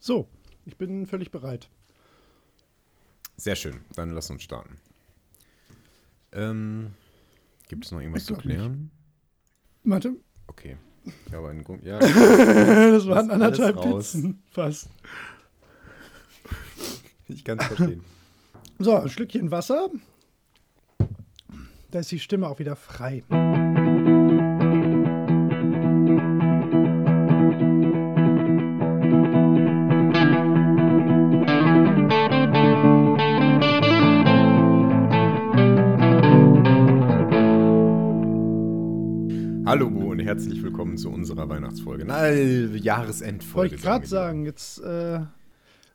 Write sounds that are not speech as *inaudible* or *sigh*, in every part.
So, ich bin völlig bereit. Sehr schön, dann lass uns starten. Ähm, gibt es noch irgendwas zu klären? Warte. Okay. Ich habe einen. Ja. *laughs* das waren anderthalb Pizzen. Fast. Ich kann es verstehen. So, ein Schlückchen Wasser. Da ist die Stimme auch wieder frei. Herzlich willkommen zu unserer Weihnachtsfolge. Nein, Jahresendfolge. Wollte ich gerade sagen, jetzt, äh,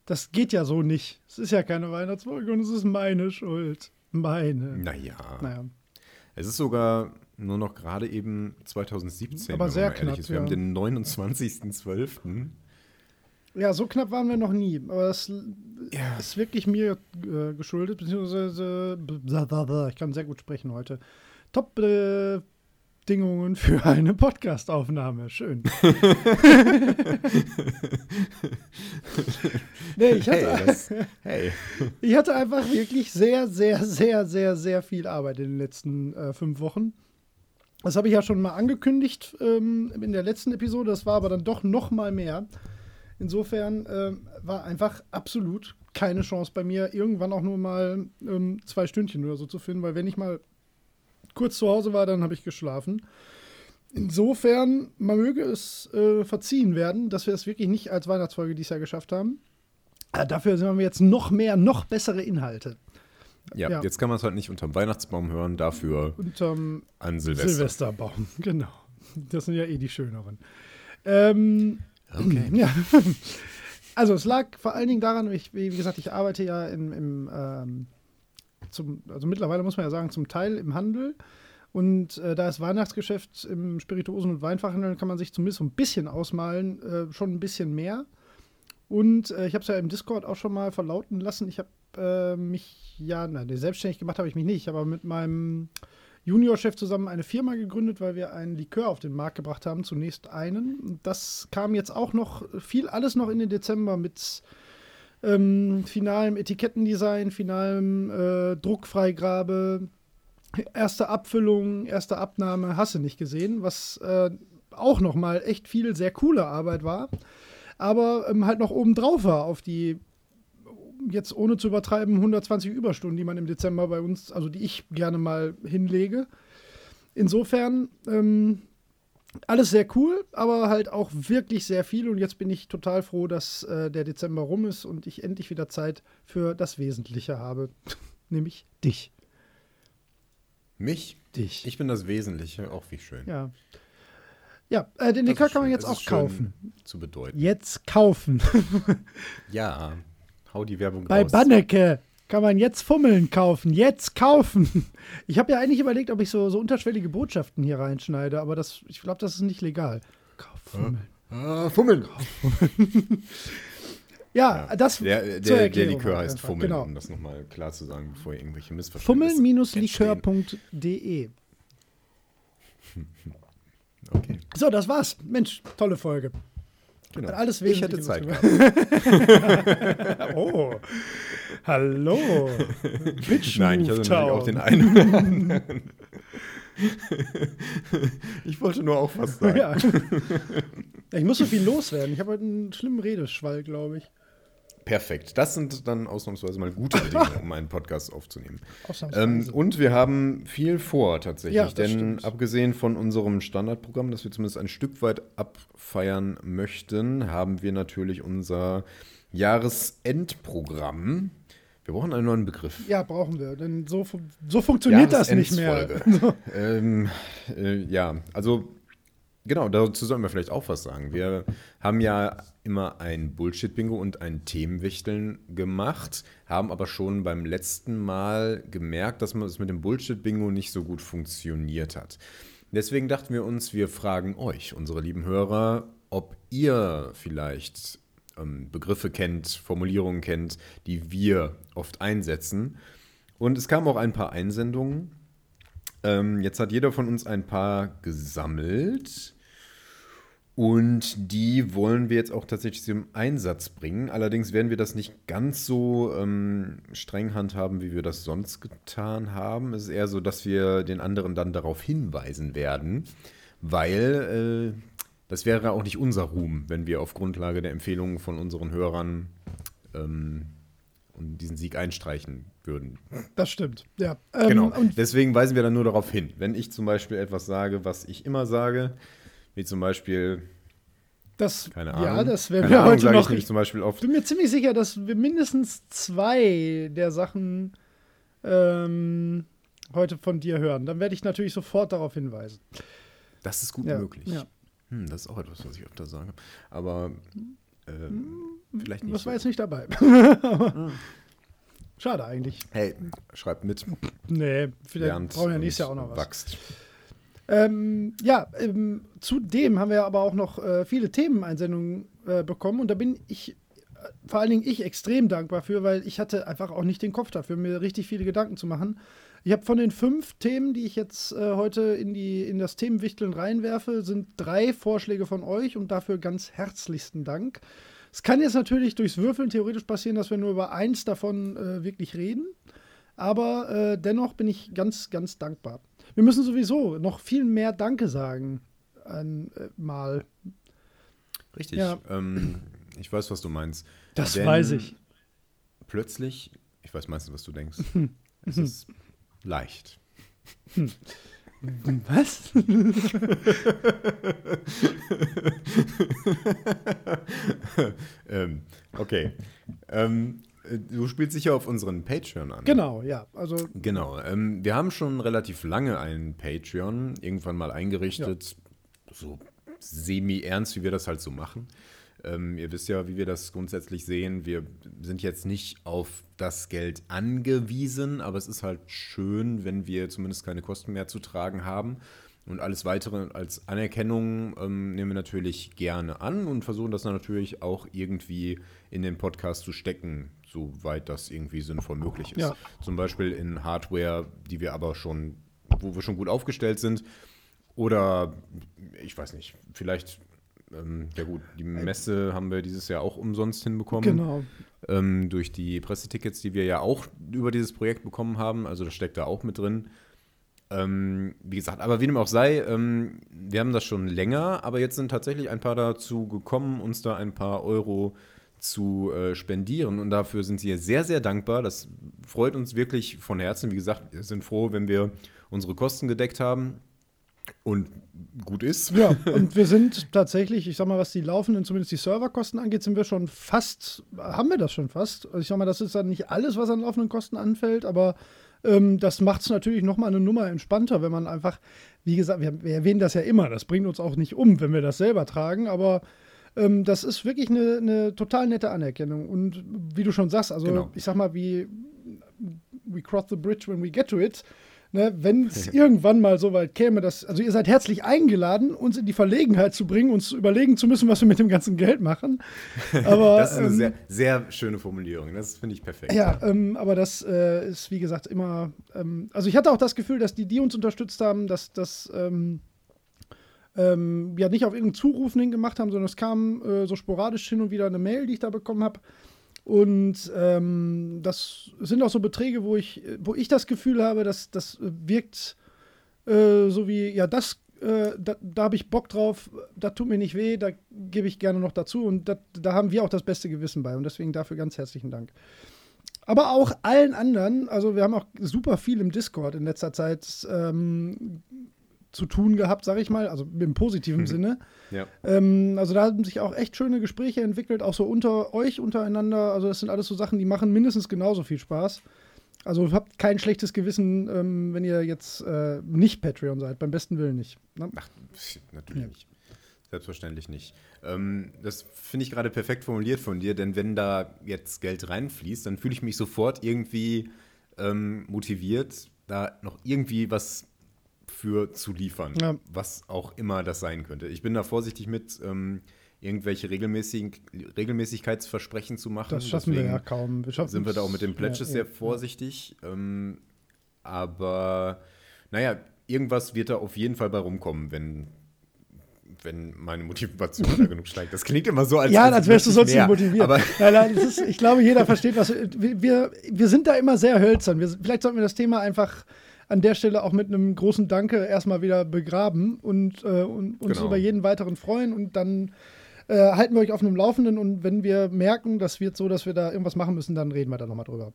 das geht ja so nicht. Es ist ja keine Weihnachtsfolge und es ist meine Schuld. Meine. Naja. naja. Es ist sogar nur noch gerade eben 2017. Aber sehr knapp. Ist. Wir ja. haben den 29.12. Ja, so knapp waren wir noch nie. Aber das ja. ist wirklich mir äh, geschuldet, beziehungsweise ich kann sehr gut sprechen heute. Top äh, Bedingungen für eine Podcastaufnahme. Schön. *laughs* nee, ich hatte, hey, das, hey. *laughs* ich hatte einfach wirklich sehr, sehr, sehr, sehr, sehr viel Arbeit in den letzten äh, fünf Wochen. Das habe ich ja schon mal angekündigt ähm, in der letzten Episode. Das war aber dann doch noch mal mehr. Insofern äh, war einfach absolut keine Chance bei mir, irgendwann auch nur mal ähm, zwei Stündchen oder so zu finden, weil wenn ich mal kurz zu Hause war, dann habe ich geschlafen. Insofern, man möge es äh, verziehen werden, dass wir es wirklich nicht als Weihnachtsfolge dieses Jahr geschafft haben. Aber dafür sind wir jetzt noch mehr, noch bessere Inhalte. Ja, ja. jetzt kann man es halt nicht unterm Weihnachtsbaum hören, dafür unterm an Silvester. Silvesterbaum, *laughs* genau. Das sind ja eh die schöneren. Ähm, okay. *clears throat* Ja. *laughs* Also es lag vor allen Dingen daran, ich, wie gesagt, ich arbeite ja im, im ähm, zum, also mittlerweile muss man ja sagen, zum Teil im Handel. Und äh, da ist Weihnachtsgeschäft im Spirituosen- und Weinfachhandel, kann man sich zumindest so ein bisschen ausmalen, äh, schon ein bisschen mehr. Und äh, ich habe es ja im Discord auch schon mal verlauten lassen. Ich habe äh, mich, ja, nein, selbstständig gemacht habe ich mich nicht, aber mit meinem Juniorchef zusammen eine Firma gegründet, weil wir einen Likör auf den Markt gebracht haben. Zunächst einen. Das kam jetzt auch noch, viel alles noch in den Dezember mit ähm, finalem Etikettendesign, finalem äh, Druckfreigabe, erste Abfüllung, erste Abnahme, hast du nicht gesehen, was äh, auch nochmal echt viel sehr coole Arbeit war, aber ähm, halt noch obendrauf war auf die jetzt ohne zu übertreiben 120 Überstunden, die man im Dezember bei uns, also die ich gerne mal hinlege. Insofern ähm, alles sehr cool, aber halt auch wirklich sehr viel. Und jetzt bin ich total froh, dass äh, der Dezember rum ist und ich endlich wieder Zeit für das Wesentliche habe, *laughs* nämlich dich. Mich? Dich. Ich bin das Wesentliche, auch wie schön. Ja. Ja, äh, den Likör kann man jetzt auch kaufen. Zu bedeuten. Jetzt kaufen. *laughs* ja, hau die Werbung Bei raus. Banneke kann man jetzt Fummeln kaufen. Jetzt kaufen. *laughs* Ich habe ja eigentlich überlegt, ob ich so, so unterschwellige Botschaften hier reinschneide, aber das, ich glaube, das ist nicht legal. Kauf Fummeln. Ah, Fummeln. Fummeln. *laughs* ja, ja, das der, der, der Likör heißt einfach. Fummeln, genau. um das nochmal klar zu sagen, bevor ihr irgendwelche Missverständnisse Fummeln-likör.de *laughs* Okay. So, das war's. Mensch, tolle Folge. Genau. Alles ich hätte Zeit gehabt. *laughs* oh, hallo. Bitch Nein, ich hatte natürlich auch den einen. *laughs* ich wollte nur auch was sagen. Ja. Ich muss so viel loswerden. Ich habe heute einen schlimmen Redeschwall, glaube ich. Perfekt. Das sind dann ausnahmsweise mal gute *laughs* Bedingungen, um einen Podcast aufzunehmen. Ähm, und wir haben viel vor tatsächlich, ja, denn stimmt. abgesehen von unserem Standardprogramm, das wir zumindest ein Stück weit abfeiern möchten, haben wir natürlich unser Jahresendprogramm. Wir brauchen einen neuen Begriff. Ja, brauchen wir, denn so, so funktioniert das nicht mehr. *laughs* ähm, äh, ja, also Genau, dazu sollen wir vielleicht auch was sagen. Wir haben ja immer ein Bullshit-Bingo und ein Themenwichteln gemacht, haben aber schon beim letzten Mal gemerkt, dass es mit dem Bullshit-Bingo nicht so gut funktioniert hat. Deswegen dachten wir uns, wir fragen euch, unsere lieben Hörer, ob ihr vielleicht ähm, Begriffe kennt, Formulierungen kennt, die wir oft einsetzen. Und es kamen auch ein paar Einsendungen. Ähm, jetzt hat jeder von uns ein paar gesammelt Und die wollen wir jetzt auch tatsächlich zum Einsatz bringen. Allerdings werden wir das nicht ganz so ähm, streng handhaben, wie wir das sonst getan haben. Es ist eher so, dass wir den anderen dann darauf hinweisen werden, weil äh, das wäre auch nicht unser Ruhm, wenn wir auf Grundlage der Empfehlungen von unseren Hörern ähm, diesen Sieg einstreichen würden. Das stimmt, ja. Ähm, genau. Deswegen weisen wir dann nur darauf hin. Wenn ich zum Beispiel etwas sage, was ich immer sage, wie zum Beispiel. Das, keine Ahnung. Ja, das werden wir heute noch. Ich zum Beispiel oft. bin mir ziemlich sicher, dass wir mindestens zwei der Sachen ähm, heute von dir hören. Dann werde ich natürlich sofort darauf hinweisen. Das ist gut ja, möglich. Ja. Hm, das ist auch etwas, was ich öfter sage. Aber äh, vielleicht nicht. Das so. war jetzt nicht dabei. *laughs* Schade eigentlich. Hey, schreibt mit. Nee, vielleicht brauchen wir nächstes Jahr auch noch was. Wächst. Ähm, ja, ähm, zudem haben wir aber auch noch äh, viele Themeneinsendungen äh, bekommen und da bin ich, äh, vor allen Dingen ich, extrem dankbar für, weil ich hatte einfach auch nicht den Kopf dafür, mir richtig viele Gedanken zu machen. Ich habe von den fünf Themen, die ich jetzt äh, heute in, die, in das Themenwichteln reinwerfe, sind drei Vorschläge von euch und dafür ganz herzlichsten Dank. Es kann jetzt natürlich durchs Würfeln theoretisch passieren, dass wir nur über eins davon äh, wirklich reden. Aber äh, dennoch bin ich ganz, ganz dankbar. Wir müssen sowieso noch viel mehr Danke sagen. Ein, äh, mal. Richtig. Ja. Ähm, ich weiß, was du meinst. Das Denn weiß ich. Plötzlich, ich weiß meistens, was du denkst. es ist leicht. Was? *laughs* ähm, okay. Ähm, du spielst sicher auf unseren Patreon an. Genau, ja. Also genau. Ähm, wir haben schon relativ lange einen Patreon irgendwann mal eingerichtet. Ja. So semi-ernst, wie wir das halt so machen. Ähm, ihr wisst ja, wie wir das grundsätzlich sehen. Wir sind jetzt nicht auf das Geld angewiesen, aber es ist halt schön, wenn wir zumindest keine Kosten mehr zu tragen haben. Und alles weitere als Anerkennung ähm, nehmen wir natürlich gerne an und versuchen das dann natürlich auch irgendwie in den Podcast zu stecken, soweit das irgendwie sinnvoll möglich ist. Ja. Zum Beispiel in Hardware, die wir aber schon, wo wir schon gut aufgestellt sind. Oder ich weiß nicht, vielleicht ähm, ja gut, die Messe haben wir dieses Jahr auch umsonst hinbekommen. Genau. Ähm, durch die Pressetickets, die wir ja auch über dieses Projekt bekommen haben. Also das steckt da auch mit drin. Ähm, wie gesagt, aber wie dem auch sei, ähm, wir haben das schon länger, aber jetzt sind tatsächlich ein paar dazu gekommen, uns da ein paar Euro zu äh, spendieren. Und dafür sind sie sehr, sehr dankbar. Das freut uns wirklich von Herzen. Wie gesagt, wir sind froh, wenn wir unsere Kosten gedeckt haben. Und gut ist. Ja, *laughs* und wir sind tatsächlich, ich sag mal, was die laufenden, zumindest die Serverkosten angeht, sind wir schon fast, haben wir das schon fast. Also ich sag mal, das ist dann nicht alles, was an laufenden Kosten anfällt, aber ähm, das macht es natürlich nochmal eine Nummer entspannter, wenn man einfach, wie gesagt, wir, wir, erwähnen das ja immer, das bringt uns auch nicht um, wenn wir das selber tragen, aber ähm, das ist wirklich eine, eine, total nette Anerkennung. Und wie du schon sagst, also genau. ich sag mal, wie we cross the bridge when we get to it. Ne, Wenn es *laughs* irgendwann mal so weit käme, dass, also ihr seid herzlich eingeladen, uns in die Verlegenheit zu bringen, uns überlegen zu müssen, was wir mit dem ganzen Geld machen. *laughs* Aber, das ist eine ähm, sehr, sehr schöne Formulierung. Das finde ich perfekt. Ja, ähm, aber das äh, ist, wie gesagt, immer. Ähm, also ich hatte auch das Gefühl, dass die, die uns unterstützt haben, dass das ähm, ja nicht auf irgendeinen Zuruf gemacht haben, sondern es kam äh, so sporadisch hin und wieder eine Mail, die ich da bekommen habe und ähm, das sind auch so Beträge, wo ich, wo ich das Gefühl habe, dass das wirkt äh, so wie, ja, das, äh, da, da habe ich Bock drauf, da tut mir nicht weh, da gebe ich gerne noch dazu. Und dat, da haben wir auch das beste Gewissen bei. Und deswegen dafür ganz herzlichen Dank. Aber auch allen anderen, also wir haben auch super viel im Discord in letzter Zeit ähm, zu tun gehabt, sage ich mal, also im positiven mhm. Sinne. Ja. Ähm, also da haben sich auch echt schöne Gespräche entwickelt, auch so unter euch untereinander. Also das sind alles so Sachen, die machen mindestens genauso viel Spaß. Also habt kein schlechtes Gewissen, ähm, wenn ihr jetzt äh, nicht Patreon seid, beim besten Willen nicht. Ne? Ach, natürlich ja. nicht. Selbstverständlich nicht. Ähm, das finde ich gerade perfekt formuliert von dir, denn wenn da jetzt Geld reinfließt, dann fühle ich mich sofort irgendwie ähm, motiviert, da noch irgendwie was für zu liefern, ja. was auch immer das sein könnte. Ich bin da vorsichtig mit, ähm, irgendwelche regelmäßig, Regelmäßigkeitsversprechen zu machen. Das schaffen Deswegen wir ja kaum. Wir sind wir da auch mit den Pledges ja, sehr vorsichtig. Ähm, aber naja, irgendwas wird da auf jeden Fall bei rumkommen, wenn wenn meine Motivation da *laughs* genug steigt. Das klingt immer so, als ja, als als wärst du sonst mehr. motiviert. Aber *laughs* nein, nein, ist, ich glaube, jeder versteht, was wir, wir, wir sind da immer sehr hölzern. Wir, vielleicht sollten wir das Thema einfach an der Stelle auch mit einem großen Danke erstmal wieder begraben und, äh, und uns Genau. über jeden weiteren freuen und dann äh, halten wir euch auf einem Laufenden und wenn wir merken, das wird so, dass wir da irgendwas machen müssen, dann reden wir da nochmal drüber.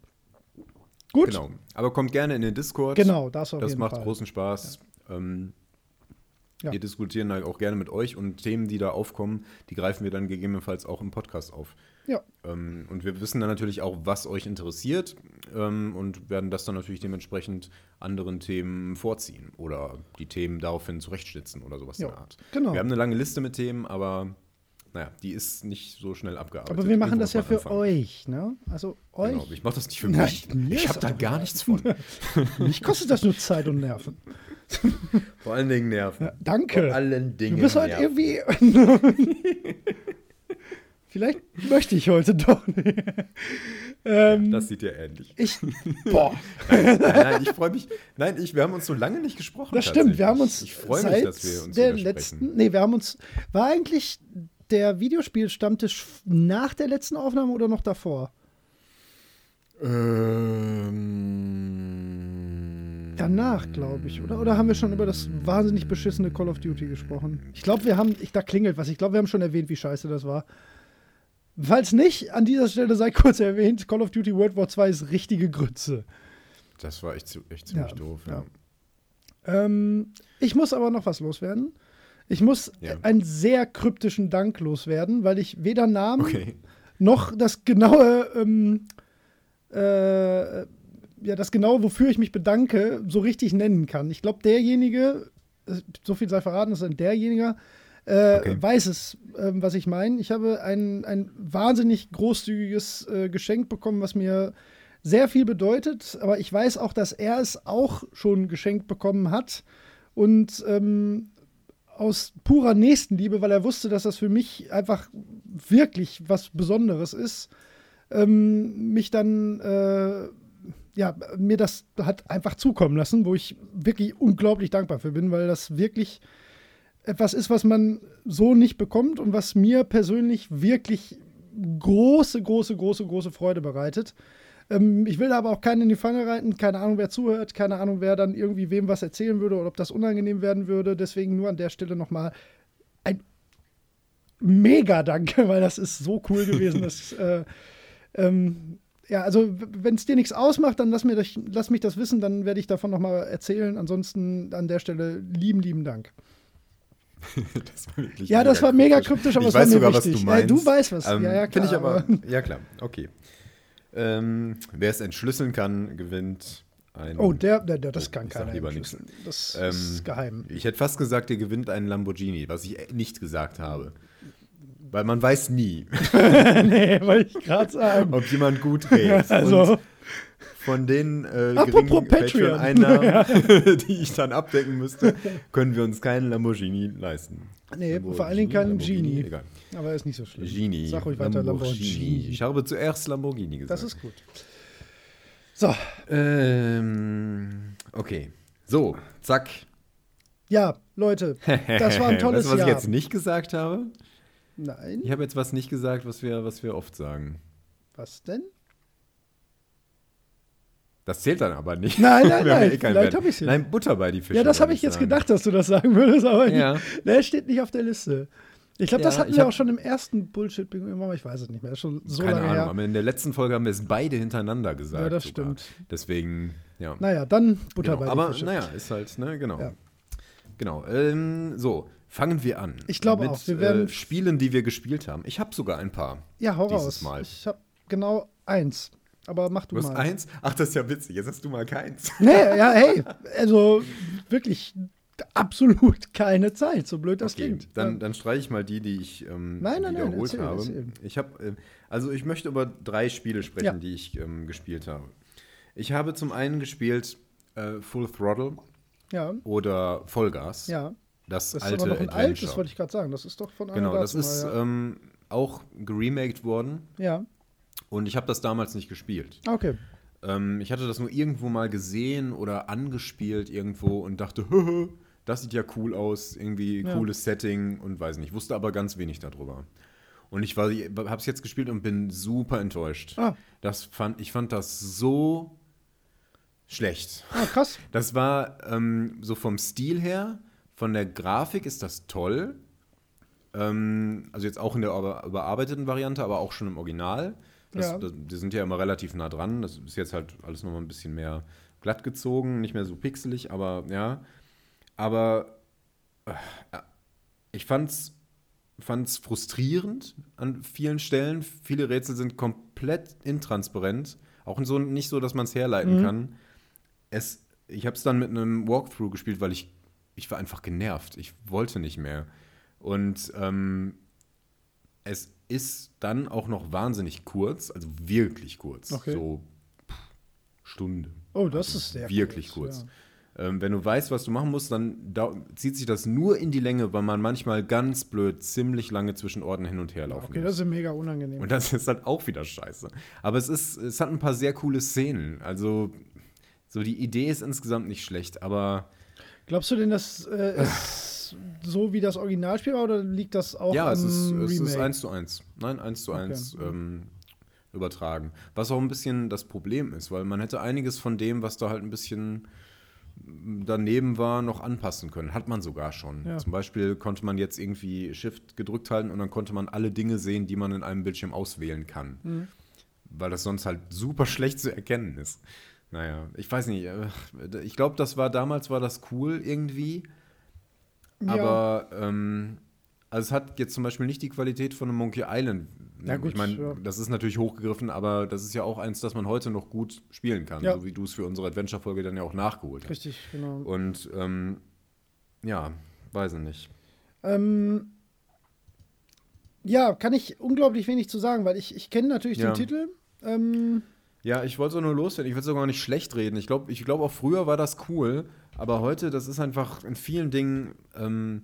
Gut, genau. Aber kommt gerne in den Discord. Genau, das auf Das jeden macht Fall. großen Spaß. Ähm, Ja. Wir diskutieren halt auch gerne mit euch und Themen, die da aufkommen, die greifen wir dann gegebenenfalls auch im Podcast auf. Ja, Ähm, und wir wissen dann natürlich auch, was euch interessiert ähm, und werden das dann natürlich dementsprechend anderen Themen vorziehen oder die Themen daraufhin zurechtschnitzen oder sowas Ja, in der Art. genau. Wir haben eine lange Liste mit Themen, aber naja, die ist nicht so schnell abgearbeitet. aber wir machen Irgendwo das ja für anfangen. euch, ne? Also euch. Genau, ich mache das nicht für Nein, mich. mir Ich habe da gar nichts von. *laughs* Mich kostet das nur Zeit und Nerven. Vor allen Dingen Nerven. Ja, danke. Vor allen Dingen Du bist Nerven. irgendwie. *laughs* Vielleicht möchte ich heute doch nicht. ähm, Das sieht ja ähnlich. ich. *laughs* Boah, Nein, nein, ich freue mich. Nein, ich, wir haben uns so lange nicht gesprochen. das stimmt. Wir haben uns Ich freue mich, dass wir uns der letzten. Nee, wir haben uns. War eigentlich der Videospielstammtisch nach der letzten Aufnahme oder noch davor? Ähm, Danach, glaube ich, oder? Oder haben wir schon über das wahnsinnig beschissene Call of Duty gesprochen? Ich glaube, wir haben. Ich, da klingelt was. Ich glaube, wir haben schon erwähnt, wie scheiße das war. Falls nicht, an dieser Stelle sei kurz erwähnt: Call of Duty World War 2 ist richtige Grütze. Das war echt, echt ziemlich Ja, doof. ja. Ja. Ähm, ich muss aber noch was loswerden. Ich muss Ja. einen sehr kryptischen Dank loswerden, weil ich weder Namen Okay. noch das genaue, ähm, äh, ja, das genaue, wofür ich mich bedanke, so richtig nennen kann. Ich glaube, derjenige, so viel sei verraten, ist ein derjenige, äh, Okay. weiß es, ähm, was ich meine. Ich habe ein, ein wahnsinnig großzügiges äh, Geschenk bekommen, was mir sehr viel bedeutet, aber ich weiß auch, dass er es auch schon geschenkt bekommen hat. Und ähm, aus purer Nächstenliebe, weil er wusste, dass das für mich einfach wirklich was Besonderes ist, ähm, mich dann, äh, ja, mir das hat einfach zukommen lassen, wo ich wirklich unglaublich dankbar für bin, weil das wirklich etwas ist, was man so nicht bekommt und was mir persönlich wirklich große, große, große, große Freude bereitet. Ähm, ich will da aber auch keinen in die Pfanne reiten, keine Ahnung, wer zuhört, keine Ahnung, wer dann irgendwie wem was erzählen würde oder ob das unangenehm werden würde. Deswegen nur an der Stelle nochmal ein mega Danke, *laughs* weil das ist so cool gewesen. dass, *laughs* äh, ähm, ja, also wenn es dir nichts ausmacht, dann lass, mir das, lass mich das wissen, dann werde ich davon nochmal erzählen. Ansonsten an der Stelle lieben, lieben Dank. *laughs* Das war wirklich Ja, das war mega kryptisch, aber ich weiß mir sogar, wichtig. was du Ja, meinst. du weißt was. Ähm, Ja, ja, Finde ich klar, aber. Ja, klar. Okay. Ähm, wer es entschlüsseln kann, gewinnt ein. Oh, der, der, der das Oh, kann keiner lieber entschlüsseln. Das Ähm, ist geheim. Ich hätte fast gesagt, ihr gewinnt einen Lamborghini, was ich äh, nicht gesagt habe. Weil man weiß nie, *laughs* nee, wollte ich gerade sagen. ob jemand gut redet. *laughs* Also, Und von den äh, geringen Patreon. Patreon-Einnahmen, *laughs* die ich dann abdecken müsste, können wir uns keinen Lamborghini leisten. nee, Lamborghini, vor allen Dingen keinen Genie. Egal. Aber ist nicht so schlimm. Genie. Sag ruhig weiter Lamborghini. Ich habe zuerst Lamborghini gesagt. Das ist gut. So, Ähm, okay. So, zack. ja, Leute, das war ein *laughs* tolles weißt was Jahr. ich jetzt nicht gesagt habe? Nein, Ich habe jetzt was nicht gesagt, was wir, was wir oft sagen. was denn? Das zählt dann aber nicht. Nein, nein, *laughs* nein, eh vielleicht Wert. hab ich's hin. Nein, Butter bei die Fische. ja, das habe ich jetzt sagen. gedacht, dass du das sagen würdest, aber Ja. der steht nicht auf der Liste. Ich glaube, das Ja, hatten ich wir hab- auch schon im ersten Bullshit-Bingo irgendwann mal, ich weiß es nicht mehr, ist schon so Keine lange Ahnung, her. aber in der letzten Folge haben wir es beide hintereinander gesagt. Ja, das sogar. stimmt. Deswegen, ja. Naja, dann Butter genau. bei die Aber Fische. naja, ist halt, ne, genau. Ja. Genau. Ähm, so, fangen wir an. Ich glaube auch, wir werden- äh, Spielen, die wir gespielt haben. Ich habe sogar ein paar. Ja, hau dieses raus. Mal. Ich habe genau eins. Aber mach du, Du hast mal. eins? Ach, das ist ja witzig. Jetzt hast du mal keins. *laughs* Nee, ja, hey, also wirklich absolut keine Zeit, so blöd das Okay, klingt. dann, Ja. dann streiche ich mal die, die ich ähm, Nein, nein, nein, wiederholt erzähl, habe. erzähl. Ich habe, äh, also ich möchte über drei Spiele sprechen, Ja. die ich ähm, gespielt habe. Ich habe zum einen gespielt äh, Full Throttle ja, oder Vollgas. ja. Das, Das ist alte aber noch ein Adventure. altes, wollte ich gerade sagen. Das ist doch von genau, das ist Dazumal, ähm, auch geremaked worden ja. Und ich habe das damals nicht gespielt. Okay. Ähm, ich hatte das nur irgendwo mal gesehen oder angespielt irgendwo und dachte, "Höhö, *laughs* das sieht ja cool aus, irgendwie Ja. cooles Setting und weiß nicht. Wusste aber ganz wenig darüber. Und ich war, habe es jetzt gespielt und bin super enttäuscht. Ah, Das fand, ich fand das so schlecht. ah krass. *laughs* Das war ähm, so vom Stil her, von der Grafik ist das toll. Ähm, also jetzt auch in der über- überarbeiteten Variante, aber auch schon im Original. Das, Ja. das, die sind ja immer relativ nah dran. Das ist jetzt halt alles nochmal ein bisschen mehr glatt gezogen, nicht mehr so pixelig, aber ja. Aber äh, ich fand's, fand's frustrierend an vielen Stellen. Viele Rätsel sind komplett intransparent. Auch so, nicht so, dass man es herleiten Mhm. kann. Es, ich habe es dann mit einem Walkthrough gespielt, weil ich, ich war einfach genervt. Ich wollte nicht mehr. Und ähm, es ist dann auch noch wahnsinnig kurz, also wirklich kurz. Okay. So Stunde. Oh, das ist sehr Wirklich kurz. Ähm, wenn du weißt, was du machen musst, dann zieht sich das nur in die Länge, weil man manchmal ganz blöd ziemlich lange zwischen Orten hin und her Ja. laufen Okay, muss. das ist mega unangenehm. Und das ist halt auch wieder scheiße. Aber es ist, es hat ein paar sehr coole Szenen. Also, so die Idee ist insgesamt nicht schlecht, aber Glaubst du denn, das äh, so wie das Originalspiel war oder liegt das auch ja, am es ist, es ist Remake? eins zu eins. Nein, eins zu Okay. ähm, übertragen. Was auch ein bisschen das Problem ist, weil man hätte einiges von dem, was da halt ein bisschen daneben war, noch anpassen können. Hat man sogar schon. Ja. Zum Beispiel konnte man jetzt irgendwie Shift gedrückt halten und dann konnte man alle Dinge sehen, die man in einem Bildschirm auswählen kann. Mhm. Weil das sonst halt super schlecht zu erkennen ist. Naja, ich weiß nicht. äh, Ich glaube, das war damals war das cool irgendwie. Ja. Aber ähm, also es hat jetzt zum Beispiel nicht die Qualität von einem Monkey Island. Ja, gut, ich meine, ja. das ist natürlich hochgegriffen, aber das ist ja auch eins, das man heute noch gut spielen kann, Ja. so wie du es für unsere Adventure-Folge dann ja auch nachgeholt hast. Richtig, genau. Und ähm, ja, weiß ich nicht. Ähm, ja, kann ich unglaublich wenig zu sagen, weil ich, ich kenne natürlich den Titel. Ähm, Ja, ich wollte es auch nur loswerden. Ich will es sogar nicht schlecht reden. Ich glaube, ich glaub auch früher war das cool, aber heute, das ist einfach in vielen Dingen ähm,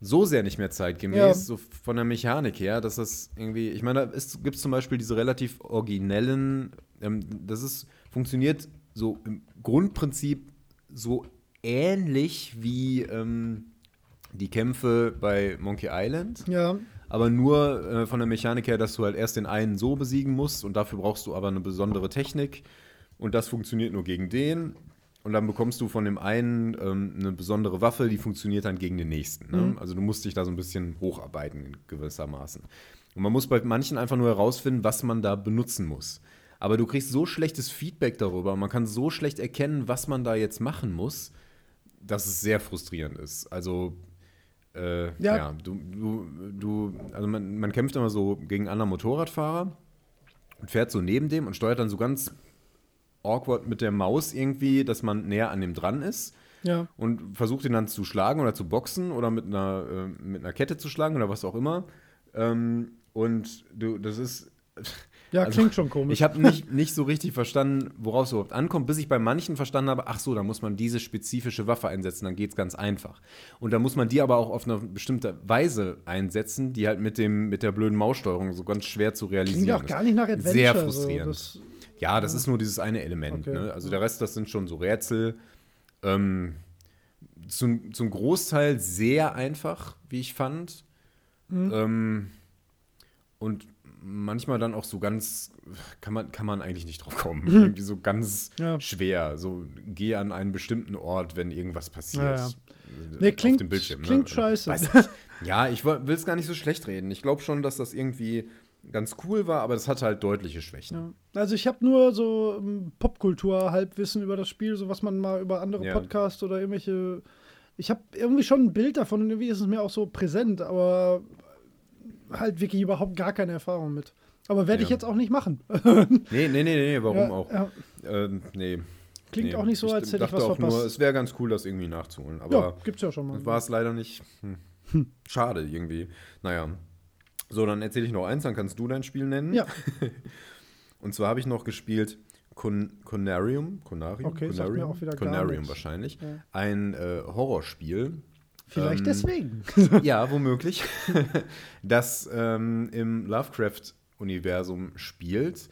so sehr nicht mehr zeitgemäß, Ja. so von der Mechanik her, dass das irgendwie, ich meine, da gibt es zum Beispiel diese relativ originellen, ähm, das ist, funktioniert so im Grundprinzip so ähnlich wie ähm, die Kämpfe bei Monkey Island. ja, Aber nur äh, von der Mechanik her, dass du halt erst den einen so besiegen musst und dafür brauchst du aber eine besondere Technik. Und das funktioniert nur gegen den. Und dann bekommst du von dem einen ähm, eine besondere Waffe, die funktioniert dann gegen den nächsten. Ne? Mhm. Also du musst dich da so ein bisschen hocharbeiten in gewissermaßen. Und man muss bei manchen einfach nur herausfinden, was man da benutzen muss. Aber du kriegst so schlechtes Feedback darüber, man kann so schlecht erkennen, was man da jetzt machen muss, dass es sehr frustrierend ist. Also äh, Ja. ja. du, du, du, also man, man kämpft immer so gegen andere Motorradfahrer und fährt so neben dem und steuert dann so ganz awkward mit der Maus irgendwie, dass man näher an dem dran ist ja. und versucht ihn dann zu schlagen oder zu boxen oder mit einer, äh, mit einer Kette zu schlagen oder was auch immer. Ähm, und du, das ist. *laughs* Ja, Also, klingt schon komisch. Ich habe nicht, nicht so richtig verstanden, worauf es überhaupt ankommt, bis ich bei manchen verstanden habe, ach so, da muss man diese spezifische Waffe einsetzen, dann geht es ganz einfach. Und da muss man die aber auch auf eine bestimmte Weise einsetzen, die halt mit, dem, mit der blöden Maussteuerung so ganz schwer zu realisieren Klingt auch ist. gar nicht nach Adventure. Sehr So. frustrierend. Das, Ja, das ist nur dieses eine Element. Okay. Ne? Also der Rest, das sind schon so Rätsel. Ähm, zum, zum Großteil sehr einfach, wie ich fand. Mhm. Ähm, und manchmal dann auch so ganz, kann man, kann man eigentlich nicht drauf kommen. *laughs* Irgendwie so ganz. Ja. schwer. So, geh an einen bestimmten Ort, wenn irgendwas passiert. Ja, ja. Äh, Nee, auf klingt- dem Bildschirm. klingt ne? scheiße. *laughs* Ja, ich will es gar nicht so schlecht reden. Ich glaube schon, dass das irgendwie ganz cool war, aber das hatte halt deutliche Schwächen. ja. Also ich habe nur so ähm, Popkultur-Halbwissen über das Spiel, so was man mal über andere Ja. Podcasts oder irgendwelche. Ich habe irgendwie schon ein Bild davon und irgendwie ist es mir auch so präsent, aber halt wirklich überhaupt gar keine Erfahrung mit. Aber werde ich Ja. jetzt auch nicht machen. *laughs* Nee, nee, nee, nee, warum Ja, auch? ja. Ähm, nee. Klingt nee. auch nicht so, als hätte ich was auch verpasst. nur, es wäre ganz cool, das irgendwie nachzuholen. ja, Aber gibt's ja schon mal. war es leider nicht. Hm. Schade irgendwie. Naja. So, dann erzähle ich noch eins, dann kannst du dein Spiel nennen. Ja, *laughs* Und zwar habe ich noch gespielt Con Conarium. Conarium? Okay, Conarium? auch wieder Conarium wahrscheinlich. Ja. Ein äh, Horrorspiel. Vielleicht Ähm, deswegen. *laughs* ja, womöglich. *laughs* das ähm, im Lovecraft-Universum spielt.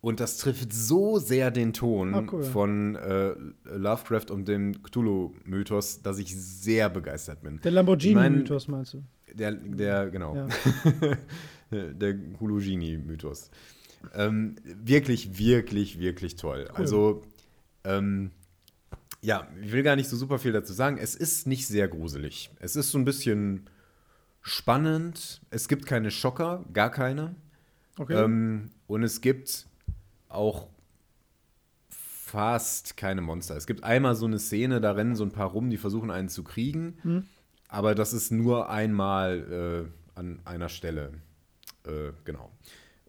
Und das trifft so sehr den Ton Ah, cool. von äh, Lovecraft und dem Cthulhu-Mythos, dass ich sehr begeistert bin. Der Ich Lamborghini-Mythos meinst du? Der, der genau. Ja. *laughs* der Cthulhu-Mythos. Ähm, wirklich, wirklich, wirklich toll. Also, ähm, ja, ich will gar nicht so super viel dazu sagen. Es ist nicht sehr gruselig. Es ist so ein bisschen spannend. Es gibt keine Schocker, gar keine. Okay. Ähm, und es gibt auch fast keine Monster. Es gibt einmal so eine Szene, da rennen so ein paar rum, die versuchen einen zu kriegen. Hm. Aber das ist nur einmal äh, an einer Stelle. Äh, genau.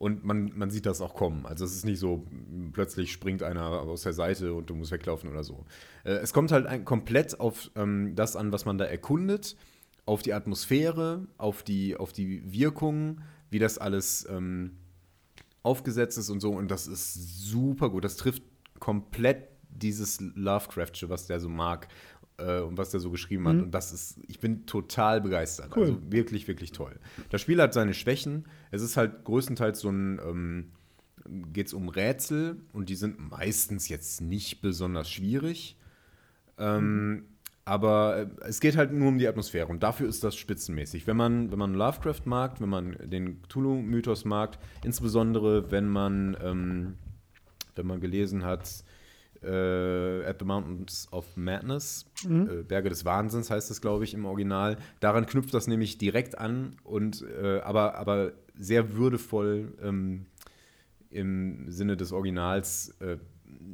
Und man, man sieht das auch kommen. Also es ist nicht so, plötzlich springt einer aus der Seite und du musst weglaufen oder so. Äh, es kommt halt ein, komplett auf ähm, das an, was man da erkundet, auf die Atmosphäre, auf die, auf die Wirkung, wie das alles ähm, aufgesetzt ist und so. Und das ist super gut. Das trifft komplett dieses Lovecraftsche, was der so mag äh, und was der so geschrieben hat. Und das ist, ich bin total begeistert. Cool. Also wirklich, wirklich toll. Das Spiel hat seine Schwächen. Es ist halt größtenteils so ein, ähm, geht es um Rätsel und die sind meistens jetzt nicht besonders schwierig. Ähm, aber äh, es geht halt nur um die Atmosphäre und dafür ist das spitzenmäßig. Wenn man, wenn man Lovecraft mag, wenn man den Cthulhu-Mythos mag, insbesondere wenn man, ähm, wenn man gelesen hat, äh, At the Mountains of Madness, äh, Berge des Wahnsinns heißt es, glaube ich, im Original. Daran knüpft das nämlich direkt an und äh, aber, aber sehr würdevoll ähm, im Sinne des Originals äh,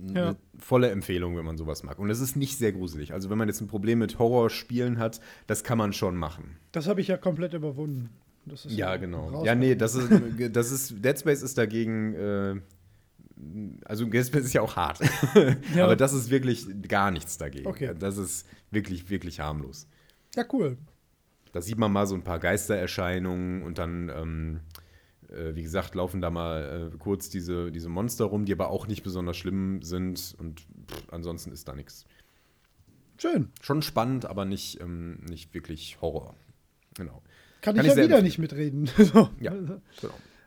eine Ja. volle Empfehlung, wenn man sowas mag. Und es ist nicht sehr gruselig. Also wenn man jetzt ein Problem mit Horrorspielen hat, das kann man schon machen. Das habe ich ja komplett überwunden. Das ist Ja, genau. Ja, nee, das ist, das ist, Dead Space ist dagegen, äh, also Space ist ja auch hart. *laughs* Ja. Aber das ist wirklich gar nichts dagegen. Okay. Das ist wirklich, wirklich harmlos. Ja, cool. Da sieht man mal so ein paar Geistererscheinungen und dann, ähm, äh, wie gesagt, laufen da mal äh, kurz diese, diese Monster rum, die aber auch nicht besonders schlimm sind und pff, ansonsten ist da nichts. Schön. Schon spannend, aber nicht, ähm, nicht wirklich Horror. Genau. Kann, Kann ich ich ja wieder empfehlen. nicht mitreden. *laughs* so. Ja, genau.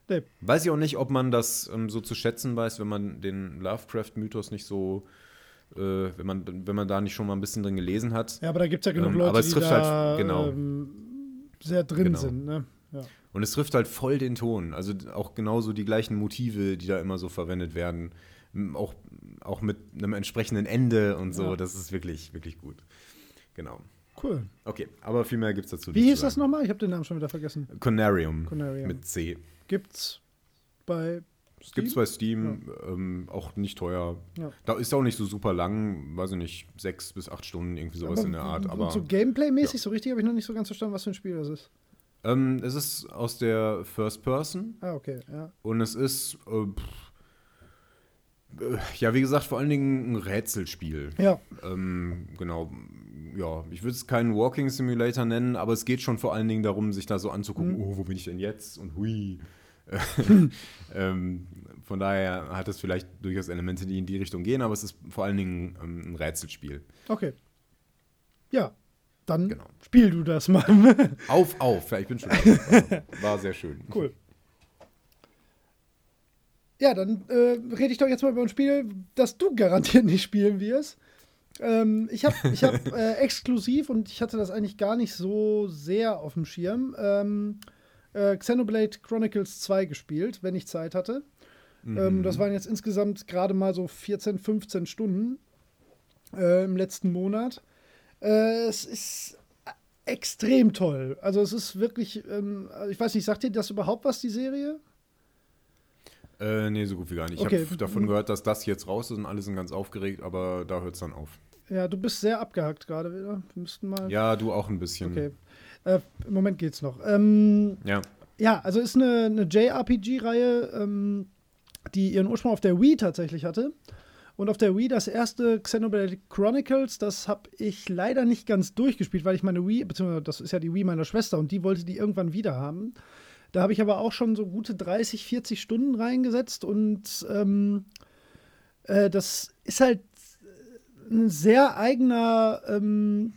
Nee. Weiß ich auch nicht, ob man das ähm, so zu schätzen weiß, wenn man den Lovecraft-Mythos nicht so, äh, wenn, man, wenn man da nicht schon mal ein bisschen drin gelesen hat. Ja, aber da gibt es ja genug Ähm, Leute, aber es die trifft da halt- genau. ähm, sehr drin Genau. sind. Ne? Ja. Und es trifft halt voll den Ton. Also auch genauso die gleichen Motive, die da immer so verwendet werden. Auch, auch mit einem entsprechenden Ende und so. Ja. Das ist wirklich, wirklich gut. Genau. Cool. Okay, aber viel mehr gibt es dazu Wie nicht hieß das nochmal? Ich habe den Namen schon wieder vergessen. Conarium, Conarium. mit C. Gibt's bei Steam? Gibt es bei Steam, ähm, auch nicht teuer. Ja. Da ist auch nicht so super lang, weiß ich nicht, sechs bis acht Stunden, irgendwie sowas in der Art. Aber so Gameplay-mäßig, so richtig habe ich noch nicht so ganz verstanden, was für ein Spiel das ist. ähm, es ist aus der First Person Ah, okay, ja. und es ist, äh, pff, äh, ja, wie gesagt, vor allen Dingen ein Rätselspiel. Ja, Ähm, genau, ja, ich würde es keinen Walking Simulator nennen, aber es geht schon vor allen Dingen darum, sich da so anzugucken, Mhm. oh, wo bin ich denn jetzt und hui. *laughs* ähm, von daher hat es vielleicht durchaus Elemente, die in die Richtung gehen, aber es ist vor allen Dingen ähm, ein Rätselspiel. okay. Ja, dann Genau. spiel du das mal. *laughs* Auf, auf, ja, ich bin schon. *laughs* War, war sehr schön. cool. Ja, dann äh, rede ich doch jetzt mal über ein Spiel, das du garantiert nicht spielen wirst. Ähm, ich habe ich hab, *laughs* äh, exklusiv, und ich hatte das eigentlich gar nicht so sehr auf dem Schirm, ähm, äh, Xenoblade Chronicles 2 gespielt, wenn ich Zeit hatte. Ähm, das waren jetzt insgesamt gerade mal so 14, 15 Stunden äh, im letzten Monat. Äh, es ist extrem toll. Also es ist wirklich, ähm, also ich weiß nicht, sagt dir das überhaupt was, die Serie? Äh, nee, so gut wie gar nicht. Ich Okay. habe davon gehört, dass das jetzt raus ist und alle sind ganz aufgeregt, aber da hört es dann auf. Ja, du bist sehr abgehackt gerade wieder. Wir müssten mal. Ja, du auch ein bisschen. Okay. Äh, Im Moment geht's noch. Ähm, Ja. ja, also ist eine, eine JRPG-Reihe, ähm, die ihren Ursprung auf der Wii tatsächlich hatte. Und auf der Wii das erste Xenoblade Chronicles, das habe ich leider nicht ganz durchgespielt, weil ich meine Wii, beziehungsweise das ist ja die Wii meiner Schwester und die wollte die irgendwann wieder haben. Da habe ich aber auch schon so gute 30, 40 Stunden reingesetzt und ähm, äh, das ist halt ein sehr eigener, ähm,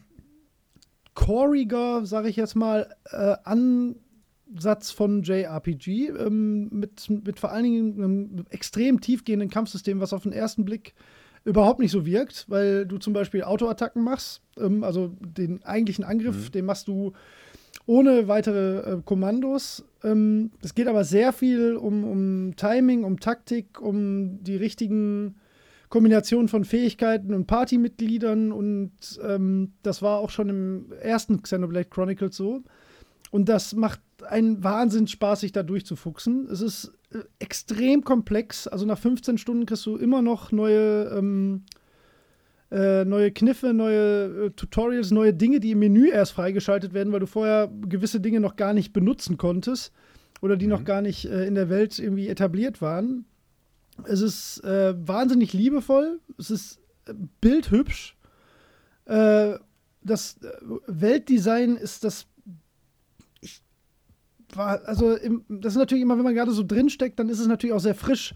choriger, sage ich jetzt mal, äh, Ansatz von JRPG ähm, mit, mit vor allen Dingen einem extrem tiefgehenden Kampfsystem, was auf den ersten Blick überhaupt nicht so wirkt, weil du zum Beispiel Autoattacken machst, ähm, also den eigentlichen Angriff, mhm. den machst du ohne weitere äh, Kommandos. Ähm, es geht aber sehr viel um, um Timing, um Taktik, um die richtigen Kombinationen von Fähigkeiten und Partymitgliedern und ähm, das war auch schon im ersten Xenoblade Chronicles so. Und das macht einen Wahnsinn Spaß, sich da durchzufuchsen. Es ist äh, extrem komplex. Also nach 15 Stunden kriegst du immer noch neue, ähm, äh, neue Kniffe, neue äh, Tutorials, neue Dinge, die im Menü erst freigeschaltet werden, weil du vorher gewisse Dinge noch gar nicht benutzen konntest oder die mhm. noch gar nicht äh, in der Welt irgendwie etabliert waren. Es ist äh, wahnsinnig liebevoll. Es ist bildhübsch. das Weltdesign ist das war, also im, das ist natürlich immer, wenn man gerade so drinsteckt, dann ist es natürlich auch sehr frisch.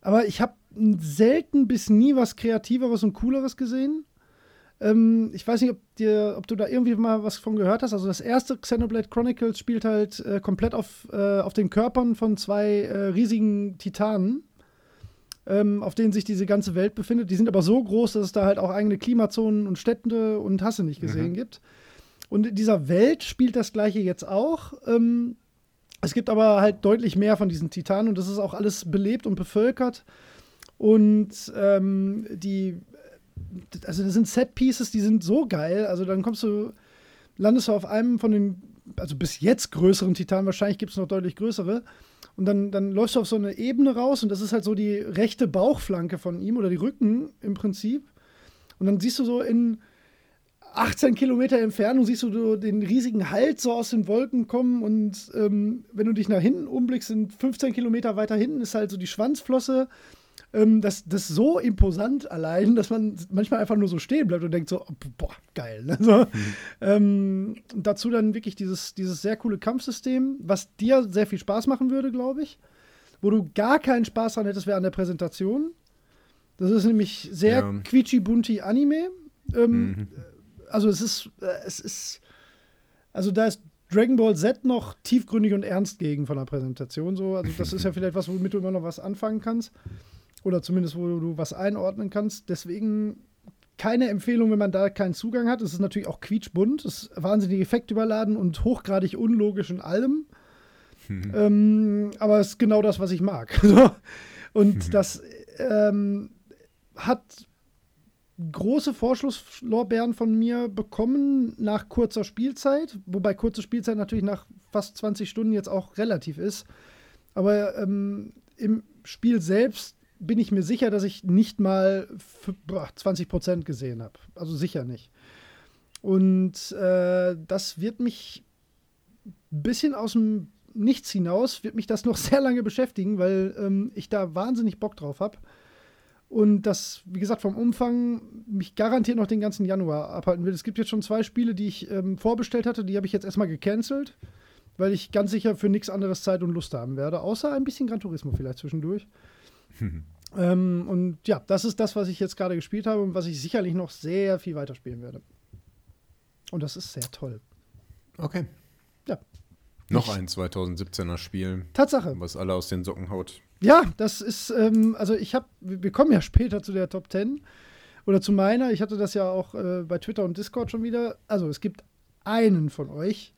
Aber ich habe selten bis nie was Kreativeres und Cooleres gesehen. Ähm, ich weiß nicht, ob, dir, ob du da irgendwie mal was von gehört hast. Also das erste Xenoblade Chronicles spielt halt äh, komplett auf, äh, auf den Körpern von zwei äh, riesigen Titanen, ähm, auf denen sich diese ganze Welt befindet. Die sind aber so groß, dass es da halt auch eigene Klimazonen und Städte und Hasse nicht gesehen mhm. gibt. Und in dieser Welt spielt das gleiche jetzt auch. Ähm, es gibt aber halt deutlich mehr von diesen Titanen und das ist auch alles belebt und bevölkert. Und ähm, die, also das sind Set-Pieces, die sind so geil. Also dann kommst du, landest du auf einem von den, also bis jetzt größeren Titanen, wahrscheinlich gibt es noch deutlich größere. Und dann, dann läufst du auf so eine Ebene raus und das ist halt so die rechte Bauchflanke von ihm oder die Rücken im Prinzip. Und dann siehst du so in, 18 Kilometer Entfernung siehst du den riesigen Halt so aus den Wolken kommen und ähm, wenn du dich nach hinten umblickst, sind 15 Kilometer weiter hinten ist halt so die Schwanzflosse. Ähm, das, das ist so imposant allein, dass man manchmal einfach nur so stehen bleibt und denkt so, boah, geil. Ne? So, mhm. ähm, dazu dann wirklich dieses, dieses sehr coole Kampfsystem, was dir sehr viel Spaß machen würde, glaube ich. Wo du gar keinen Spaß dran hättest, wäre an der Präsentation. Das ist nämlich sehr ja. quietschi-bunti Anime. Ähm, mhm also es ist, äh, es ist, also da ist Dragon Ball Z noch tiefgründig und ernst gegen von der Präsentation so. Also das ist ja *laughs* vielleicht was, womit du immer noch was anfangen kannst. Oder zumindest, wo du was einordnen kannst. Deswegen keine Empfehlung, wenn man da keinen Zugang hat. Es ist natürlich auch quietschbunt, es ist wahnsinnig effektüberladen und hochgradig unlogisch in allem. Mhm. Ähm, aber es ist genau das, was ich mag. *laughs* und das ähm, hat große Vorschusslorbeeren von mir bekommen nach kurzer Spielzeit, wobei kurze Spielzeit natürlich nach fast 20 Stunden jetzt auch relativ ist. Aber ähm, im Spiel selbst bin ich mir sicher, dass ich nicht mal 20 Prozent gesehen habe. Also sicher nicht. Und äh, das wird mich ein bisschen aus dem Nichts hinaus, wird mich das noch *laughs* sehr lange beschäftigen, weil ähm, ich da wahnsinnig Bock drauf habe. Und das, wie gesagt, vom Umfang mich garantiert noch den ganzen Januar abhalten will. Es gibt jetzt schon zwei Spiele, die ich ähm, vorbestellt hatte, die habe ich jetzt erstmal gecancelt, weil ich ganz sicher für nichts anderes Zeit und Lust haben werde, außer ein bisschen Gran Turismo vielleicht zwischendurch. *laughs* ähm, und ja, das ist das, was ich jetzt gerade gespielt habe und was ich sicherlich noch sehr viel weiterspielen werde. Und das ist sehr toll. Okay. Ja. Noch ein 2017er Spiel. Tatsache. Was alle aus den Socken haut. Ja, das ist, ähm, also ich habe, wir kommen ja später zu der Top 10 oder zu meiner. Ich hatte das ja auch äh, bei Twitter und Discord schon wieder. Also es gibt einen von euch,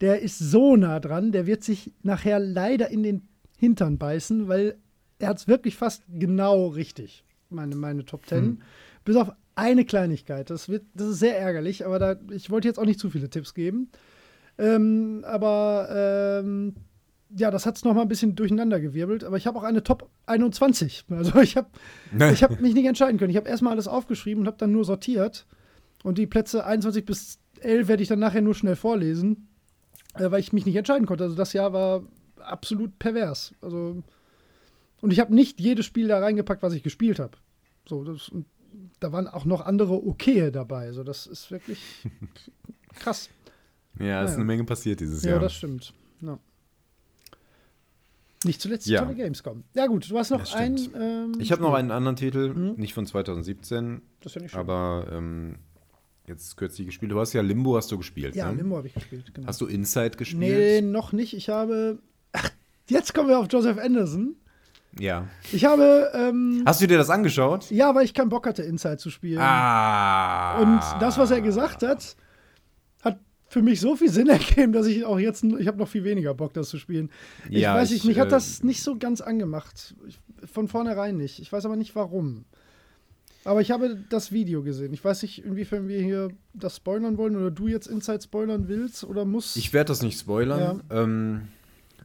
der ist so nah dran, der wird sich nachher leider in den Hintern beißen, weil er hat es wirklich fast genau richtig, meine, meine Top 10. Hm. Bis auf eine Kleinigkeit. Das, wird, das ist sehr ärgerlich, aber da, ich wollte jetzt auch nicht zu viele Tipps geben. Ähm, aber ähm, ja, das hat es noch mal ein bisschen durcheinander gewirbelt, aber ich habe auch eine Top 21. Also ich habe ich hab mich nicht entscheiden können. Ich habe erstmal alles aufgeschrieben und habe dann nur sortiert. Und die Plätze 21 bis 11 werde ich dann nachher nur schnell vorlesen, äh, weil ich mich nicht entscheiden konnte. Also das Jahr war absolut pervers. Also und ich habe nicht jedes Spiel da reingepackt, was ich gespielt habe. So, das, da waren auch noch andere Okaye dabei. Also das ist wirklich *laughs* krass. Ja, es ist eine Menge passiert dieses ja, Jahr. Ja, das stimmt. Ja. Nicht zuletzt ja. tolle Gamescom. Ja, gut, du hast noch einen. Ähm, ich habe noch einen anderen Titel, mhm. nicht von 2017, das ist ja nicht schön. aber ähm, jetzt kürzlich gespielt. Du hast ja Limbo hast du gespielt. Ja, ne? Limbo habe ich gespielt, genau. Hast du Inside gespielt? Nee, noch nicht. Ich habe. Ach, jetzt kommen wir auf Joseph Anderson. Ja. Ich habe. Ähm, Hast du dir das angeschaut? ja, weil ich keinen Bock hatte, Inside zu spielen. Ah. Und das, was er gesagt hat, hat für mich so viel Sinn *laughs* ergeben, dass ich auch jetzt. Ich habe noch viel weniger Bock, das zu spielen. Ich Ja, weiß nicht, ich, mich hat äh, das nicht so ganz angemacht. Ich, von vornherein nicht. Ich weiß aber nicht warum. Aber ich habe das Video gesehen. Ich weiß nicht, inwiefern wir hier das spoilern wollen oder du jetzt Inside spoilern willst oder musst. Ich werde das nicht spoilern, ähm,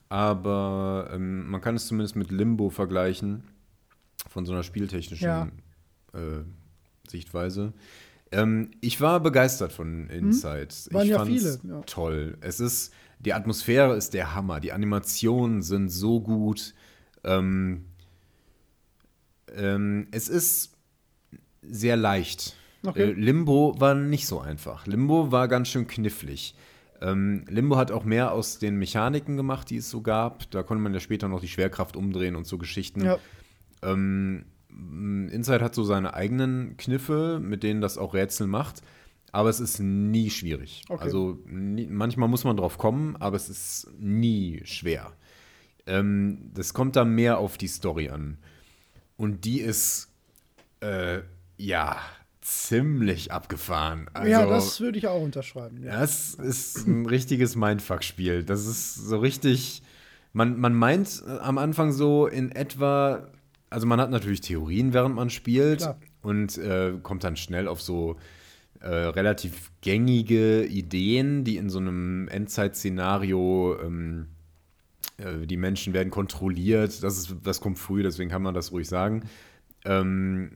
aber ähm, man kann es zumindest mit Limbo vergleichen, von so einer spieltechnischen Ja. äh, Sichtweise. Ähm, ich war begeistert von Inside. Hm? Waren ich ja fand's viele, ja. toll. Es ist, die Atmosphäre ist der Hammer. Die Animationen sind so gut. Ähm, ähm, es ist sehr leicht. Okay. Äh, Limbo war nicht so einfach. Limbo war ganz schön knifflig. Ähm, Limbo hat auch mehr aus den Mechaniken gemacht, die es so gab. Da konnte man ja später noch die Schwerkraft umdrehen und so Geschichten. ja. Ähm, Inside hat so seine eigenen Kniffe, mit denen das auch Rätsel macht. Aber es ist nie schwierig. Okay. Also nie, manchmal muss man drauf kommen, aber es ist nie schwer. Ähm, das kommt da mehr auf die Story an. Und die ist, äh, ja, ziemlich abgefahren. Also, ja, das würde ich auch unterschreiben. Ja. das ist ein richtiges Mindfuck-Spiel. Das ist so richtig. Man, man meint äh, am Anfang so in etwa, also man hat natürlich Theorien, während man spielt Klar. und äh, kommt dann schnell auf so äh, relativ gängige Ideen, die in so einem Endzeit-Szenario, ähm, äh, die Menschen werden kontrolliert. Das, ist, das kommt früh, deswegen kann man das ruhig sagen. Ähm,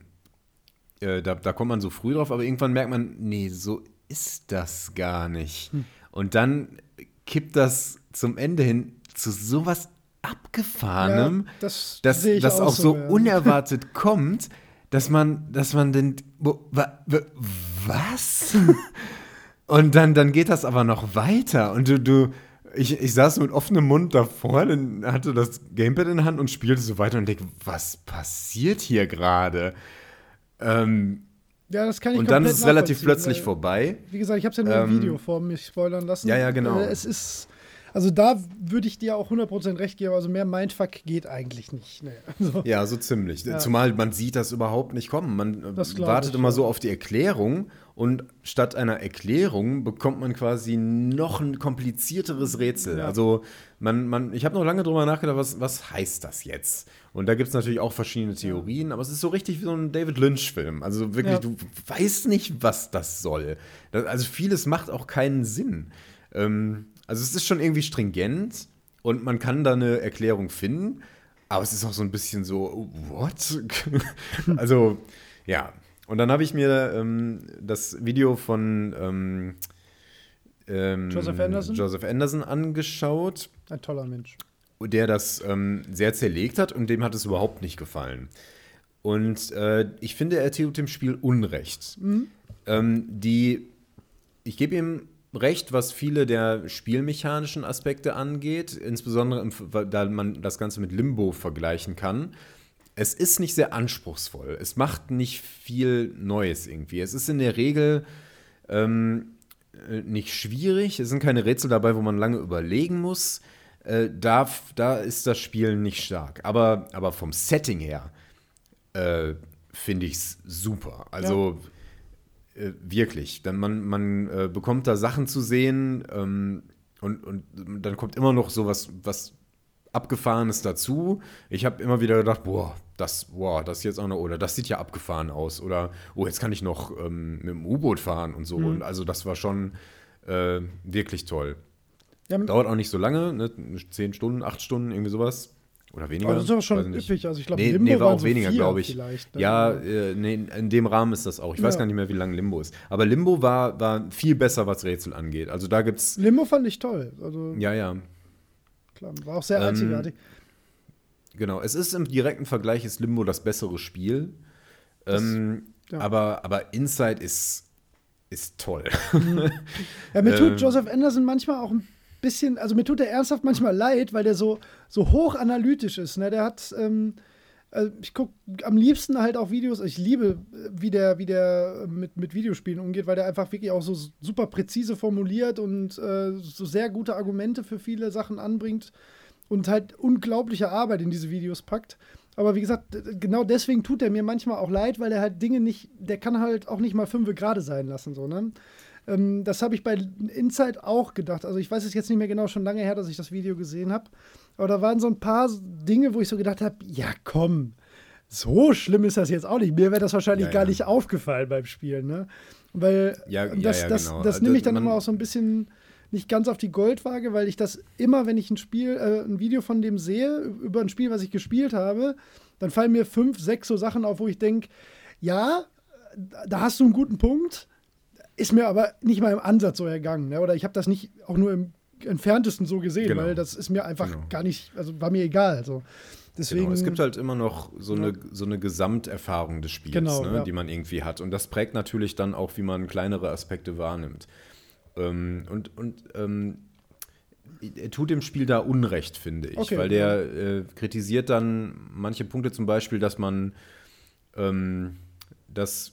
äh, da, da kommt man so früh drauf, aber irgendwann merkt man, nee, so ist das gar nicht. Hm. Und dann kippt das zum Ende hin zu sowas Abgefahrenem, Ja, das dass das auch auch so so, ja. unerwartet *laughs* kommt, dass man, dass man denkt, wo, wa, wa, was? *laughs* Und dann, dann geht das aber noch weiter und du, du, ich, ich saß mit offenem Mund davor, dann hatte das Gamepad in der Hand und spielte so weiter und denke, was passiert hier gerade? Ähm, Ja, das kann ich und dann ist es relativ plötzlich weil- vorbei. Wie gesagt, ich habe es ja nur im Ähm, Video vor mich spoilern lassen. Ja, ja, genau. Äh, Es ist, also da würde ich dir auch 100% recht geben, also mehr Mindfuck geht eigentlich nicht. Nee. *laughs* Also, Ja, so ziemlich. Ja. Zumal man sieht das überhaupt nicht kommen. Man äh, wartet ich, immer ja. so auf die Erklärung und statt einer Erklärung bekommt man quasi noch ein komplizierteres Rätsel. Ja. Also man, man, ich habe noch lange drüber nachgedacht, was, was heißt das jetzt? Und da gibt es natürlich auch verschiedene Theorien, aber es ist so richtig wie so ein David Lynch-Film. Also wirklich, Ja. du weißt nicht, was das soll. Das, also vieles macht auch keinen Sinn. Ähm, also es ist schon irgendwie stringent und man kann da eine Erklärung finden, aber es ist auch so ein bisschen so, what? *laughs* also, ja. Und dann habe ich mir ähm, das Video von ähm, ähm, Joseph Anderson? Joseph Anderson angeschaut, ein toller Mensch. Der das ähm, sehr zerlegt hat und dem hat es überhaupt nicht gefallen. Und äh, ich finde, er tut dem Spiel Unrecht. Ähm, die, ich gebe ihm recht, was viele der spielmechanischen Aspekte angeht, insbesondere im, da man das Ganze mit Limbo vergleichen kann. Es ist nicht sehr anspruchsvoll. Es macht nicht viel Neues irgendwie. Es ist in der Regel ähm, äh, nicht schwierig. Es sind keine Rätsel dabei, wo man lange überlegen muss. Äh, da, da ist das Spiel nicht stark. Aber, aber vom Setting her äh, finde ich es super. Also äh, wirklich. Dann man man äh, bekommt da Sachen zu sehen ähm, und, und dann kommt immer noch so was, was Abgefahrenes dazu. Ich habe immer wieder gedacht, boah, das, boah, das jetzt auch noch, oder das sieht ja abgefahren aus. Oder, oh, jetzt kann ich noch ähm, mit dem U-Boot fahren und so. Mhm. Und also das war schon äh, wirklich toll. Ja, Dauert auch nicht so lange, ne? zehn Stunden, acht Stunden, irgendwie sowas. Oder weniger. aber das ist aber Weiß schon üppig. Also ich glaube, Nee, Limbo nee, war auch so weniger, glaube ich. ne? Ja, äh, nee, in dem Rahmen ist das auch. Ich weiß Ja. gar nicht mehr, wie lang Limbo ist. Aber Limbo war, war viel besser, was Rätsel angeht. Also da gibt's. Limbo fand ich toll. Also Ja, ja, klar, war auch sehr Ähm, einzigartig. genau. Es ist im direkten Vergleich ist Limbo das bessere Spiel. ähm, ja. aber, aber Inside ist, ist toll. Ja, mir tut *laughs* ähm, Joseph Anderson manchmal auch ein bisschen, also mir tut er ernsthaft manchmal leid, weil der so, so hoch ist. Ne? Der hat, ähm, also ich gucke am liebsten halt auch Videos. Ich liebe, wie der, wie der mit, mit Videospielen umgeht, weil der einfach wirklich auch so super präzise formuliert und äh, so sehr gute Argumente für viele Sachen anbringt und halt unglaubliche Arbeit in diese Videos packt. Aber wie gesagt, genau deswegen tut er mir manchmal auch leid, weil er halt Dinge nicht, der kann halt auch nicht mal fünf gerade sein lassen, so, ne? Ähm, das habe ich bei Inside auch gedacht. Also ich weiß es jetzt nicht mehr genau, schon lange her, dass ich das Video gesehen habe. Aber da waren so ein paar Dinge, wo ich so gedacht habe, ja komm, so schlimm ist das jetzt auch nicht. Mir wäre das wahrscheinlich ja, gar nicht aufgefallen beim Spielen, ne? Weil ja, das, das, genau. das, das nehme ich dann immer auch so ein bisschen nicht ganz auf die Goldwaage, weil ich das immer, wenn ich ein Spiel, äh, ein Video von dem sehe, über ein Spiel, was ich gespielt habe, dann fallen mir fünf, sechs so Sachen auf, wo ich denke, ja, da hast du einen guten Punkt, ist mir aber nicht mal im Ansatz so ergangen. Ne? Oder ich habe das nicht auch nur im entferntesten so gesehen, genau. weil das ist mir einfach genau. gar nicht, also war mir egal. Also. Deswegen, genau, es gibt halt immer noch so eine, so eine Gesamterfahrung des Spiels, genau, ne, ja. die man irgendwie hat. Und das prägt natürlich dann auch, wie man kleinere Aspekte wahrnimmt. Ähm, und und ähm, er tut dem Spiel da Unrecht, finde ich, Okay, weil der äh, kritisiert dann manche Punkte, zum Beispiel, dass man ähm, das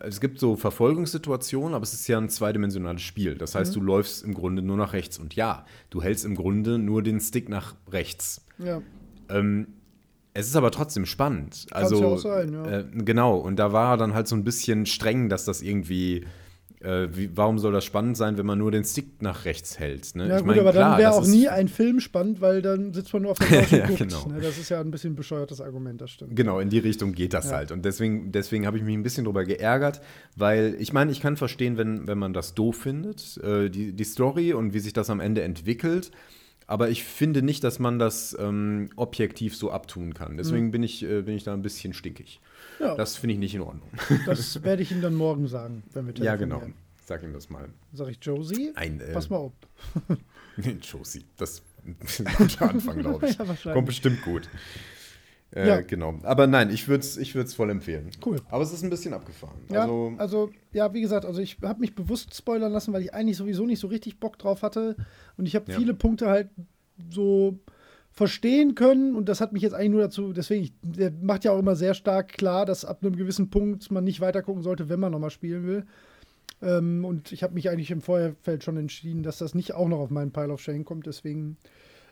es gibt so Verfolgungssituationen, aber es ist ja ein zweidimensionales Spiel. Das heißt, Mhm. du läufst im Grunde nur nach rechts. Und ja, du hältst im Grunde nur den Stick nach rechts. ja. Ähm, es ist aber trotzdem spannend. Kann's Also ja auch sein, ja. äh, genau. Und da war er dann halt so ein bisschen streng, dass das irgendwie. Äh, wie, warum soll das spannend sein, wenn man nur den Stick nach rechts hält? Ne? Ja, Ich gut, mein, aber klar, dann wäre auch nie ein Film spannend, weil dann sitzt man nur auf der *laughs* Couch und Ja, guckt. genau. Ne? Das ist ja ein bisschen ein bescheuertes Argument, das stimmt. Genau, in die Richtung geht das Ja. halt. Und deswegen, deswegen habe ich mich ein bisschen drüber geärgert, weil ich meine, ich kann verstehen, wenn, wenn man das doof findet, äh, die, die Story und wie sich das am Ende entwickelt. Aber ich finde nicht, dass man das ähm, objektiv so abtun kann. Deswegen bin, ich, äh, bin ich da ein bisschen stinkig. Ja, das, Das finde ich nicht in Ordnung. *laughs* werde ich ihm dann morgen sagen, wenn wir Ja, telefonieren. genau. Sag ihm das mal. Sag ich, Josie, Ein, äh, pass mal auf. *laughs* Nee, Josie. Das ist ein guter Anfang, glaube *laughs* ich. Ja. Kommt bestimmt gut. Äh, Ja. Genau. Aber nein, ich würde es ich würd's voll empfehlen. Cool. Aber es ist ein bisschen abgefahren. Ja, also, also, ja, wie gesagt, also ich habe mich bewusst spoilern lassen, weil ich eigentlich sowieso nicht so richtig Bock drauf hatte. Und ich habe Ja. viele Punkte halt so verstehen können. Und das hat mich jetzt eigentlich nur dazu, deswegen, der macht ja auch immer sehr stark klar, dass ab einem gewissen Punkt man nicht weiter gucken sollte, wenn man nochmal spielen will. Ähm, und ich habe mich eigentlich im Vorfeld schon entschieden, dass das nicht auch noch auf meinen Pile of Shame kommt. Deswegen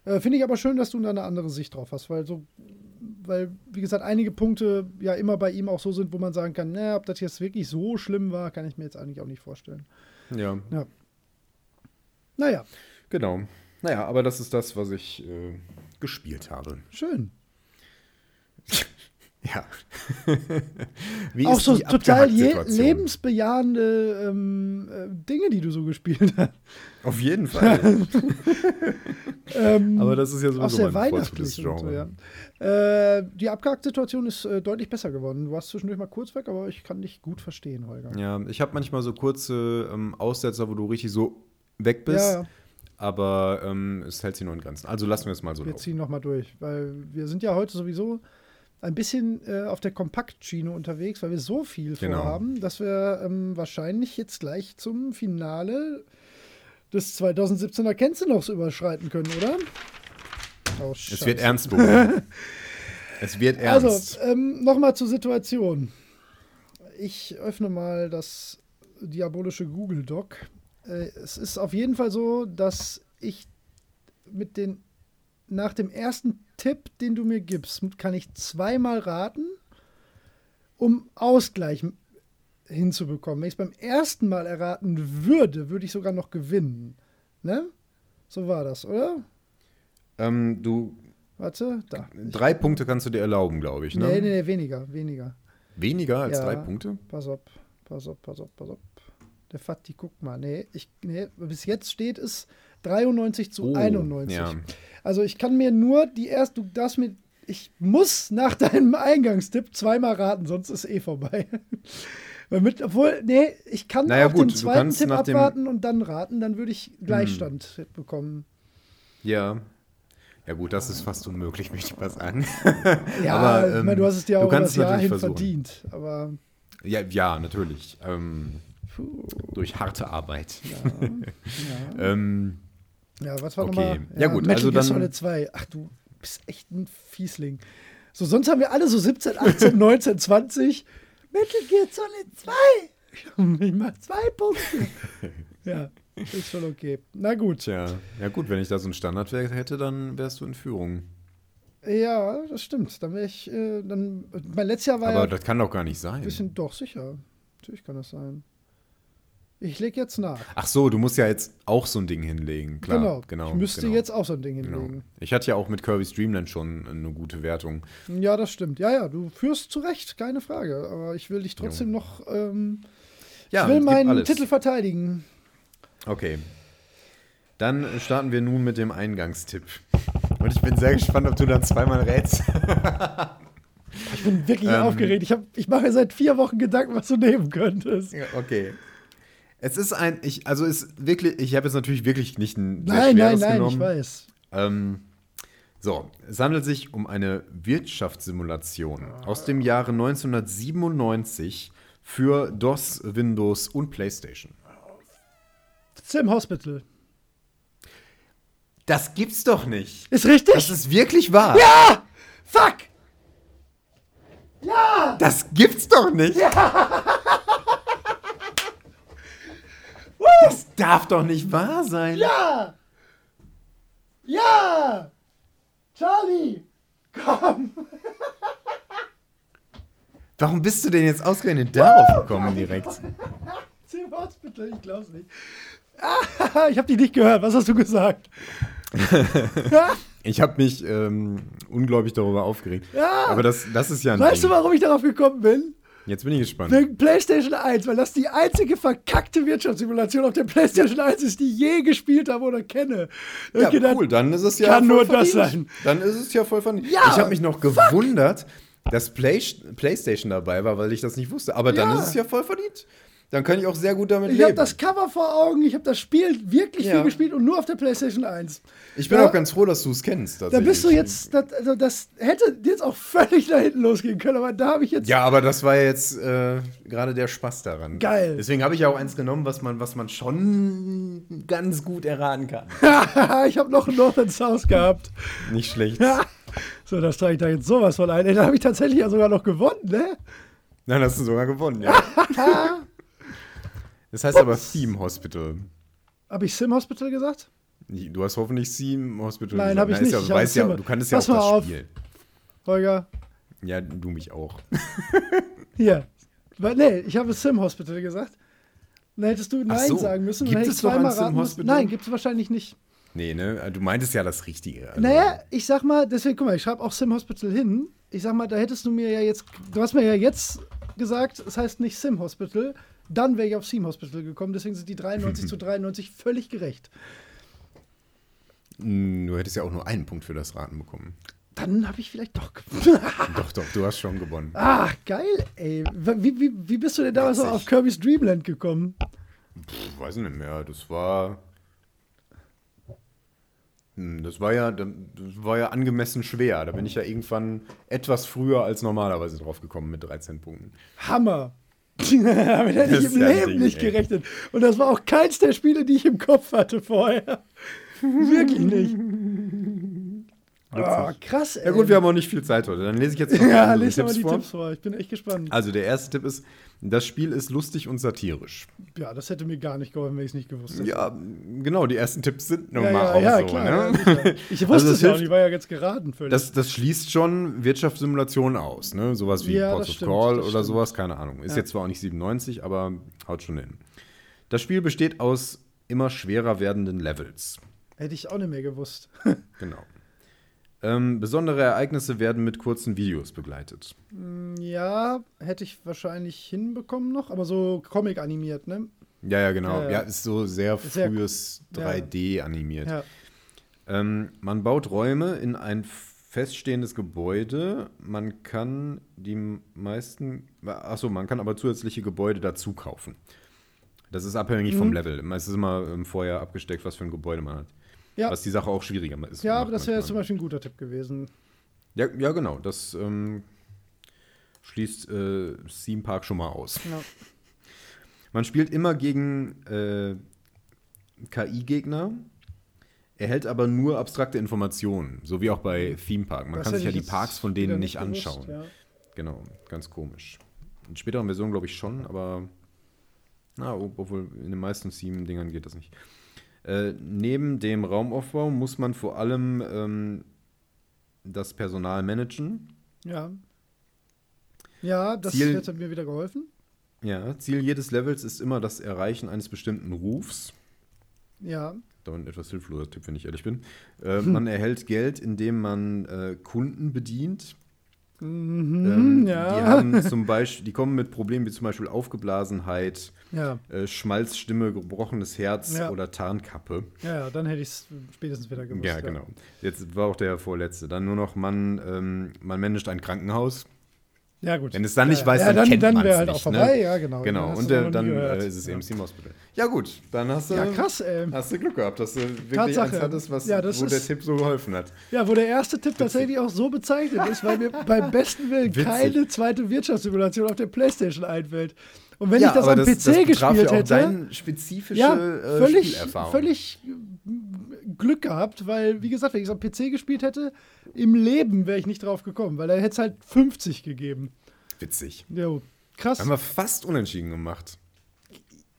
äh, finde ich aber schön, dass du da eine andere Sicht drauf hast, weil so, weil, wie gesagt, einige Punkte ja immer bei ihm auch so sind, wo man sagen kann, naja, ob das jetzt wirklich so schlimm war, kann ich mir jetzt eigentlich auch nicht vorstellen. ja, Naja, genau. Naja, aber das ist das, was ich äh, gespielt habe. schön. *laughs* Ja. *laughs* Auch so total Abgehackt-Situation? lebensbejahende ähm, äh, Dinge, die du so gespielt *laughs* hast. Auf jeden Fall. Ähm, aber das ist ja auch sowieso sehr mein weihnachtlich. Und so, Genre. ja. äh, die Abgehakt-Situation ist äh, deutlich besser geworden. Du warst zwischendurch mal kurz weg, aber ich kann dich gut verstehen, Holger. Ja, ich habe manchmal so kurze ähm, Aussetzer, wo du richtig so weg bist. Ja, ja. Aber ähm, es hält sich nur in Grenzen. Also lassen wir es mal so Wir laufen. ziehen nochmal durch, weil wir sind ja heute sowieso ein bisschen äh, auf der Kompaktschiene unterwegs, weil wir so viel Genau. vorhaben, dass wir ähm, wahrscheinlich jetzt gleich zum Finale des 2017er Kennzeichens überschreiten können, oder? Oh, Es wird ernst, Bogen. *laughs* es wird ernst. Also, ähm, nochmal zur Situation. Ich öffne mal das diabolische Google Doc. Äh, es ist auf jeden Fall so, dass ich mit den nach dem ersten Tipp, den du mir gibst, kann ich zweimal raten, um Ausgleich hinzubekommen. Wenn ich es beim ersten Mal erraten würde, würde ich sogar noch gewinnen. Ne? So war das, oder? ähm, du, Warte, da. drei Punkte kannst du dir erlauben, glaube ich. Ne? Nee, nee, nee, weniger, weniger. Weniger als Ja. drei Punkte? Pass auf, pass auf, pass auf, pass auf. Der Fatti, guck mal. Nee, ich, nee, bis jetzt steht es 93 zu Oh, 91. ja. Also ich kann mir nur die erste, du darfst mir, ich muss nach *laughs* deinem Eingangstipp zweimal raten, sonst ist eh vorbei. *laughs* Weil mit, obwohl, nee, ich kann Naja, auch gut, den zweiten Tipp abwarten und dann raten, dann würde ich Gleichstand bekommen. Ja. Ja, gut, das ist fast unmöglich, *laughs* möchte ich mal sagen. Ja, Aber, ich ähm, meine, du hast es dir auch das Jahr hin versuchen. verdient. Aber ja, ja, natürlich. Ähm, puh, durch harte Arbeit. ja, *laughs* ja. Ähm, Ja, was war Okay. nochmal? Ja, gut, Metal also Gear dann- Solid 2. Ach, du bist echt ein Fiesling. So, sonst haben wir alle so 17, 18, 19, 20. Metal Gear Solid 2. Ich mach zwei Punkte. *laughs* Ja, ist schon okay. Na gut. Tja, ja gut, wenn ich da so ein Standardwerk hätte, dann wärst du in Führung. Ja, das stimmt. Dann wäre ich, äh, dann, mein letztes Jahr war Aber ja das kann doch gar nicht sein. ein bisschen, doch, sicher. Natürlich kann das sein. Ich lege jetzt nach. Ach so, du musst ja jetzt auch so ein Ding hinlegen. Klar, genau. genau. Ich müsste genau, jetzt auch so ein Ding Genau. hinlegen. Ich hatte ja auch mit Kirby's Dreamland schon eine gute Wertung. Ja, das stimmt. Ja, ja, du führst zu Recht, keine Frage. Aber ich will dich trotzdem noch, ähm, Ja, ich will meinen alles. Titel verteidigen. Okay. Dann starten wir nun mit dem Eingangstipp. Und ich bin sehr gespannt, ob du dann zweimal rätst. Ich bin wirklich Ähm. aufgeregt. Ich, hab- ich mache seit vier Wochen Gedanken, was du nehmen könntest. Okay. Es ist ein, ich, also ist wirklich, ich habe jetzt natürlich wirklich nicht ein sehr Nein, nein, schweres nein, genommen. ich weiß. Ähm, so, es handelt sich um eine Wirtschaftssimulation aus dem Jahre 1997 für DOS, Windows und PlayStation. Sim Hospital. Das gibt's doch nicht. Ist richtig? Das ist wirklich wahr. ja! Fuck! Ja! Das gibt's doch nicht. Das darf doch nicht wahr sein. Ja! Ja! Charlie! Komm! *laughs* Warum bist du denn jetzt ausgerechnet darauf gekommen direkt? *laughs* Sim Hospital, ich glaub's nicht. Ah, ich hab dich nicht gehört. Was hast du gesagt? *laughs* Ich habe mich ähm, unglaublich darüber aufgeregt. Ja. Aber das, das ist ja ein Weißt du, Ding. warum ich darauf gekommen bin? Jetzt bin ich gespannt. Wegen PlayStation 1, weil das die einzige verkackte Wirtschaftssimulation auf der PlayStation 1 ist, die ich je gespielt habe oder kenne. Ja, ich gedacht, cool, dann ist es ja kann voll nur das sein. Dann ist es ja voll verdient. Ja, ich habe mich noch gewundert, dass Play PlayStation dabei war, weil ich das nicht wusste. Aber dann Ja. ist es ja voll verdient. Dann kann ich auch sehr gut damit Ich habe leben. das Cover vor Augen, ich habe das Spiel wirklich Ja. viel gespielt und nur auf der PlayStation 1. ich bin Ja. auch ganz froh, dass du es kennst. Da bist du jetzt, das, also das hätte jetzt auch völlig nach hinten losgehen können, aber da habe ich jetzt. Ja, aber das war jetzt äh, gerade der Spaß daran. Geil. Deswegen habe ich ja auch eins genommen, was man, was man schon ganz gut erraten kann. *laughs* ich habe noch ein North and South gehabt. Nicht schlecht. So, das trage ich da jetzt sowas von ein. Ey, Da habe ich tatsächlich ja sogar noch gewonnen, ne? Dann hast du sogar gewonnen, ja. *laughs* das heißt aber Theme Hospital. Habe ich Sim Hospital gesagt? Du hast hoffentlich Theme Hospital Nein, gesagt. hab ich nicht. Ja, Ich habe ja, du kanntest ja Pass auch mal das auf. Spiel. Holger, Ja, du mich auch. *laughs* hier. Nee, ich habe Sim Hospital gesagt. Dann hättest du Nein so. sagen müssen. Gibt es zweimal Sim raten müssen. Hospital? Nein, gibt es wahrscheinlich nicht. Nee, ne? Du meintest ja das Richtige. Also, Naja, ich sag mal, deswegen, guck mal, ich schreibe auch Sim Hospital hin. Ich sag mal, da hättest du mir ja jetzt, du hast mir ja jetzt gesagt, es heißt nicht Sim Hospital. Dann wäre ich auf Sim Hospital gekommen. Deswegen sind die 93 *laughs* zu 93 völlig gerecht. Mm, Du hättest ja auch nur einen Punkt für das Raten bekommen. Dann habe ich vielleicht doch gewonnen. *laughs* doch, doch, du hast schon gewonnen. Ach, geil, ey. Wie, wie, wie bist du denn damals Witzig. auf Kirby's Dreamland gekommen? Ich weiß nicht mehr. Das war. Hm, Das war ja, das war ja angemessen schwer. Da bin ich ja irgendwann etwas früher als normalerweise drauf gekommen mit 13 Punkten. Hammer. *laughs* Damit hätte ich im Leben Ding, nicht ey. gerechnet. Und das war auch keins der Spiele, die ich im Kopf hatte vorher. *laughs* Wirklich nicht. Oh, krass, ey. Ja gut, wir haben auch nicht viel Zeit heute. Dann lese ich jetzt *laughs* noch Ja, lest doch mal die vor. Tipps vor. Ich bin echt gespannt. Also der erste Tipp ist, das Spiel ist lustig und satirisch. Ja, das hätte mir gar nicht geholfen, wenn ich es nicht gewusst hätte. Ja, genau, die ersten Tipps sind nun ja, mal ja, auch ja, so. klar. ne? *laughs* ich wusste Also es ja hilft- und ich war ja jetzt geraten völlig. Das, das schließt schon Wirtschaftssimulationen aus, ne? Sowas wie Ja, Ports of stimmt, Call oder stimmt. sowas, keine Ahnung. Ist jetzt zwar auch nicht 97, aber haut schon hin. Das Spiel besteht aus immer schwerer werdenden Levels. hätte ich auch nicht mehr gewusst. Genau. *laughs* Ähm, besondere Ereignisse werden mit kurzen Videos begleitet. ja, hätte ich wahrscheinlich hinbekommen noch, aber so Comic animiert, ne? Ja, ja, genau. Ja, Ja, ja. ist so sehr Sehr- frühes ja. 3D animiert. Ja. Ähm, man baut Räume in ein feststehendes Gebäude. Man kann die meisten, achso, man kann aber zusätzliche Gebäude dazu kaufen. Das ist abhängig Mhm. vom Level. Es ist immer ähm, vorher abgesteckt, was für ein Gebäude man hat. Ja. Was die Sache auch schwieriger ist. Ja, aber das wäre zum Beispiel ein guter Tipp gewesen. Ja, ja genau. Das ähm, schließt äh, Theme Park schon mal aus. Ja. Man spielt immer gegen äh, KI-Gegner. erhält aber nur abstrakte Informationen, so wie auch bei Theme Park. Man Das kann sich ja die Parks von denen nicht gewusst, anschauen. ja. Genau, ganz komisch. In späteren Versionen glaube ich schon, aber na, ob- obwohl in den meisten Theme-Dingern geht das nicht. Äh, neben dem Raumaufbau muss man vor allem ähm, das Personal managen. Ja. Ja, das Ziel- hat mir wieder geholfen. Ja, Ziel jedes Levels ist immer das Erreichen eines bestimmten Rufs. Ja. Da ein etwas hilfloser Tipp, wenn ich ehrlich bin. Äh, *laughs* man erhält Geld, indem man äh, Kunden bedient. Mhm, Ähm, ja. Die haben zum Beispiel, die kommen mit Problemen wie zum Beispiel Aufgeblasenheit, ja. äh, Schmalzstimme, gebrochenes Herz Ja. oder Tarnkappe. Ja, dann hätte ich es spätestens wieder gewusst. Ja, genau. Jetzt war auch der vorletzte. Dann nur noch, man, ähm, man managt ein Krankenhaus. Ja, gut. Wenn es dann nicht weiß, dann, dann, kennt dann man wäre es halt nicht. auch vorbei, ne? ja, genau. Genau, und nie dann äh, ist es eben Team Hospital. Ja gut, dann hast du, Ja, krass, hast du Glück gehabt, dass du wirklich Tatsache. eins hattest, was, Ja, das wo der ist- Tipp so geholfen hat. Ja, wo der erste Tipp tatsächlich auch so bezeichnet ist, weil mir *laughs* beim besten Willen Witzig. keine zweite Wirtschaftssimulation auf der Playstation einfällt. Und wenn ich das am PC betraf gespielt ja hätte, deine spezifische ja, äh, völlig, Spielerfahrung. völlig äh, Glück gehabt, weil, wie gesagt, wenn ich es am PC gespielt hätte, im Leben wäre ich nicht drauf gekommen, weil da hätte es halt 50 gegeben. Witzig. Jo, krass. Haben wir fast unentschieden gemacht.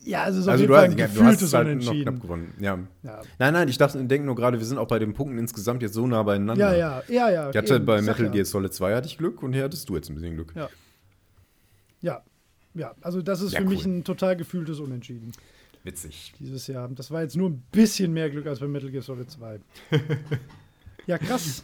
Ja, also so Also du hast, ein ja, du hast gefühltes es halt noch knapp gewonnen. Ja. Ja. Nein, nein, ich dachte, denke nur gerade, wir sind auch bei den Punkten insgesamt jetzt so nah beieinander. ja, ja, ja, ja. Ich hatte eben, bei Metal. Gear Solid 2 hatte ich Glück und hier hattest du jetzt ein bisschen Glück. Ja. Ja, ja, also das ist für mich cool. ein total gefühltes Unentschieden Witzig. dieses Jahr. Das war jetzt nur ein bisschen mehr Glück als bei Metal Gear Solid 2. *laughs* ja, krass.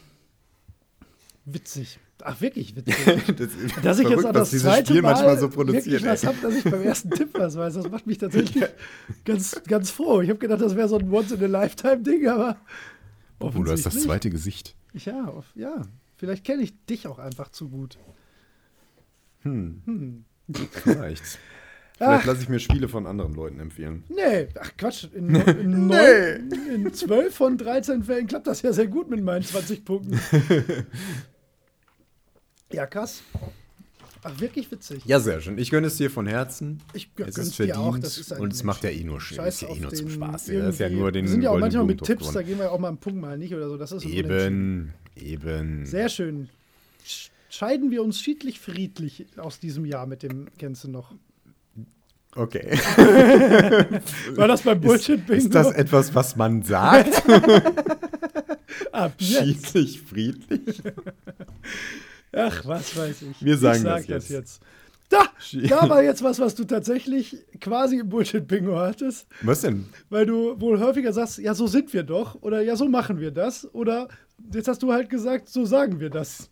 Witzig. Ach, wirklich witzig. *laughs* Das, Dass ich jetzt auch das dieses zweite Spiel Mal manchmal so produziert. was habe, dass ich beim ersten Tipp was weiß. Das macht mich tatsächlich *laughs* ganz, ganz froh. Ich habe gedacht, das wäre so ein Once-in-a-Lifetime-Ding, aber Oh, du hast das zweite Gesicht. nicht. Ja, ja. Vielleicht kenne ich dich auch einfach zu gut. Hm, Hm. vielleicht. *laughs* Vielleicht lasse ich mir Spiele von anderen Leuten empfehlen. Nee, ach Quatsch. In, in, neun, in 12 von 13 Fällen klappt das ja sehr gut mit meinen 20 Punkten. Ja, krass. Ach, wirklich witzig. Ja, sehr schön. Ich gönne es dir von Herzen. Ich Es gönn's ist dir verdient. auch. Das ist und es macht ja eh nur, Scheiß ist ja eh nur zum Spaß. Ja, das ist ja nur den Wir sind ja auch manchmal mit Tipps, da gehen wir auch mal einen Punkt mal nicht oder so. Das ist. Eben, eben. Sehr schön. Sch- Scheiden wir uns schiedlich friedlich aus diesem Jahr mit dem, kennst du noch? Okay. *laughs* War das beim Bullshit-Bingo? Ist das etwas, was man sagt? Ab *laughs* jetzt. Schiedlich, friedlich? *laughs* Ach, was weiß ich. Wir sagen ich sag das jetzt. jetzt. Da! Da war jetzt was, was du tatsächlich quasi im Bullshit-Bingo hattest, Was denn? weil du wohl häufiger sagst, ja, so sind wir doch oder ja, so machen wir das oder jetzt hast du halt gesagt, so sagen wir das.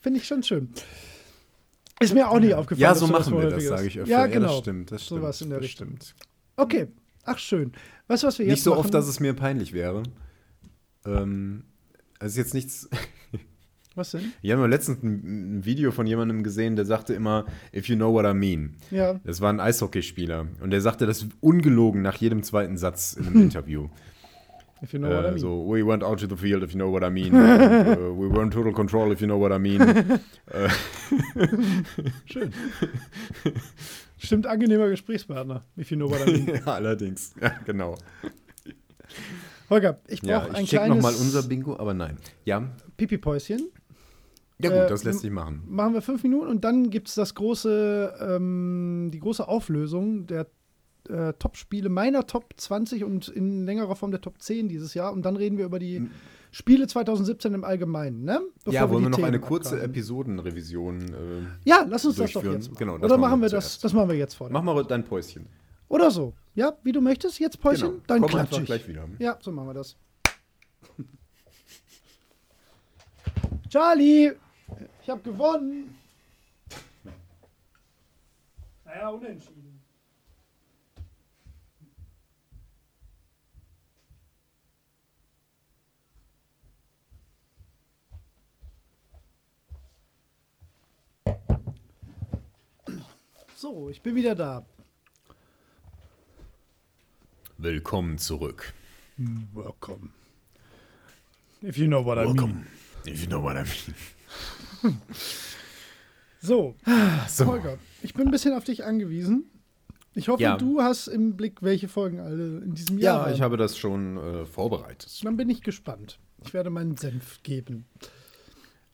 Finde ich schon schön. Ist mir auch nicht aufgefallen. Ja, so machen wir das, sage ich öfter. Ja, genau. das stimmt, das stimmt. Sowas in der das Richtung. stimmt. Okay, ach schön. Weißt du, was wir jetzt Nicht so machen? oft, dass es mir peinlich wäre. Ähm, es ist jetzt nichts. Was denn? Ich habe letztens ein, ein Video von jemandem gesehen, der sagte immer, if you know what I mean. Ja. Das war ein Eishockeyspieler. Und der sagte das ungelogen nach jedem zweiten Satz in einem *laughs* Interview. If you know what I Äh, mean. so, we went out to the field, if you know what I mean. uh, *laughs* we were in total control, if you know what I mean. Äh, *laughs* Schön. Stimmt, angenehmer Gesprächspartner, if you know what I mean. ja, allerdings. Ja, genau. Holger, ich brauche Ja, ein ich check kleines nochmal unser Bingo, aber nein. Ja, Pipi-Päuschen. Ja gut, Äh, das lässt sich machen. Machen wir fünf Minuten und dann gibt es das große, ähm, die große Auflösung der äh, Top-Spiele meiner Top 20 und in längerer Form der Top 10 dieses Jahr. Und dann reden wir über die Spiele 2017 im Allgemeinen. Ne? Bevor ja, wollen wir die noch eine Themen kurze abgrasen. Episodenrevision äh, Ja, lass uns das doch jetzt machen. Genau, Oder machen wir wir das, das machen wir jetzt vorne. Mach mal dein Päuschen. Oder so. Ja, wie du möchtest. Jetzt Päuschen, Genau. dann Komm klatsch ich. gleich wieder. Ja, so machen wir das. *laughs* Charlie, ich habe gewonnen. Naja, unentschieden. So, ich bin wieder da. Willkommen zurück. Welcome. If you know what I mean. If you know what I mean. *laughs* So, So. Holger, ich bin ein bisschen auf dich angewiesen. Ich hoffe, Ja. du hast im Blick, welche Folgen alle in diesem Jahr Ja, ich habe das schon äh, vorbereitet. Dann bin ich gespannt. Ich werde meinen Senf geben.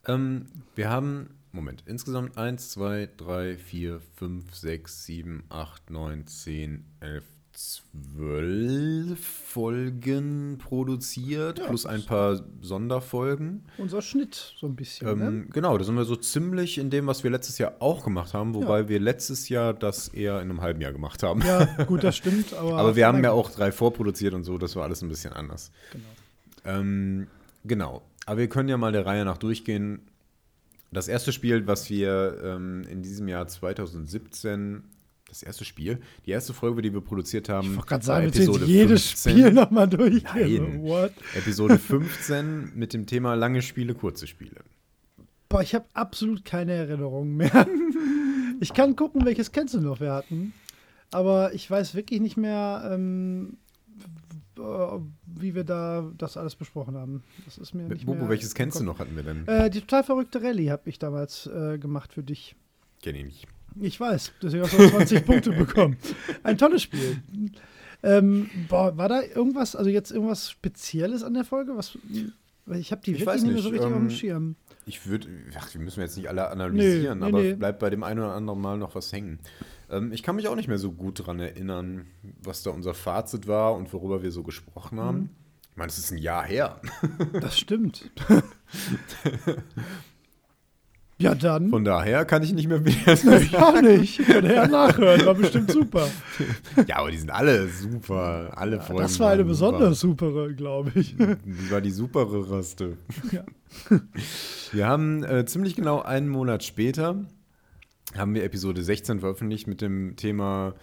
Ähm, wir haben, Moment, insgesamt 1, 2, 3, 4, 5, 6, 7, 8, 9, 10, 11, 12 Folgen produziert, Ja, plus ein paar Sonderfolgen. Unser Schnitt so ein bisschen. ne? Ähm, genau, da sind wir so ziemlich in dem, was wir letztes Jahr auch gemacht haben, wobei wir letztes Jahr das eher in einem halben Jahr gemacht haben. Ja, *laughs* gut, das stimmt. Aber, Aber wir haben ja auch drei vorproduziert und so, das war alles ein bisschen anders. Genau. Ähm, genau. Aber wir können ja mal der Reihe nach durchgehen. Das erste Spiel, was wir ähm, in diesem Jahr 2017, das erste Spiel, die erste Folge, die wir produziert haben, Ich wollte gerade sagen, wir jedes 15, Spiel nochmal durch. Nein. What? Episode 15 *laughs* mit dem Thema lange Spiele, kurze Spiele. Boah, ich habe absolut keine Erinnerung mehr. *laughs* ich kann gucken, welches kennst du noch wir hatten. Aber ich weiß wirklich nicht mehr, ähm, wie wir da das alles besprochen haben. Das ist mir nicht Bobo, mehr welches kennst du noch, hatten wir denn? Äh, die total verrückte Rallye habe ich damals äh, gemacht für dich. Kenne ich nicht. Ich weiß, deswegen hast du 20 Punkte bekommen. Ein tolles Spiel. Ähm, boah, war da irgendwas, also jetzt irgendwas Spezielles an der Folge? Was, ich habe die Ich wirklich nicht mehr so richtig auf dem ähm, Schirm. Ich würde, die müssen wir jetzt nicht alle analysieren, nee, aber nee. bleibt bei dem einen oder anderen Mal noch was hängen. Ähm, ich kann mich auch nicht mehr so gut dran erinnern, was da unser Fazit war und worüber wir so gesprochen haben. Mhm. Ich meine, es ist ein Jahr her. Das stimmt. *laughs* ja, dann. Von daher kann ich nicht mehr wieder. ich *laughs* auch nicht. Ich könnte ja nachhören, war bestimmt super. ja, aber die sind alle super. Alle Folgen. Das war eine besonders supere, glaube ich. Super. Die war die supere Raste. Ja. Wir haben äh, ziemlich genau einen Monat später haben wir Episode 16 veröffentlicht mit dem Thema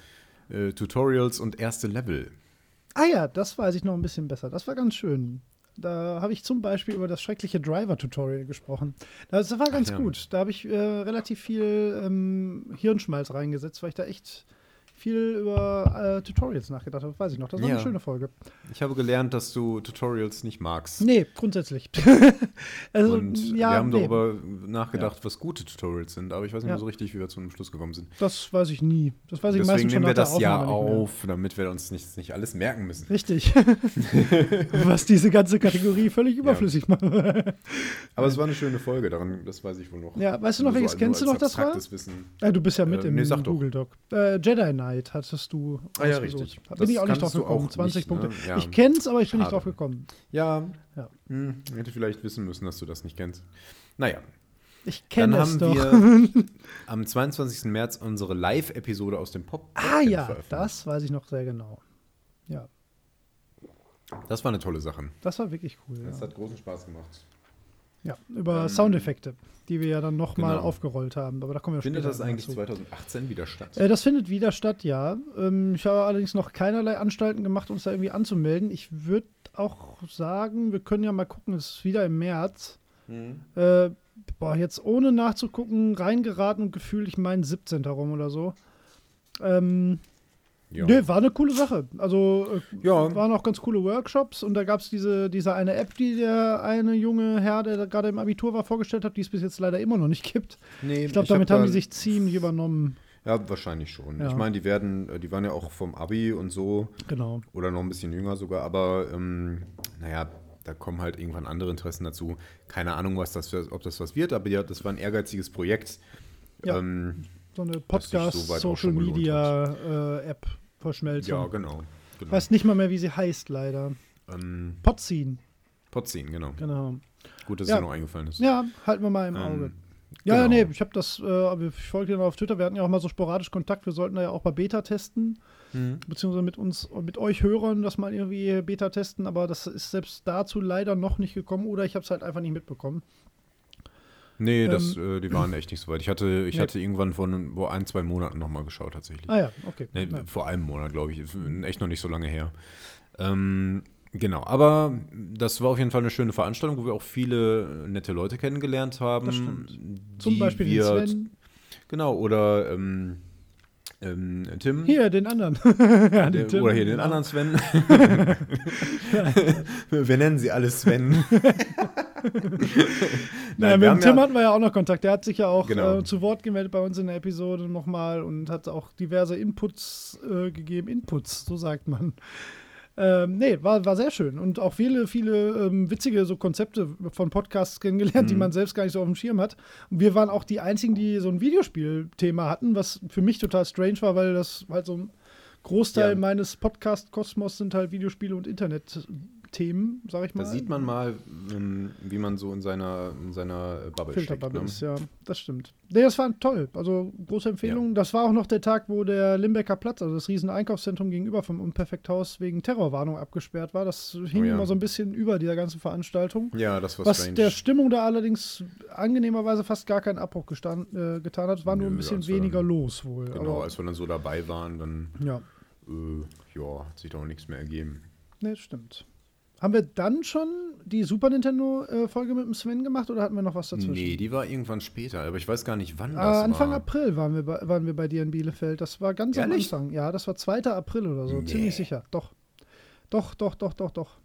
äh, Tutorials und erste Level. Ah ja, das weiß ich noch ein bisschen besser. Das war ganz schön. Da habe ich zum Beispiel über das schreckliche Driver-Tutorial gesprochen. Das war ganz ja. gut. Da habe ich äh, relativ viel ähm, Hirnschmalz reingesetzt, weil ich da echt viel über äh, Tutorials nachgedacht habe. Weiß ich noch. Das war Ja. eine schöne Folge. Ich habe gelernt, dass du Tutorials nicht magst. Nee, grundsätzlich. *laughs* also, und ja, wir haben nee, darüber nachgedacht, was gute Tutorials sind, aber ich weiß nicht Ja. mehr so richtig, wie wir zu einem Schluss gekommen sind. das weiß ich nie. Das weiß ich Deswegen meistens schon nehmen wir das ja auf, damit wir uns nicht, nicht alles merken müssen. Richtig. *laughs* Was diese ganze Kategorie völlig überflüssig macht. Aber es war eine schöne Folge, daran, das weiß ich wohl noch. Ja, weißt du noch, welches kennst du noch, das war? Wissen. Ja, du bist ja mit Äh, im nee. Google Doc. Äh, Jedi Knight hattest du. Ah ja, ausgesucht. richtig. Da Das bin ich auch nicht drauf gekommen. auch 20 nicht, ne? Punkte. Ja. Ich kenn's, aber ich bin nicht Schade. drauf gekommen. Ja, Ja. hm, hätte vielleicht wissen müssen, dass du das nicht kennst. Naja, Ich dann kenne es haben doch. wir *laughs* am 22. März unsere Live-Episode aus dem Pop. ah ja, das weiß ich noch sehr genau. Ja, Das war eine tolle Sache. das war wirklich cool. Das Ja, hat großen Spaß gemacht. Ja über Ähm, Soundeffekte, die wir ja dann nochmal genau. aufgerollt haben. Aber da kommen wir Findet später das eigentlich zu. 2018 wieder statt? Äh, das findet wieder statt, ja. Ähm, ich habe allerdings noch keinerlei Anstalten gemacht, uns da irgendwie anzumelden. Ich würde auch sagen, wir können ja mal gucken, es ist wieder im März. Hm. Äh, boah, jetzt ohne nachzugucken, reingeraten und gefühlt, ich meine 17. rum oder so. Ähm, Ja. Nee, war eine coole Sache. Also äh, Ja. waren auch ganz coole Workshops und da gab es diese, diese eine App, die der eine junge Herr, der da gerade im Abitur war, vorgestellt hat, die es bis jetzt leider immer noch nicht gibt. Nee, Ich glaube, hab damit haben da- die sich ziemlich übernommen. Ja, wahrscheinlich schon. Ja. Ich meine, die werden, äh, die waren ja auch vom Abi und so Genau. oder noch ein bisschen jünger sogar, aber ähm, naja, da kommen halt irgendwann andere Interessen dazu. Keine Ahnung, was das, für- ob das was wird, aber ja, das war ein ehrgeiziges Projekt. Ja. Ähm, So eine sich soweit auch Podcast, Social schon gelohnt Media äh, App Verschmelzung. ja, genau. genau. Weiß nicht mal mehr, wie sie heißt, leider. Ähm, Podziehen, Potzin, genau. genau. Gut, dass Ja. es dir noch eingefallen ist. Ja, halten wir mal im Ähm, Auge. Ja, ja, genau. nee, ich habe das, äh, aber ich folge dir noch auf Twitter, wir hatten ja auch mal so sporadisch Kontakt, wir sollten da ja auch bei Beta testen, Mhm. beziehungsweise mit uns, mit euch Hörern das mal irgendwie Beta testen, aber das ist selbst dazu leider noch nicht gekommen oder ich habe es halt einfach nicht mitbekommen. Nee, das, äh, die waren echt nicht so weit. Ich hatte, ich Nee. hatte irgendwann vor ein, vor ein, zwei Monaten nochmal geschaut, tatsächlich. Ah ja, okay. Nee, Ja. Vor einem Monat, glaube ich. Echt noch nicht so lange her. Ähm, genau, aber das war auf jeden Fall eine schöne Veranstaltung, wo wir auch viele nette Leute kennengelernt haben. Das stimmt. Zum Beispiel wir, den Sven. Genau, oder ähm, ähm, Tim. Hier, den anderen. *laughs* ja, Der, Tim, oder hier den anderen Sven. *laughs* wir nennen sie alle Sven. *laughs* Naja, wir mit Tim ja- hatten wir ja auch noch Kontakt. Der hat sich ja auch Genau. äh, zu Wort gemeldet bei uns in der Episode nochmal und hat auch diverse Inputs äh, gegeben. Inputs, so sagt man. Ähm, nee, war, war sehr schön. Und auch viele, viele ähm, witzige so Konzepte von Podcasts kennengelernt, Mhm. die man selbst gar nicht so auf dem Schirm hat. Und wir waren auch die einzigen, die so ein Videospielthema hatten, was für mich total strange war, weil das halt so ein Großteil Ja. meines Podcast-Kosmos sind halt Videospiele und Internet-Themen, sag ich mal. Da sieht man mal, ähm, wie man so in seiner, in seiner Bubble steckt. Filterbubble Ne? ist, ja, das stimmt. Nee, das war toll. Also große Empfehlung. Das war auch noch der Tag, wo der Limbecker Platz, also das riesen Einkaufszentrum gegenüber vom Unperfekthaus, wegen Terrorwarnung abgesperrt war. Das hing Oh ja. immer so ein bisschen über dieser ganzen Veranstaltung. Ja, das war Was strange. der Stimmung da allerdings angenehmerweise fast gar keinen Abbruch äh, getan hat. Es war nur ein Nö, bisschen als wir weniger dann- los wohl. genau, Aber, als wir dann so dabei waren, dann ja, äh, ja, hat sich doch nichts mehr ergeben. nee, stimmt. Haben wir dann schon die Super Nintendo-Folge mit dem Sven gemacht oder hatten wir noch was dazwischen? Nee, die war irgendwann später, aber ich weiß gar nicht, wann das Ah, Anfang war. April waren wir, bei, waren wir bei dir in Bielefeld. Das war ganz Ehrlich? am Anfang. Ja, das war 2. April oder so, Nee. ziemlich sicher. Doch. Doch, doch, doch, doch, doch.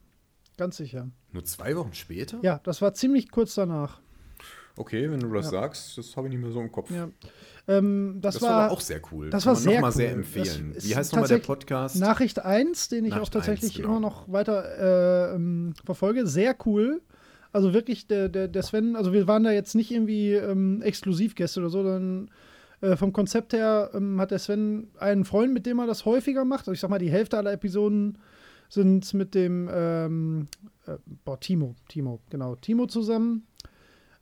Ganz sicher. Nur zwei Wochen später? Ja, das war ziemlich kurz danach. Okay, wenn du das Ja. sagst, das habe ich nicht mehr so im Kopf. Ja. Ähm, das, Das, war, war, auch sehr cool. das Kann war man sehr noch mal cool. sehr empfehlen. Wie heißt nochmal der Podcast? Nachricht 1, den ich auch Nachricht tatsächlich 1, genau. immer noch weiter äh, ähm, verfolge. Sehr cool. Also wirklich, der, der, der Sven, also wir waren da jetzt nicht irgendwie ähm, Exklusivgäste oder so, sondern äh, vom Konzept her ähm, hat der Sven einen Freund, mit dem er das häufiger macht. Also ich sag mal, die Hälfte aller Episoden sind mit dem ähm, äh, boah, Timo, Timo, genau, Timo zusammen.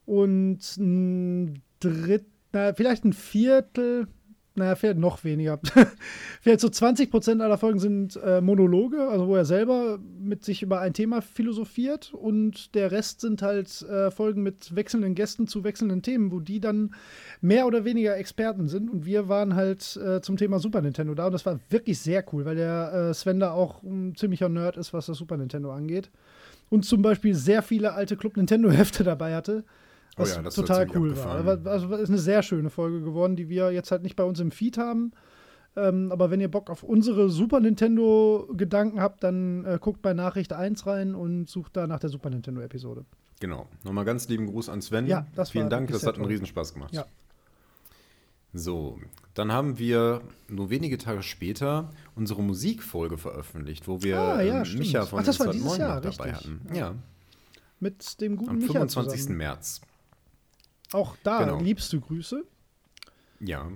Und ein Dritt, na, vielleicht ein Viertel, naja, vielleicht noch weniger. *laughs* vielleicht so 20 Prozent aller Folgen sind äh, Monologe, also wo er selber mit sich über ein Thema philosophiert und der Rest sind halt äh, Folgen mit wechselnden Gästen zu wechselnden Themen, wo die dann mehr oder weniger Experten sind und wir waren halt äh, zum Thema Super Nintendo da und das war wirklich sehr cool, weil der äh, Sven da auch ein ziemlicher Nerd ist, was das Super Nintendo angeht und zum Beispiel sehr viele alte Club Nintendo Hefte dabei hatte. Oh Was ja, das total cool abgefahren. war. Also ist eine sehr schöne Folge geworden, die wir jetzt halt nicht bei uns im Feed haben. Ähm, aber wenn ihr Bock auf unsere Super Nintendo-Gedanken habt, dann äh, guckt bei Nachricht 1 rein und sucht da nach der Super Nintendo-Episode. Genau. Nochmal ganz lieben Gruß an Sven. Ja, das Vielen war Dank, das hat einen toll. Riesenspaß gemacht. Ja. So, dann haben wir nur wenige Tage später unsere Musikfolge veröffentlicht, wo wir Ah, ja, ähm. Micha von Ach, das war dieses Jahr, dabei richtig. hatten. Ja, Mit dem guten am Micha 25. zusammen. März. Auch da Genau. liebste Grüße. Ja.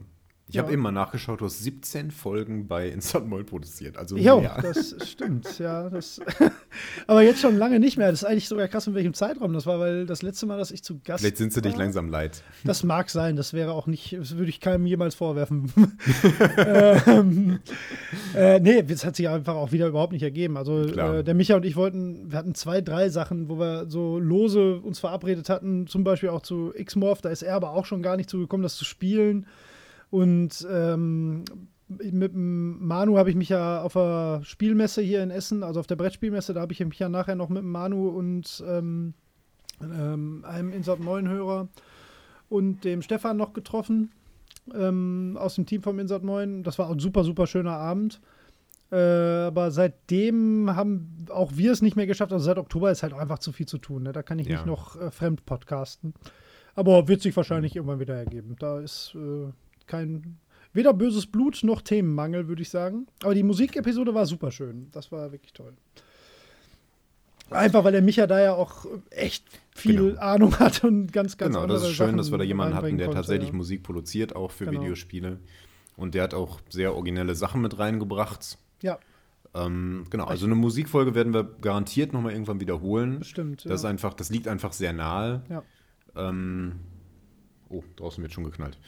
Ich Ja. habe eben mal nachgeschaut, du hast 17 Folgen bei Instant Moin produziert. Also Jo, mehr. das stimmt, ja. Das *laughs* aber jetzt schon lange nicht mehr. Das ist eigentlich sogar krass, in welchem Zeitraum das war, weil das letzte Mal, dass ich zu Gast Vielleicht sind sie dich war, langsam leid. Das *laughs* mag sein, das wäre auch nicht, das würde ich keinem jemals vorwerfen. *laughs* ähm, äh, nee, das hat sich einfach auch wieder überhaupt nicht ergeben. Also äh, der Micha und ich wollten, wir hatten zwei, drei Sachen, wo wir so lose uns verabredet hatten, zum Beispiel auch zu X-Morph, da ist er aber auch schon gar nicht zugekommen, das zu spielen. Und ähm, mit dem Manu habe ich mich ja auf der Spielmesse hier in Essen, also auf der Brettspielmesse, da habe ich mich ja nachher noch mit dem Manu und ähm, ähm, einem Insert 9 Hörer und dem Stefan noch getroffen ähm, aus dem Team vom Insert 9. Das war ein super, super schöner Abend. Äh, aber seitdem haben auch wir es nicht mehr geschafft. Also seit Oktober ist halt einfach zu viel zu tun. Ne? Da kann ich Ja. nicht noch äh, fremd podcasten. Aber wird sich wahrscheinlich irgendwann wieder ergeben. Da ist äh, kein weder böses Blut noch Themenmangel, würde ich sagen. Aber die Musikepisode war super schön. Das war wirklich toll. Einfach weil der Micha da ja auch echt viel Genau. Ahnung hat und ganz, ganz genau, das ist schön, Sachen dass wir da jemanden hatten, der konnte, tatsächlich ja. Musik produziert, auch für Genau. Videospiele. Und der hat auch sehr originelle Sachen mit reingebracht. Ja, Ähm, genau, also eine Musikfolge werden wir garantiert nochmal irgendwann wiederholen. bestimmt. Das, ist ja. einfach, das liegt einfach sehr nahe. Ja. Ähm, oh, draußen wird schon geknallt.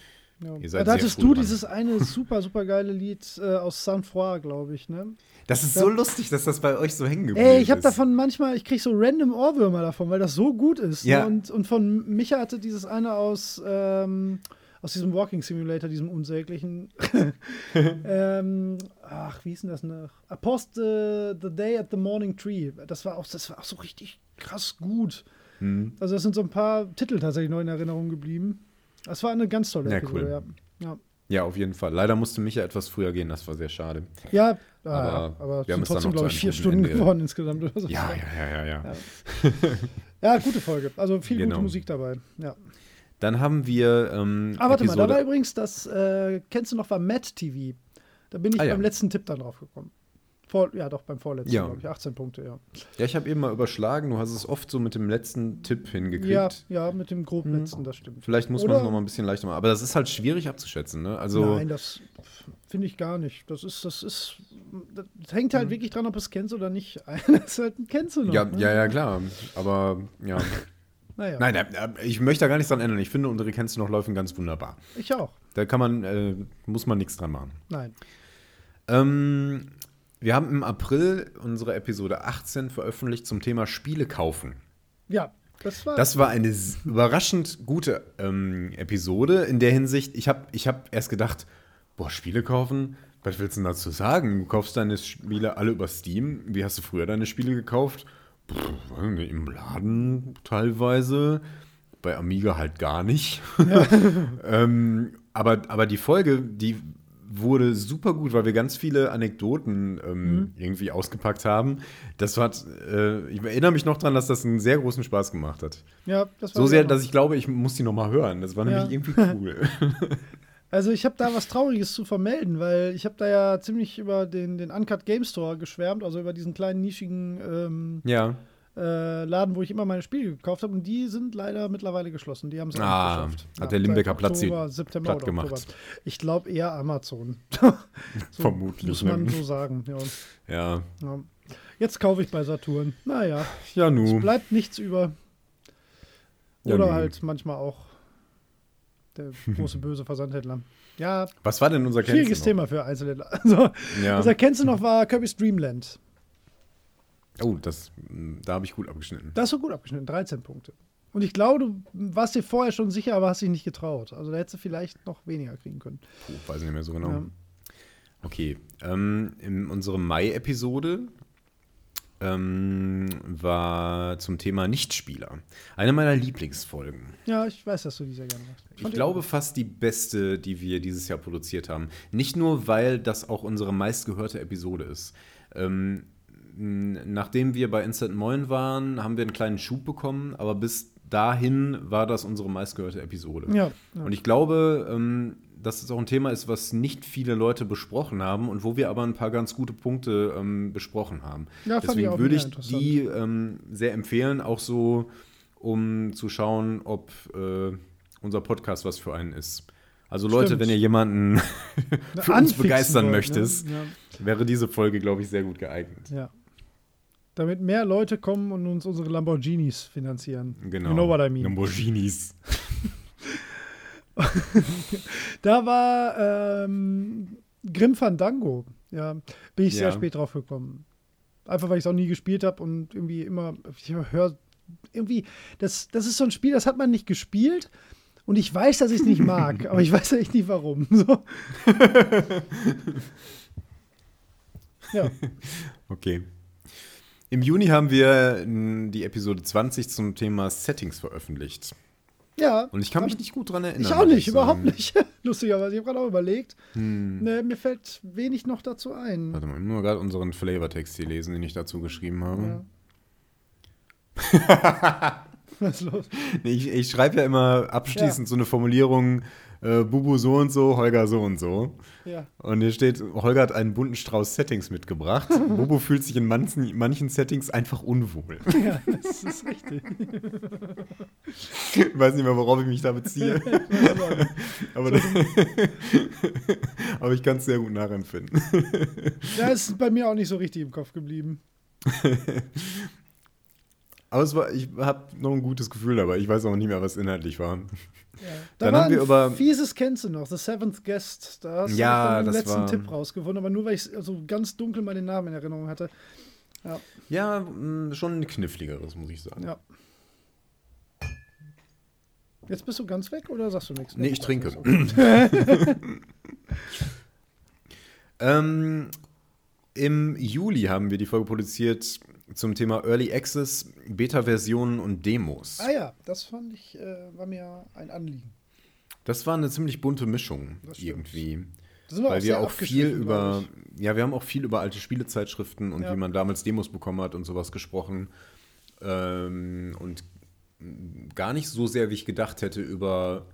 Ja. Ihr seid da hattest du dran. dieses eine *laughs* super, super geile Lied äh, aus Saint-Foy, glaube ich, ne? Das ist Ja. so lustig, dass das bei euch so hängen geblieben Ey, ich habe ist. davon manchmal, ich kriege so random Ohrwürmer davon, weil das so gut ist. Ja. Ne? Und, und von Micha hatte dieses eine aus, ähm, aus diesem Walking Simulator, diesem unsäglichen. *laughs* ähm, ach, wie hieß denn das noch? A Post the, the Day at the Morning Tree. Das war auch, das war auch so richtig krass gut. Hm. Also, das sind so ein paar Titel tatsächlich noch in Erinnerung geblieben. Das war eine ganz tolle Ja, Episode, cool. ja. Ja, Ja, auf jeden Fall. Leider musste Micha etwas früher gehen, das war sehr schade. ja Aber aber, aber wir haben trotzdem, glaube ich, vier Stunden Ende- geworden insgesamt oder so. Ja, ja, ja, ja, ja. Ja. *laughs* Gute Folge. Also viel Genau. gute Musik dabei. Ja. Dann haben wir. Ähm, Ah, warte mal, da Episode- war übrigens das, äh, kennst du noch, war Matt TV. Da bin ich Ah, beim letzten Tipp dann drauf gekommen. Vor, ja, doch, beim vorletzten, Ja. glaube ich. 18 Punkte, ja. Ja, ich habe eben mal überschlagen. Du hast es oft so mit dem letzten Tipp hingekriegt. Ja, ja, mit dem grob Mhm. letzten, das stimmt. Vielleicht muss man es noch mal ein bisschen leichter machen. Aber das ist halt schwierig abzuschätzen. Ne? Also, Nein, das finde ich gar nicht. Das ist, das ist, das hängt halt wirklich dran, ob es kennst oder nicht. *laughs* das ist halt ein kennst du noch. Ja, ne? ja, ja, klar. Aber ja. *laughs* Naja, Nein, ich möchte da gar nichts dran ändern. Ich finde, unsere Kennst du noch laufen ganz wunderbar. ich auch. Da kann man, äh, muss man nichts dran machen. Nein. Ähm, wir haben im April unsere Episode 18 veröffentlicht zum Thema Spiele kaufen. Ja, das war. Das war eine überraschend gute ähm, Episode in der Hinsicht, ich habe ich hab erst gedacht, boah, Spiele kaufen, was willst du denn dazu sagen? Du kaufst deine Spiele alle über Steam. Wie hast du früher deine Spiele gekauft? Pff, Im Laden teilweise, bei Amiga halt gar nicht. *laughs* ähm, aber, aber die Folge, die wurde super gut, weil wir ganz viele Anekdoten ähm, irgendwie ausgepackt haben. Das hat, äh, ich erinnere mich noch dran, dass das einen sehr großen Spaß gemacht hat. ja, das war So sehr, dass ich glaube, ich muss die noch mal hören. Das war Ja. nämlich irgendwie *laughs* cool. Also ich habe da was Trauriges zu vermelden, weil ich habe da ja ziemlich über den, den Uncut Game Store geschwärmt, also über diesen kleinen nischigen ähm, ja. Äh, Laden, wo ich immer meine Spiele gekauft habe. Und die sind leider mittlerweile geschlossen. Die haben es Ah, nicht geschafft. hat der Limbecker Platz Oktober, September platt gemacht. Oktober. Ich glaube eher Amazon. *laughs* so *laughs* Vermutlich, Muss man ne? so sagen. Ja. Ja. Ja. Jetzt kaufe ich bei Saturn. Naja, Ja, es nu. bleibt nichts über. Ja, Oder nu. halt manchmal auch der große *laughs* böse Versandhändler. Ja, Was war denn unser Kennst schwieriges Thema für Einzelhändler. Also, Ja. Erkennst du noch war Kirby's Dreamland. Oh, das, mh, da habe ich gut abgeschnitten. Das ist so gut abgeschnitten, 13 Punkte. Und ich glaube, du warst dir vorher schon sicher, aber hast dich nicht getraut. Also da hättest du vielleicht noch weniger kriegen können. Puh, weiß ich nicht mehr so genau. Ja. Okay. Ähm, in unserer Mai-Episode ähm, war zum Thema Nichtspieler. Eine meiner Lieblingsfolgen. Ja, ich weiß, dass du die sehr gerne machst. Ich die glaube gut. fast die beste, die wir dieses Jahr produziert haben. Nicht nur, weil das auch unsere meistgehörte Episode ist. Ähm, nachdem wir bei Instant Moin waren, haben wir einen kleinen Schub bekommen, aber bis dahin war das unsere meistgehörte Episode. Ja, ja. Und ich glaube, ähm, dass es auch ein Thema ist, was nicht viele Leute besprochen haben und wo wir aber ein paar ganz gute Punkte ähm, besprochen haben. Ja, ich Deswegen auch würde ich die ähm, sehr empfehlen, auch so, um zu schauen, ob äh, unser Podcast was für einen ist. Also Leute, Stimmt. wenn ihr jemanden *laughs* *laughs* für uns begeistern wollt, ne? möchtest, wäre diese Folge, glaube ich, sehr gut geeignet. Ja. Damit mehr Leute kommen und uns unsere Lamborghinis finanzieren. Genau. You know what I mean. Lamborghinis. *laughs* Da war ähm, Grim Fandango. Ja, bin ich sehr Ja. spät drauf gekommen. Einfach weil ich es auch nie gespielt habe und irgendwie immer, ich höre, irgendwie, das, das ist so ein Spiel, das hat man nicht gespielt. Und ich weiß, dass ich es nicht mag, *laughs* aber ich weiß echt nicht warum. *laughs* So. ja, Okay. Im Juni haben wir die Episode 20 zum Thema Settings veröffentlicht. ja. Und ich kann mich nicht gut dran erinnern. Ich auch nicht, überhaupt sagen. nicht. *laughs* Lustigerweise, ich habe gerade auch überlegt. Hm. Ne, mir fällt wenig noch dazu ein. Warte mal, ich muss mal gerade unseren Flavortext hier lesen, den ich dazu geschrieben habe. Ja. *laughs* Was ist los? Nee, ich ich schreibe ja immer abschließend so eine Formulierung, äh, Bubu so und so, Holger so und so. Ja. Und hier steht, Holger hat einen bunten Strauß Settings mitgebracht. *laughs* Bubu fühlt sich in manchen, manchen Settings einfach unwohl. ja, das ist richtig. Ich weiß nicht mehr, worauf ich mich da beziehe. *laughs* Aber, *laughs* aber ich kann es sehr gut nachempfinden. Ja, ist bei mir auch nicht so richtig im Kopf geblieben. Aber es war, ich habe noch ein gutes Gefühl dabei. Ich weiß auch nicht mehr, was inhaltlich war. Ja. *laughs* Da Dann war haben wir über- fieses kennst du noch, The Seventh Guest. Da hast Ja, du den letzten war- Tipp rausgefunden, aber nur weil ich so ganz dunkel mal den Namen in Erinnerung hatte. Ja, Ja, mh, schon ein kniffligeres, muss ich sagen. ja. Jetzt bist du ganz weg oder sagst du nichts? Nee, ich trinke. Okay. *laughs* Ähm, Im Juli haben wir die Folge produziert zum Thema Early Access, Beta-Versionen und Demos. Ah ja, das fand ich, äh, war mir ein Anliegen. Das war eine ziemlich bunte Mischung irgendwie. Wir Weil wir auch viel über, ja, wir haben auch viel über alte Spielezeitschriften und Ja. wie man damals Demos bekommen hat und sowas gesprochen. Ähm, und gar nicht so sehr, wie ich gedacht hätte, über.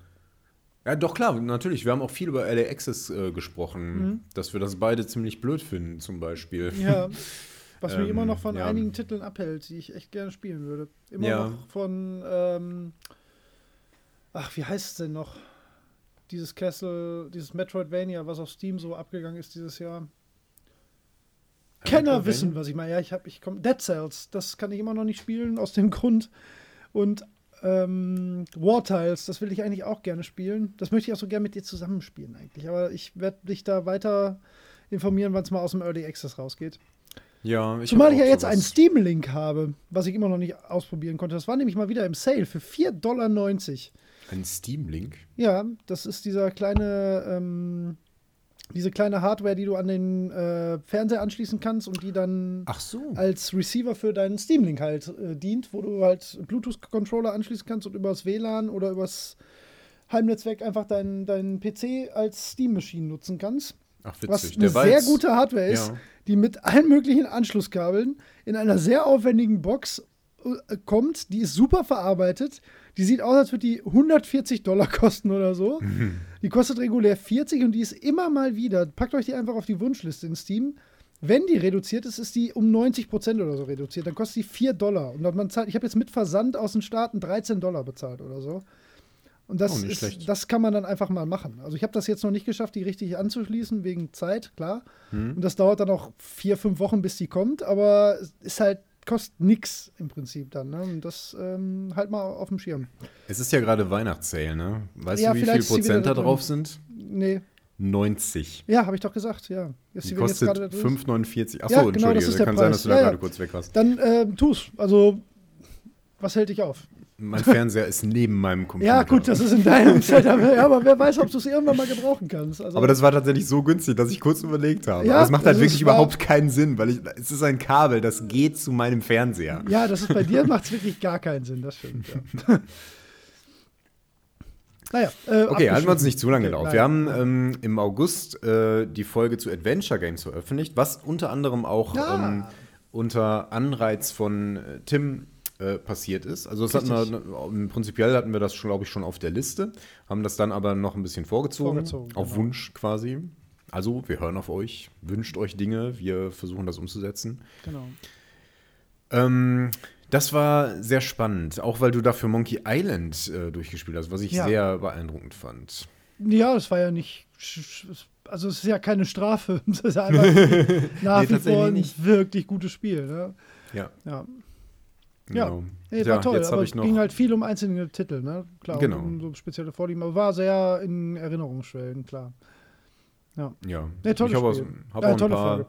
Ja, doch klar, natürlich. Wir haben auch viel über LA Access äh, gesprochen, Mhm. dass wir das beide ziemlich blöd finden, zum Beispiel. Ja. *laughs* Was mich Ähm, immer noch von ja. einigen Titeln abhält, die ich echt gerne spielen würde. Immer Ja. noch von, ähm, ach, wie heißt es denn noch? Dieses Castle, dieses Metroidvania, was auf Steam so abgegangen ist dieses Jahr. Kenner wissen, was ich meine. Ja, ich habe, ich komme. Dead Cells, das kann ich immer noch nicht spielen, aus dem *laughs* Grund. Und ähm, War Tiles, das will ich eigentlich auch gerne spielen. Das möchte ich auch so gerne mit dir zusammenspielen, eigentlich. Aber ich werde dich da weiter informieren, wann es mal aus dem Early Access rausgeht. Ja, ich Zumal ich ja jetzt sowas. einen Steam-Link habe, was ich immer noch nicht ausprobieren konnte. Das war nämlich mal wieder im Sale für 4,90 Dollar. Ein Steam-Link. Ja, das ist dieser kleine, ähm, diese kleine Hardware, die du an den äh, Fernseher anschließen kannst und die dann Ach so. als Receiver für deinen Steam-Link halt äh, dient, wo du halt Bluetooth-Controller anschließen kannst und übers WLAN oder übers Heimnetzwerk einfach deinen deinen PC als Steam-Maschine nutzen kannst. Ach, Was witzig. eine war sehr gute Hardware ist, Ja. Die mit allen möglichen Anschlusskabeln in einer sehr aufwendigen Box äh, kommt. Die ist super verarbeitet. Die sieht aus, als würde die 140 Dollar *laughs* kosten oder so. Die kostet regulär 40 und die ist immer mal wieder. Packt euch die einfach auf die Wunschliste in Steam. Wenn die reduziert ist, ist die um 90 Prozent oder so reduziert. Dann kostet die 4 Dollar. Und man zahlt, ich habe jetzt mit Versand aus den Staaten 13 Dollar bezahlt oder so. Und das, ist, schlecht. das kann man dann einfach mal machen. Also ich habe das jetzt noch nicht geschafft, die richtig anzuschließen, wegen Zeit, klar. Hm. Und das dauert dann auch vier, fünf Wochen, bis die kommt, aber es ist halt, kostet nix im Prinzip dann. Ne? Und das ähm, halt mal auf dem Schirm. Es ist ja gerade Weihnachtssale, ne? Weißt Ja, du, wie viel Prozent da drauf sind? Nee. 90. Ja, habe ich doch gesagt, ja. Ist Die jetzt kostet gerade da drin ist. 5,49. Achso, Ja, genau, entschuldige, das kann sein, Preis. dass du da Ja, ja. gerade kurz weg warst. Dann ähm, tu's. Also, was hält dich auf? Mein Fernseher ist neben meinem Computer. Ja, gut, das ist in deinem Setup. Ja, aber wer weiß, ob du es irgendwann mal gebrauchen kannst. Also, Aber das war tatsächlich so günstig, dass ich kurz überlegt habe. Ja, Aber es macht halt wirklich überhaupt keinen Sinn, weil ich, es ist ein Kabel, das geht zu meinem Fernseher. ja, das ist bei dir macht es wirklich gar keinen Sinn, das stimmt. Ja. *laughs* naja, äh, Okay, halten wir uns nicht zu lange Okay, nein. Wir haben ähm, im August äh, die Folge zu Adventure Games veröffentlicht, was unter anderem auch Ja. ähm, unter Anreiz von äh, Tim äh, passiert ist. Also das hatten wir, prinzipiell hatten wir das, glaube ich, schon auf der Liste, haben das dann aber noch ein bisschen vorgezogen, Vorgezogen, auf genau. Wunsch quasi. Also, wir hören auf euch, wünscht euch Dinge, wir versuchen das umzusetzen. Genau. Ähm, das war sehr spannend, auch weil du dafür Monkey Island äh, durchgespielt hast, was ich Ja. sehr beeindruckend fand. Ja, das war ja nicht. Also, es ist ja keine Strafe. *laughs* Es ist ja einfach *laughs* nach Nee, wie vor ein nicht. wirklich gutes Spiel. Ne? Ja, Ja, Ja. genau. nee, Ja, war toll. jetzt aber ich noch. ging halt viel um einzelne Titel. Ne? Klar, Genau. um so spezielle Vorlieben. Aber war sehr in Erinnerungsschwellen, klar. Ja, Nee, tolles ich habe auch, hab Ja, auch ein paar.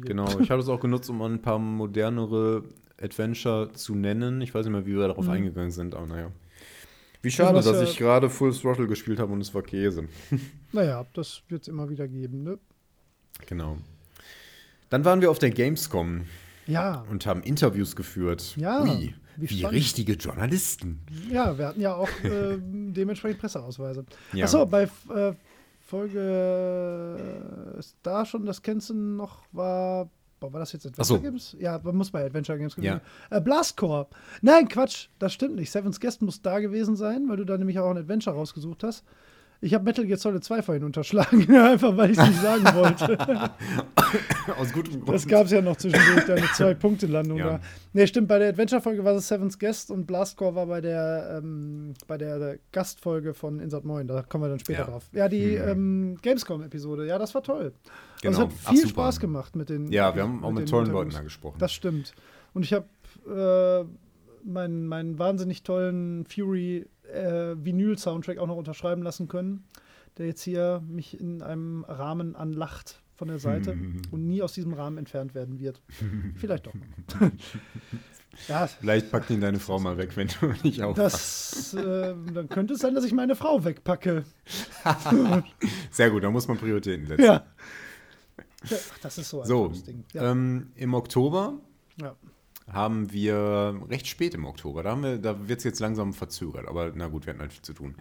Genau, ich habe es auch genutzt, um ein paar modernere Adventure zu nennen. Ich weiß nicht mehr, wie wir darauf Mhm. eingegangen sind, aber naja. Wie schade, was dass ja- ich gerade Full Throttle gespielt habe und es war Käse. *laughs* Naja, das wird es immer wieder geben. Ne? Genau. Dann waren wir auf der Gamescom Ja, und haben Interviews geführt. Ja, Ui, wie wie, richtige Journalisten. ja, wir hatten ja auch äh, *laughs* dementsprechend Presseausweise. Ja. Achso, bei äh, Folge äh, ist da schon das kennst du noch war. Boah, war das jetzt Adventure so. Games? Ja, man muss bei Adventure Games gewesen Ja. sein. Äh, Blastcore. Nein, Quatsch, das stimmt nicht. Seven's Guest muss da gewesen sein, weil du da nämlich auch ein Adventure rausgesucht hast. Ich habe Metal Gear Solid 2 vorhin unterschlagen, *laughs* einfach weil ich es nicht sagen wollte. *laughs* Aus gutem Grund. Das gab es ja noch zwischendurch, *laughs* da eine Zwei-Punkte-Landung Ja. da. Ne, stimmt, bei der Adventure-Folge war es Seven's Guest und Blastcore war bei der, ähm, bei der Gastfolge von Insert Moin. Da kommen wir dann später Ja. drauf. Ja, die Mhm. ähm, Gamescom-Episode, ja, das war toll. Genau. Also es hat Ach, viel super. Spaß gemacht mit den. Ja, wir haben auch mit den tollen. Leuten da gesprochen. Das stimmt. Und ich habe äh, meinen, meinen wahnsinnig tollen Fury äh, Vinyl-Soundtrack auch noch unterschreiben lassen können, der jetzt hier mich in einem Rahmen anlacht von der Seite *laughs* und nie aus diesem Rahmen entfernt werden wird. *laughs* Vielleicht doch. *laughs* ja, Vielleicht packt ihn deine Frau mal weg, wenn du nicht aufpasst. das, äh, dann könnte es sein, dass ich meine Frau wegpacke. Sehr gut, da muss man Prioritäten setzen. Ja. ach, das ist so ein So, Ding. Ja. ähm, im Oktober ja. Haben wir, recht spät im Oktober, da, haben wir, da wird es jetzt langsam verzögert, aber na gut, wir hatten halt viel zu tun,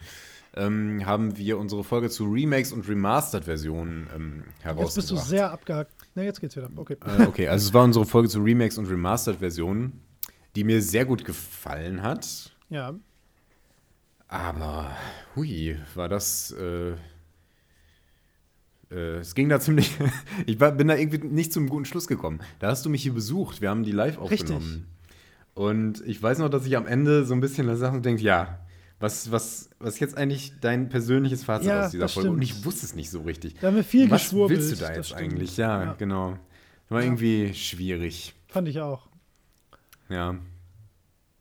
ähm, haben wir unsere Folge zu Remakes und Remastered-Versionen ähm, herausgebracht. Jetzt bist du sehr abgehakt. Ne, jetzt geht's wieder. Okay. Äh, okay, also es war unsere Folge zu Remakes und Remastered-Versionen, die mir sehr gut gefallen hat. Ja. Aber, hui, war das. Äh, äh, es ging da ziemlich. *laughs* ich war, bin da irgendwie nicht zum guten Schluss gekommen. Da hast du mich hier besucht. Wir haben die live aufgenommen. Richtig. Und ich weiß noch, dass ich am Ende so ein bisschen saß und denke, ja, was, was, was ist jetzt eigentlich dein persönliches Fazit Ja, aus dieser Folge? Und stimmt. ich wusste es nicht so richtig. Da haben wir viel was geschwurbelt. willst du da jetzt eigentlich? Ja, Ja. genau. War Ja. irgendwie schwierig. Fand ich auch. Ja.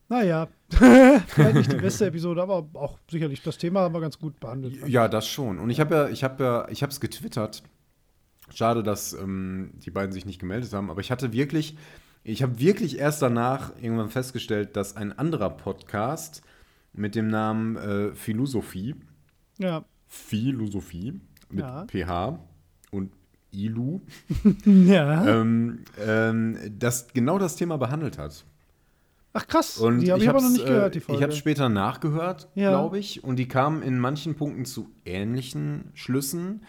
Naja, *laughs* vielleicht nicht die beste Episode, aber auch sicherlich das Thema haben wir ganz gut behandelt. Ja, das schon. Und ich habe ja, ich habe ja, ich habe es getwittert. Schade, dass ähm, die beiden sich nicht gemeldet haben, aber ich hatte wirklich, ich habe wirklich erst danach irgendwann festgestellt, dass ein anderer Podcast mit dem Namen äh, Philosophie, Ja, Philosophie mit Ja. PH und ILU, *laughs* ja. ähm, ähm, das genau das Thema behandelt hat. Ach krass, Und die habe ich, aber noch nicht gehört, die äh, Folge. Ich habe später nachgehört, Ja. glaube ich, und die kamen in manchen Punkten zu ähnlichen Schlüssen.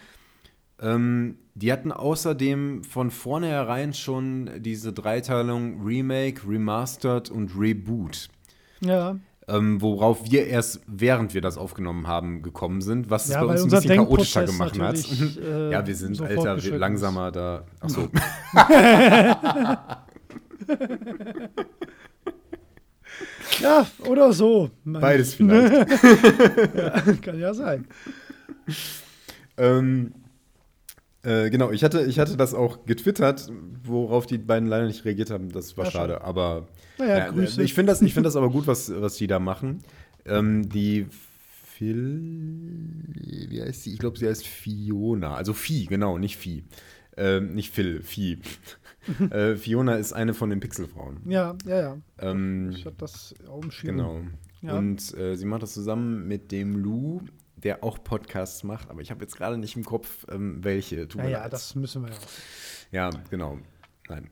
Ähm, die hatten außerdem von vornherein schon diese Dreiteilung Remake, Remastered und Reboot. ja, Ähm, worauf wir erst während wir das aufgenommen haben gekommen sind, was es Ja, bei weil uns ein bisschen chaotischer gemacht hat. äh, *laughs* ja, wir sind älter, wir langsamer da. Achso. *laughs* *laughs* ja, oder so. Mein- Beides vielleicht. *laughs* ja, kann ja sein. Ähm, äh, genau, ich hatte, ich hatte das auch getwittert, worauf die beiden leider nicht reagiert haben. Das war Ja, schade. Aber Naja, ja, Grüße. ich finde das, ich find das aber gut, was, was die da machen. Ähm, die Phil, wie heißt sie? Ich glaube, sie heißt Fiona. Also Vieh, genau, nicht Vieh. Ähm, nicht Phil, Vieh. *laughs* äh, Fiona ist eine von den Pixelfrauen. Ja, ja, ja. Ähm, Ich habe das umschrieben. Genau. Ja. Und äh, sie macht das zusammen mit dem Lou, der auch Podcasts macht, aber ich habe jetzt gerade nicht im Kopf, ähm, welche. Tut Ja, ja, das müssen wir ja. Ja, genau. Nein.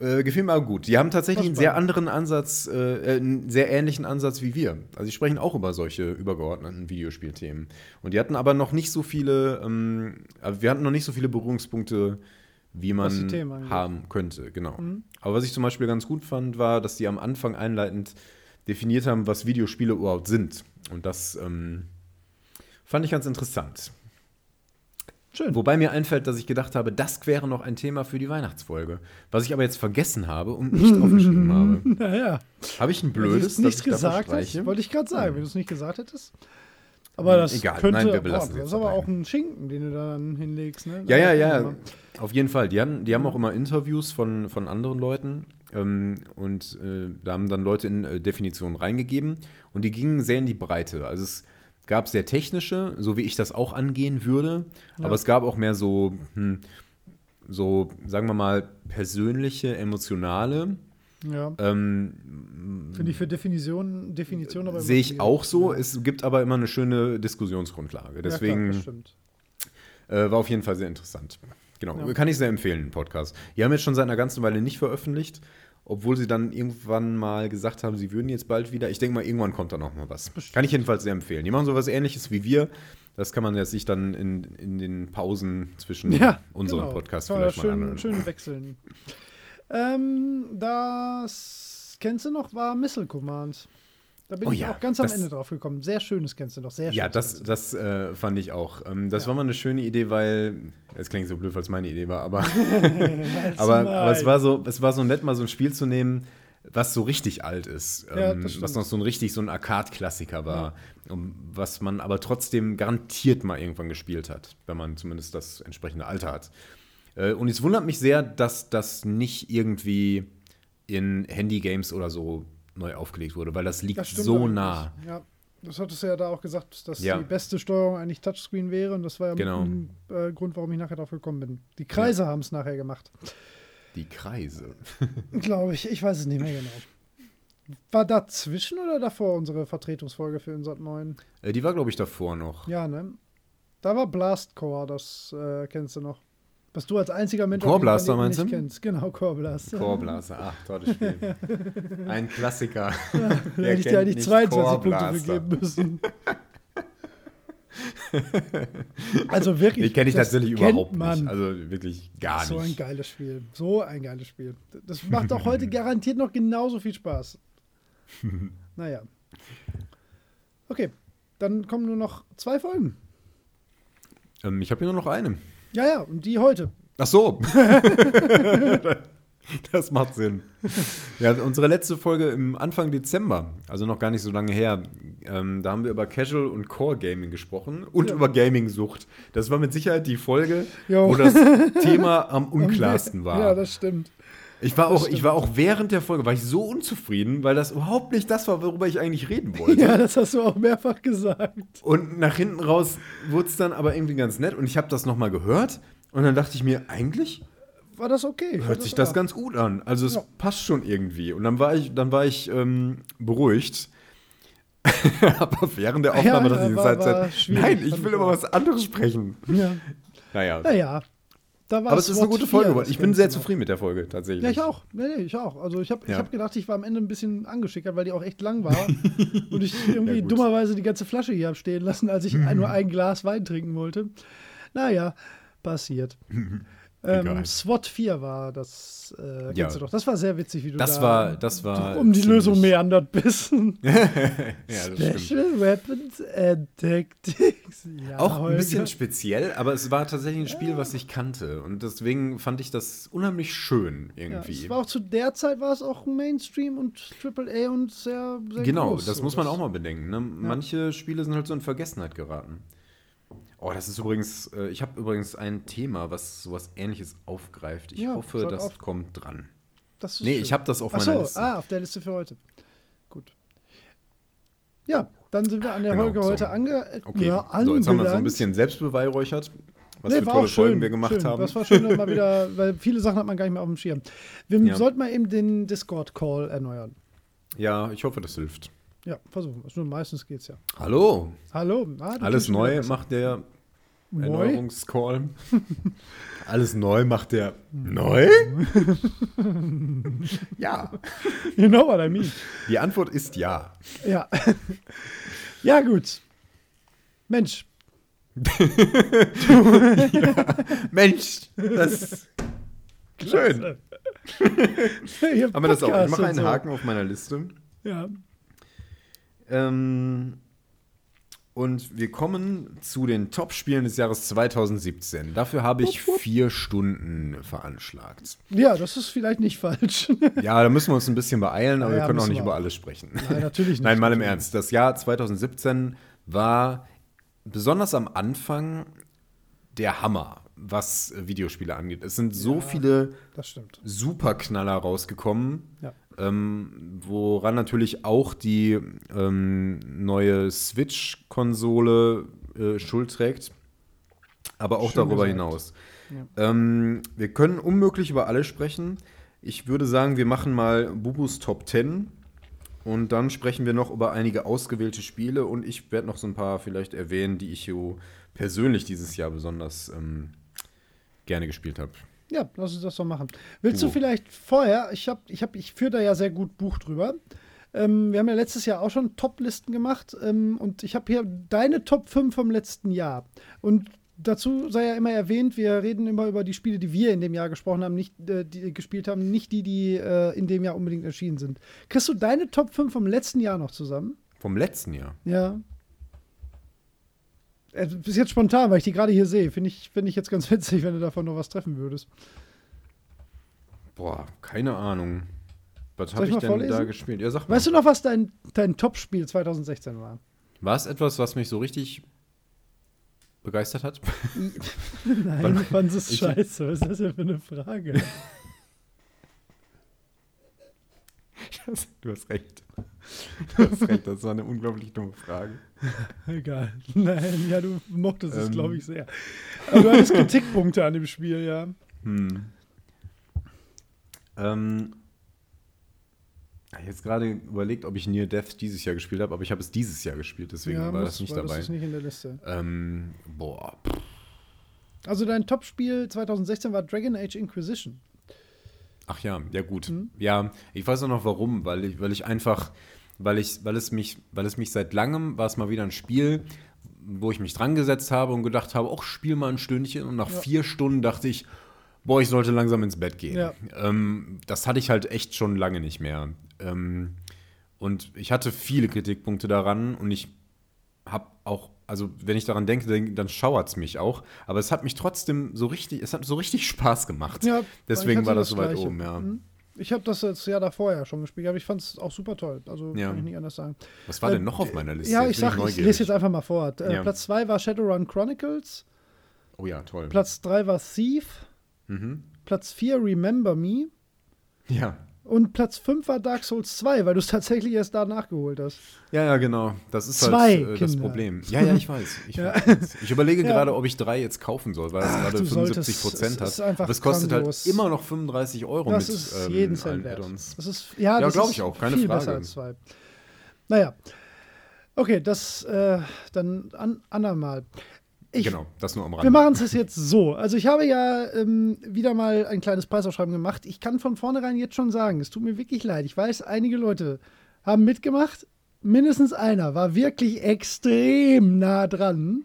Äh, gefiel mir aber gut. Die haben tatsächlich einen sehr anderen Ansatz, äh, äh, einen sehr ähnlichen Ansatz wie wir. Also, die sprechen auch über solche übergeordneten Videospielthemen. Und die hatten aber noch nicht so viele, ähm, wir hatten noch nicht so viele Berührungspunkte, wie man angeht. haben könnte, genau. Mhm. Aber was ich zum Beispiel ganz gut fand, war, dass die am Anfang einleitend definiert haben, was Videospiele überhaupt sind. Und das ähm, fand ich ganz interessant. Schön. Wobei mir einfällt, dass ich gedacht habe, das wäre noch ein Thema für die Weihnachtsfolge. Was ich aber jetzt vergessen habe und nicht *laughs* aufgeschrieben habe. Naja, Habe ich ein blödes, nichts ich da gesagt hast, wollte ich gerade sagen, wenn du es nicht gesagt hättest. Aber das Egal, könnte, nein, wir belassen boah, das ist aber dabei. auch ein Schinken, den du da dann hinlegst. Ne? Ja, ja, ja. Auf jeden Fall. Die haben, die haben auch immer Interviews von, von anderen Leuten. Ähm, und äh, da haben dann Leute in äh, Definitionen reingegeben. Und die gingen sehr in die Breite. Also es gab sehr technische, so wie ich das auch angehen würde. Ja. Aber es gab auch mehr so, hm, so, sagen wir mal, persönliche, emotionale. Ja, Ähm, finde ich für Definition, Definition aber Sehe ich auch so. Ja. Es gibt aber immer eine schöne Diskussionsgrundlage. Deswegen ja, klar, äh, war auf jeden Fall sehr interessant. Genau, Ja. kann ich sehr empfehlen, den Podcast. Die haben jetzt schon seit einer ganzen Weile nicht veröffentlicht, obwohl sie dann irgendwann mal gesagt haben, sie würden jetzt bald wieder. Ich denke mal, irgendwann kommt da noch mal was. Kann ich jedenfalls sehr empfehlen. Die machen sowas ähnliches wie wir. Das kann man jetzt sich dann in, in den Pausen zwischen Ja, unseren genau. Podcasts vielleicht mal schön, anhören. schön wechseln. Ähm, das kennst du noch, war Missile Command. Da bin Oh ich ja, auch ganz am das- Ende drauf gekommen. Sehr schönes kennst du noch, sehr Ja, schönes das, das äh, fand ich auch. Ähm, das Ja. war mal eine schöne Idee, weil es klingt so blöd, weil es meine Idee war, aber, *laughs* *laughs* aber, aber es war so, es war so nett, mal so ein Spiel zu nehmen, was so richtig alt ist, Ja, ähm, was noch so ein richtig so ein Arcade-Klassiker war, um, was man aber trotzdem garantiert mal irgendwann gespielt hat, wenn man zumindest das entsprechende Alter hat. Äh, und es wundert mich sehr, dass das nicht irgendwie in Handy-Games oder so neu aufgelegt wurde, weil das liegt Das so nah. Ja, das hattest du ja da auch gesagt, dass Ja. die beste Steuerung eigentlich Touchscreen wäre. Und das war ja Genau. ein äh, Grund, warum ich nachher darauf gekommen bin. Die Kreise haben es nachher gemacht. Die Kreise. *laughs* Glaube ich. Ich weiß es nicht mehr genau. War dazwischen oder davor unsere Vertretungsfolge für Insert 9? Äh, die war, glaube ich, davor noch. Ja, ne? Da war Blast Core, das äh, kennst du noch. Was du als einziger Mensch Core auf dem Blaster, Planeten meinst nicht du? kennst. Genau, Core Blaster. Chorblaster, ach, tolles Spiel. Ein Klassiker. *laughs* Da Wer hätte ich dir eigentlich nicht 22 Core Punkte für Blaster? geben müssen. *laughs* also wirklich. Den kenne ich tatsächlich überhaupt man. nicht. Also wirklich gar so ein nicht. geiles Spiel. So ein geiles Spiel. Das macht auch heute *laughs* garantiert noch genauso viel Spaß. Naja. Okay, dann kommen nur noch zwei Folgen. Ähm, ich habe hier nur noch eine. Ja, ja, und die heute. Ach so. *laughs* das macht Sinn. Ja, unsere letzte Folge im Anfang Dezember, also noch gar nicht so lange her, ähm, da haben wir über Casual und Core Gaming gesprochen und Ja. über Gaming-Sucht. Das war mit Sicherheit die Folge, Jo. wo das Thema am *laughs* unklarsten war. Ja, das stimmt. Ich, war auch, ich war auch während der Folge war ich so unzufrieden, weil das überhaupt nicht das war, worüber ich eigentlich reden wollte. Ja, das hast du auch mehrfach gesagt. Und nach hinten raus wurde es dann aber irgendwie ganz nett und ich habe das nochmal gehört und dann dachte ich mir, eigentlich War das okay? hört sich das ganz gut an. Also es Ja. passt schon irgendwie. Und dann war ich, dann war ich ähm, beruhigt. *laughs* Aber während der Ja, Aufnahme dachte ja, ich, war- Zeit, war Zeit, nein, ich will ich über was anderes sprechen. Ja. Naja. Naja. Aber es ist eine gute Folge 4 geworden. Ich bin sehr zufrieden mit der Folge, tatsächlich. Ja, ich auch. Nee, nee, ich auch. Also ich habe Ja. ich hab gedacht, ich war am Ende ein bisschen angeschickert, weil die auch echt lang war. *laughs* und ich irgendwie Ja, dummerweise die ganze Flasche hier habe stehen lassen, als ich nur *laughs* ein Glas Wein trinken wollte. Naja, passiert. *laughs* Ähm, SWAT 4 war das, äh, kennst Ja. du doch. Das war sehr witzig, wie du Das da war, das war. um die Lösung meandert bist. *laughs* *laughs* ja, das. Special Weapons and Tactics. Ja, Auch ein Holger. bisschen speziell, aber es war tatsächlich ein Spiel, was ich kannte. Und deswegen fand ich das unheimlich schön Ja, irgendwie. es war auch zu der Zeit war es auch Mainstream und AAA und sehr, sehr Genau, groß, das muss man auch mal bedenken. Ne? Manche Spiele sind halt so in Vergessenheit geraten. Oh, das ist übrigens, äh, ich habe übrigens ein Thema, was sowas ähnliches aufgreift. Ich Ja, hoffe, das auf. kommt dran. Das ist Nee, schön. ich habe das auf Ach meiner so, Liste. ah, auf der Liste für heute. Gut. Ja, dann sind wir an der Genau, Folge so. heute ange Okay, ja, so, jetzt haben wir so ein angelangt. bisschen selbstbeweihräuchert, was Nee, für tolle schön, Folgen wir gemacht schön. haben. Das war schön, *laughs* mal wieder, weil viele Sachen hat man gar nicht mehr auf dem Schirm. Wir Ja. sollten mal eben den Discord-Call erneuern. Ja, ich hoffe, das hilft. Ja, versuchen wir es. Nur meistens geht's ja. Hallo, Hallo. Ah, alles neu macht der? Erneuerungscall. *laughs* alles neu macht der neu? *laughs* ja, You know what I mean. die Antwort ist ja. Ja. *laughs* ja, gut. Mensch, Mensch, das schön. Hier Haben wir das auch? Ich mache einen so. Haken auf meiner Liste. Ja. Ähm, und wir kommen zu den Top-Spielen des Jahres 2017. Dafür habe ich vier Stunden veranschlagt. ja, das ist vielleicht nicht falsch. *laughs* Ja, da müssen wir uns ein bisschen beeilen, aber Ja, wir können auch nicht über alles sprechen. Nein, natürlich *laughs* nicht. Nein, mal im Ernst. Das Jahr 2017 war besonders am Anfang der Hammer, was Videospiele angeht. Es sind so Ja. viele. Superknaller rausgekommen, Ja. Ähm, woran natürlich auch die ähm, neue Switch-Konsole äh, Schuld trägt, aber auch Schön darüber gesagt. hinaus. Ähm, wir können unmöglich über alle sprechen. Ich würde sagen, wir machen mal Bubus Top 10 und dann sprechen wir noch über einige ausgewählte Spiele und ich werde noch so ein paar vielleicht erwähnen, die ich persönlich dieses Jahr besonders ähm, gerne gespielt habe. Ja, lass uns das doch machen. Willst du Buch. vielleicht vorher, ich habe, ich habe, ich führe da ja sehr gut Buch drüber. Ähm, wir haben ja letztes Jahr auch schon Top-Listen gemacht ähm, und ich habe hier deine Top 5 vom letzten Jahr. Und dazu sei ja immer erwähnt, wir reden immer über die Spiele, die wir in dem Jahr gesprochen haben, nicht äh, die gespielt haben, nicht die, die äh, in dem Jahr unbedingt erschienen sind. Kriegst du deine Top 5 vom letzten Jahr noch zusammen? Vom letzten Jahr. Ja. Bis jetzt spontan, weil ich die gerade hier sehe. Finde ich, find ich jetzt ganz witzig, wenn du davon noch was treffen würdest. Boah, keine Ahnung. Was habe ich ich denn vorlesen? da gespielt? Ja, sag mal. Weißt du noch, was dein, dein Top-Spiel 2016 war? War es etwas, was mich so richtig begeistert hat? *laughs* Nein, du fandest es scheiße. Was ist das denn für eine Frage? *laughs* *laughs* du hast recht. Du hast recht, das war eine unglaublich dumme Frage. *laughs* Egal. Nein, ja, du mochtest es, Ähm. glaube ich, sehr. Aber du hattest Kritikpunkte an dem Spiel, ja. Hm. Ähm, ich habe jetzt gerade überlegt, ob ich Near Death dieses Jahr gespielt habe, aber ich habe es dieses Jahr gespielt, deswegen ja, war muss, das nicht weil dabei. Das ist nicht in der Liste. ähm, boah, Also dein Top-Spiel 2016 war Dragon Age Inquisition. Ach ja, ja gut. Mhm. Ja, ich weiß auch noch warum, weil ich, weil ich einfach, weil ich, weil es mich, weil es mich seit langem war es mal wieder ein Spiel, wo ich mich dran gesetzt habe und gedacht habe, ach, spiel mal ein Stündchen und nach Ja. vier Stunden dachte ich, boah, ich sollte langsam ins Bett gehen. Ja. Ähm, das hatte ich halt echt schon lange nicht mehr. Ähm, Und ich hatte viele Kritikpunkte daran und ich habe auch, also wenn ich daran denke, dann, dann schauert es mich auch. Aber es hat mich trotzdem so richtig, es hat so richtig Spaß gemacht. Ja, Deswegen ich war hatte das so weit oben, ja. Mhm. Ich habe das das Jahr davor ja schon gespielt, aber ich fand es auch super toll. Also Ja. kann ich nicht anders sagen. Was war Äh, denn noch auf meiner Liste? Ja, Jetzt ich sag, ich neugierig. lese jetzt einfach mal vor. Äh, Ja. Platz 2 war Shadowrun Chronicles, Oh ja, toll. Platz 3 war Thief, mhm. Platz 4 Remember Me Ja. Und Platz 5 war Dark Souls 2, weil du es tatsächlich erst da nachgeholt hast. Ja, ja, genau. Das ist Zwei halt äh, das. Problem. Ja, ja, ich weiß. Ich, *laughs* Ja. weiß. ich überlege Ja. gerade, ob ich drei jetzt kaufen soll, weil es gerade du 75 solltest. Prozent hat. Aber es kostet grandios. halt immer noch 35 Euro das mit ist ähm, jeden allen Cent wert. Das ist, ja, Ja, das glaub ist ich auch, keine viel Frage. besser als 2. Naja. Okay, das äh, dann an, andermal. Ich, Genau, das nur am Wir Rande. machen es jetzt so. Also ich habe ja ähm, wieder mal ein kleines Preisausschreiben gemacht. Ich kann von vornherein jetzt schon sagen, es tut mir wirklich leid. Ich weiß, einige Leute haben mitgemacht. Mindestens einer war wirklich extrem nah dran.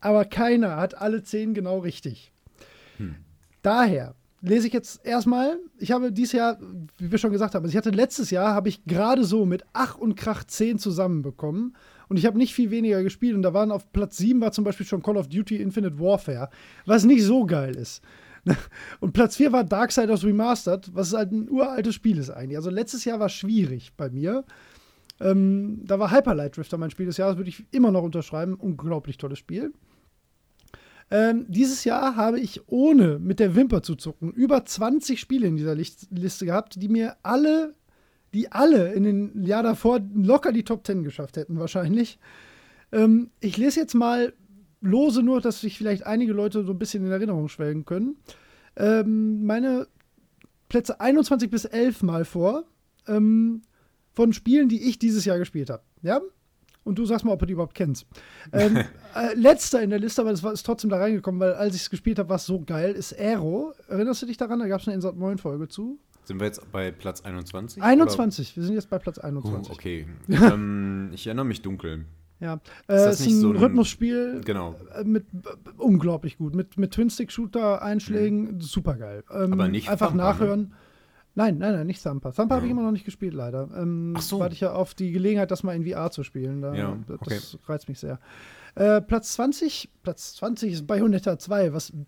Aber keiner hat alle zehn genau richtig. Daher lese ich jetzt erstmal, ich habe dieses Jahr, wie wir schon gesagt haben, also ich hatte letztes Jahr, habe ich gerade so mit Ach und Krach 10 zusammenbekommen und ich habe nicht viel weniger gespielt und da waren auf Platz 7 war zum Beispiel schon Call of Duty Infinite Warfare, was nicht so geil ist. *laughs* Und Platz 4 war Darksiders Remastered, was halt ein uraltes Spiel ist eigentlich. Also letztes Jahr war schwierig bei mir. Ähm, da war Hyperlight Drifter mein Spiel des Jahres, würde ich immer noch unterschreiben. Unglaublich tolles Spiel. Ähm, dieses Jahr habe ich ohne mit der Wimper zu zucken über 20 Spiele in dieser Liste gehabt, die mir alle, die alle in den Jahr davor locker die Top 10 geschafft hätten, wahrscheinlich. Ähm, ich lese jetzt mal lose nur, dass sich vielleicht einige Leute so ein bisschen in Erinnerung schwelgen können. Ähm, meine Plätze 21 bis 11 mal vor ähm, von Spielen, die ich dieses Jahr gespielt habe. Ja? Und du sagst mal, ob du die überhaupt kennst. Ähm, *laughs* äh, letzter in der Liste, aber das war, ist trotzdem da reingekommen, weil als ich es gespielt habe, war es so geil, ist Aero. Erinnerst du dich daran? Da gab es eine Insert 9 Folge zu. Sind wir jetzt bei Platz 21? 21, wir sind jetzt bei Platz Oder? 21. Oh, okay. *laughs* ähm, ich erinnere mich dunkel. Ja. Ist Äh, ist nicht ein so ein- Rhythmusspiel Genau. äh, mit äh, unglaublich gut. Mit, mit Twin-Stick-Shooter-Einschlägen, super geil. Ähm, Mhm. Aber nicht Einfach Thumper, nachhören. Nein, nein, nein, nicht Thumper. Thumper habe ich Ja. immer noch nicht gespielt, leider. Ähm, Ach so. Warte ich ja auf die Gelegenheit, das mal in VR zu spielen. Da, Ja, das okay. reizt mich sehr. Äh, Platz 20, Platz 20 ist Bayonetta 2, was ein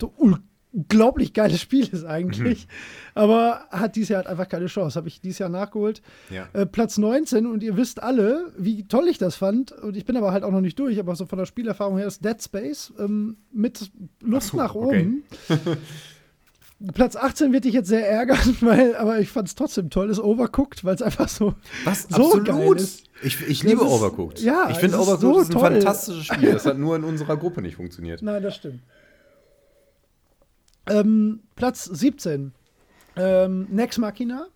unglaublich geiles Spiel ist eigentlich. Mhm. Aber hat dieses Jahr halt einfach keine Chance. Habe ich dieses Jahr nachgeholt. Ja. Äh, Platz 19 und ihr wisst alle, wie toll ich das fand. Und ich bin aber halt auch noch nicht durch, aber so von der Spielerfahrung her ist Dead Space ähm, mit Luft so, nach okay. *laughs* Platz 18 wird dich jetzt sehr ärgern, *laughs* weil, aber ich fand es trotzdem toll, ist Overcooked, weil es einfach so. Was? So geil Absolut. ist. Ich, ich liebe ist- Overcooked. ja, ich finde Overcooked so ist ein toll. fantastisches Spiel. Das hat nur in unserer Gruppe nicht funktioniert. Nein, das stimmt. Ähm, Platz 17. Ähm, Nex Machina.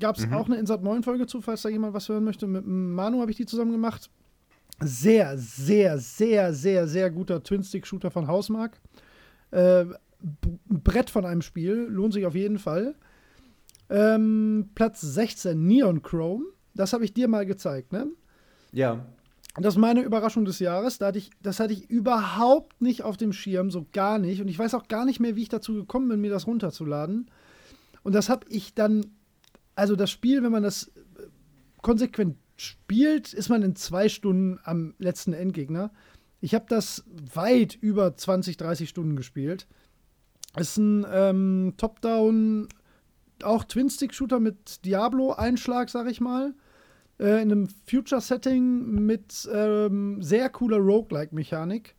Gab Mhm. es auch eine Insert 9 Folge zu, falls da jemand was hören möchte. Mit Manu habe ich die zusammen gemacht. Sehr, sehr, sehr, sehr, sehr guter Twin-Stick-Shooter von Hausmark. Äh, Brett von einem Spiel. Lohnt sich auf jeden Fall. Ähm, Platz 16. Neon Chrome. Das habe ich dir mal gezeigt, ne? Ja. Das ist meine Überraschung des Jahres. Da hatte ich, das hatte ich überhaupt nicht auf dem Schirm, so gar nicht. Und ich weiß auch gar nicht mehr, wie ich dazu gekommen bin, mir das runterzuladen. Und das habe ich dann, also das Spiel, wenn man das äh, konsequent spielt, ist man in zwei Stunden am letzten Endgegner. Ich habe das weit über 20, 30 Stunden gespielt. Ist ein ähm, Top-Down, auch Twin-Stick-Shooter mit Diablo-Einschlag, sag ich mal äh, in einem Future-Setting mit ähm, sehr cooler Roguelike-Mechanik.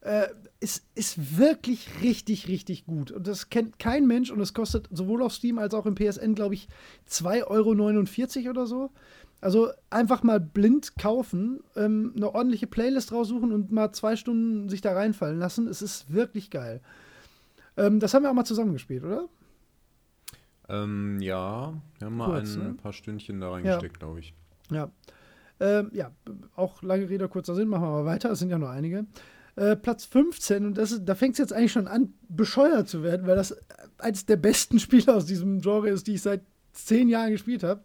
Äh, ist, ist wirklich richtig, richtig gut. Und das kennt kein Mensch und es kostet sowohl auf Steam als auch im PSN, glaube ich, 2,49 Euro oder so. Also einfach mal blind kaufen, ähm, eine ordentliche Playlist raussuchen und mal zwei Stunden sich da reinfallen lassen. Es ist wirklich geil. Ähm, das haben wir auch mal zusammengespielt, oder? Ähm, ja, wir haben mal Kurz, ein ne? paar Stündchen da reingesteckt, glaube ich. Ja. Ähm, ja, auch lange Rede, kurzer Sinn, machen wir mal weiter. Es sind ja nur einige. Äh, Platz 15, und das ist, da fängt es jetzt eigentlich schon an, bescheuert zu werden, weil das eines der besten *laughs* Spiele aus diesem Genre ist, die ich seit zehn Jahren gespielt habe,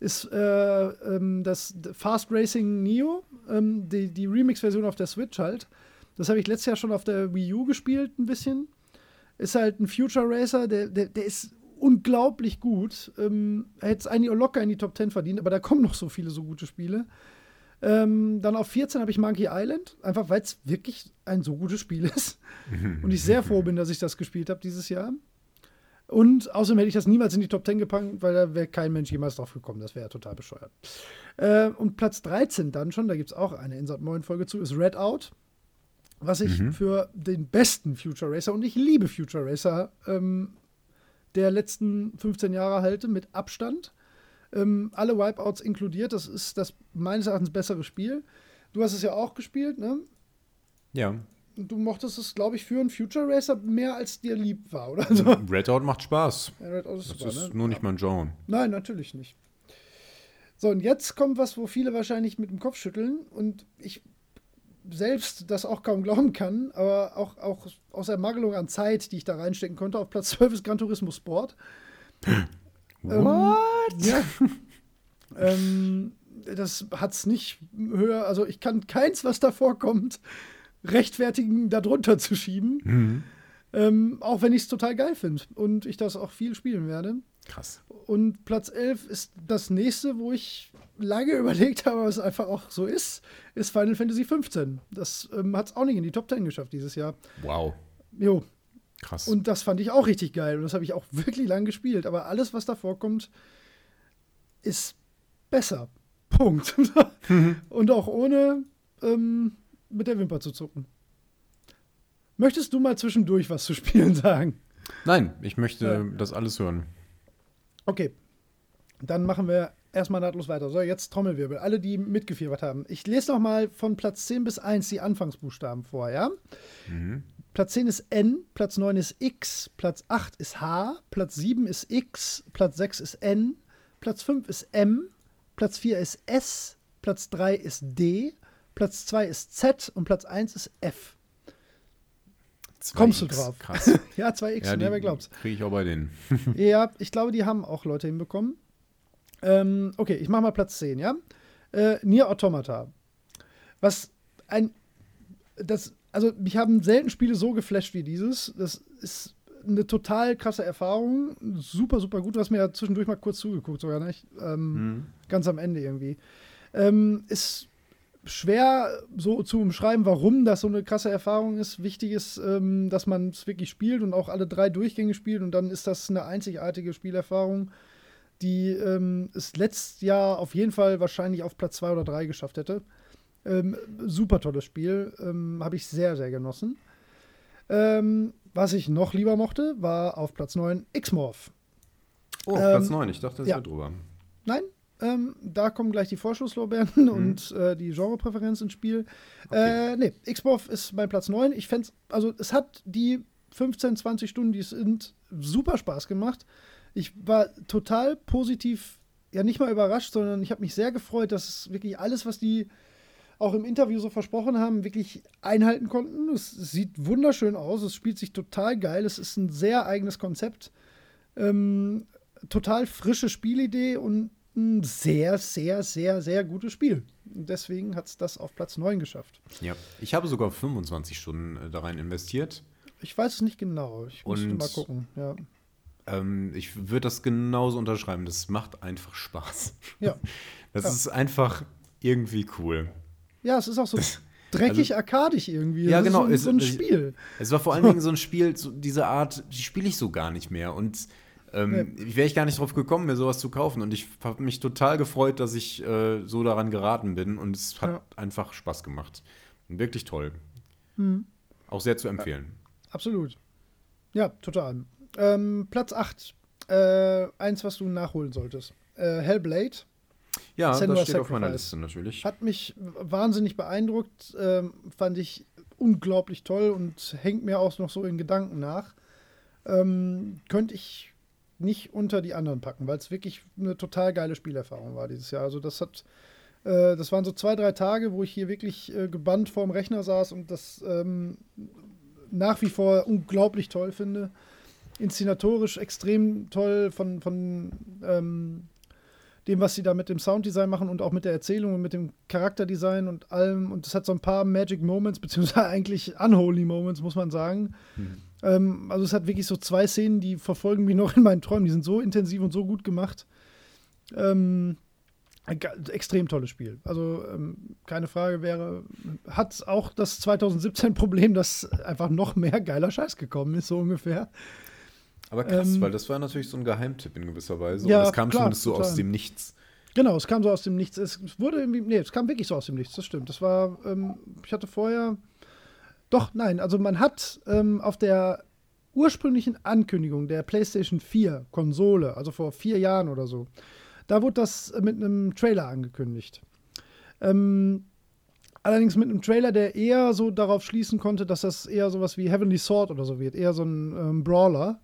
ist äh, ähm, das Fast Racing Neo, ähm, die, die Remix-Version auf der Switch halt. Das habe ich letztes Jahr schon auf der Wii U gespielt, ein bisschen. Ist halt ein Future Racer, der, der, der ist unglaublich gut. Ähm, Hätte es eigentlich auch locker in die Top 10 verdient, aber da kommen noch so viele so gute Spiele. Ähm, dann auf 14 habe ich Monkey Island, einfach weil es wirklich ein so gutes Spiel ist. *laughs* Und ich sehr froh bin, dass ich das gespielt habe dieses Jahr. Und außerdem hätte ich das niemals in die Top 10 gepackt, weil da wäre kein Mensch jemals drauf gekommen. Das wäre ja total bescheuert. Äh, und Platz 13 dann schon, da gibt es auch eine Insert 9 Folge zu, ist Red Out. Was ich Mhm. für den besten Future Racer, und ich liebe Future Racer, ähm, der letzten 15 Jahre halte, mit Abstand. Ähm, alle Wipeouts inkludiert. Das ist das meines Erachtens bessere Spiel. Du hast es ja auch gespielt, ne? Ja. Du mochtest es, glaube ich, für einen Future Racer mehr als dir lieb war, oder so. *laughs* Red Out macht Spaß. Ja, Red Out ist Das super, ist ne? nur nicht mein Genre. Nein, natürlich nicht. So, und jetzt kommt was, wo viele wahrscheinlich mit dem Kopf schütteln und ich selbst das auch kaum glauben kann, aber auch, auch aus Ermangelung an Zeit, die ich da reinstecken konnte, auf Platz 12 ist Gran Turismo Sport. *laughs* What? ja. ähm, das hat es nicht höher, also ich kann keins, was da vorkommt, rechtfertigen, da drunter zu schieben. Mhm. Ähm, auch wenn ich es total geil finde und ich das auch viel spielen werde. Krass. Und Platz 11 ist das nächste, wo ich lange *laughs* überlegt habe, was einfach auch so ist, ist Final Fantasy 15. Das ähm, hat es auch nicht in die Top 10 geschafft dieses Jahr. Wow. Jo, Krass. und das fand ich auch richtig geil und das habe ich auch *laughs* wirklich lang gespielt. Aber alles, was da vorkommt, ist besser. *laughs* Punkt. und auch ohne ähm, mit der Wimper zu zucken. Möchtest du mal zwischendurch was zu spielen sagen? Nein, ich möchte Ja. das alles hören. Okay. Dann machen wir erstmal nahtlos weiter. So, jetzt Trommelwirbel. Alle, die mitgefiebert haben. Ich lese noch mal von Platz 10 bis 1 die Anfangsbuchstaben vor, ja? Mhm. Platz 10 ist N, Platz 9 ist X, Platz 8 ist H, Platz 7 ist X, Platz 6 ist N, Platz 5 ist M, Platz 4 ist S, Platz 3 ist D, Platz 2 ist Z und Platz 1 ist F. Kommst du X. drauf? Krass. *laughs* Ja, 2 X, ja, wer glaubt's. kriege ich auch bei denen. *laughs* Ja, ich glaube, die haben auch Leute hinbekommen. Ähm, okay, ich mache mal Platz 10, ja? Äh, Nier Automata. Was ein. Das, also, mich haben selten Spiele so geflasht wie dieses. Das ist eine total krasse Erfahrung. Super, super gut. Du hast mir ja zwischendurch mal kurz zugeguckt, sogar, ne? Ich, ähm, Mhm. Ganz am Ende irgendwie. Ähm, ist schwer so zu umschreiben, warum das so eine krasse Erfahrung ist. Wichtig ist, ähm, dass man es wirklich spielt und auch alle drei Durchgänge spielt und dann ist das eine einzigartige Spielerfahrung, die ähm, es letztes Jahr auf jeden Fall wahrscheinlich auf Platz zwei oder drei geschafft hätte. Ähm, super tolles Spiel, ähm, habe ich sehr, sehr genossen. Ähm, was ich noch lieber mochte, war auf Platz 9 X-Morph. Oh, Ähm, Platz 9, ich dachte, das ja. wäre drüber. Nein, ähm, da kommen gleich die Vorschusslorbeeren Mhm. und äh, die Genrepräferenz ins Spiel. Äh, nee, Xbox ist mein Platz 9. Ich fände also es hat die 15, 20 Stunden, die es sind, super Spaß gemacht. Ich war total positiv, ja nicht mal überrascht, sondern ich habe mich sehr gefreut, dass es wirklich alles, was die auch im Interview so versprochen haben, wirklich einhalten konnten. Es, sieht wunderschön aus, es spielt sich total geil, es ist ein sehr eigenes Konzept. Ähm, total frische Spielidee und ein sehr, sehr, sehr, sehr gutes Spiel. Und deswegen hat es das auf Platz 9 geschafft. Ja. Ich habe sogar 25 Stunden äh, da rein investiert. Ich weiß es nicht genau. Ich Und- mal gucken. Ja. Ähm, ich würde das genauso unterschreiben. Das macht einfach Spaß. Ja. *laughs* Das Ja. ist einfach irgendwie cool. ja, es ist auch so *laughs* dreckig arkadisch irgendwie. Also Ja, Das ist genau, So, es- so ein Spiel. Es war vor allen Dingen *laughs* so ein Spiel, so diese Art, die spiele ich so gar nicht mehr. Und ähm, wäre ich gar nicht drauf gekommen, mir sowas zu kaufen. Und ich habe mich total gefreut, dass ich äh, so daran geraten bin. Und es hat Ja. einfach Spaß gemacht. Und wirklich toll. Hm. Auch sehr zu empfehlen. Absolut. Ja, total. Ähm, Platz 8. Äh, eins, was du nachholen solltest. Äh, Hellblade. Ja, Senua's das steht auf meiner Sacrifice. Liste natürlich. Hat mich wahnsinnig beeindruckt. Ähm, fand ich unglaublich toll und hängt mir auch noch so in Gedanken nach. Ähm, könnte ich nicht unter die anderen packen, weil es wirklich eine total geile Spielerfahrung war dieses Jahr. Also das hat, äh, das waren so zwei, drei Tage, wo ich hier wirklich äh, gebannt vorm Rechner saß und das ähm, nach wie vor unglaublich toll finde. Inszenatorisch extrem toll von, von ähm, dem, was sie da mit dem Sounddesign machen und auch mit der Erzählung und mit dem Charakterdesign und allem. Und es hat so ein paar Magic Moments, beziehungsweise *laughs* eigentlich Unholy Moments, muss man sagen. Mhm. Ähm, also es hat wirklich so zwei Szenen, die verfolgen mich noch in meinen Träumen. Die sind so intensiv und so gut gemacht. Ähm, ein extrem tolles Spiel. Also ähm, keine Frage wäre, hat auch das 2017 Problem, dass einfach noch mehr geiler Scheiß gekommen ist, so ungefähr. Aber krass, ähm, weil das war natürlich so ein Geheimtipp in gewisser Weise. Ja, und es kam klar, zumindest so total. aus dem Nichts. Genau, es kam so aus dem Nichts. Es wurde irgendwie, nee, es kam wirklich so aus dem Nichts, das stimmt. Das war, ähm, ich hatte vorher, doch, nein, also man hat ähm, auf der ursprünglichen Ankündigung der PlayStation 4 Konsole, also vor vier Jahren oder so, da wurde das mit einem Trailer angekündigt. Ähm, allerdings mit einem Trailer, der eher so darauf schließen konnte, dass das eher sowas wie Heavenly Sword oder so wird, eher so ein ähm, Brawler.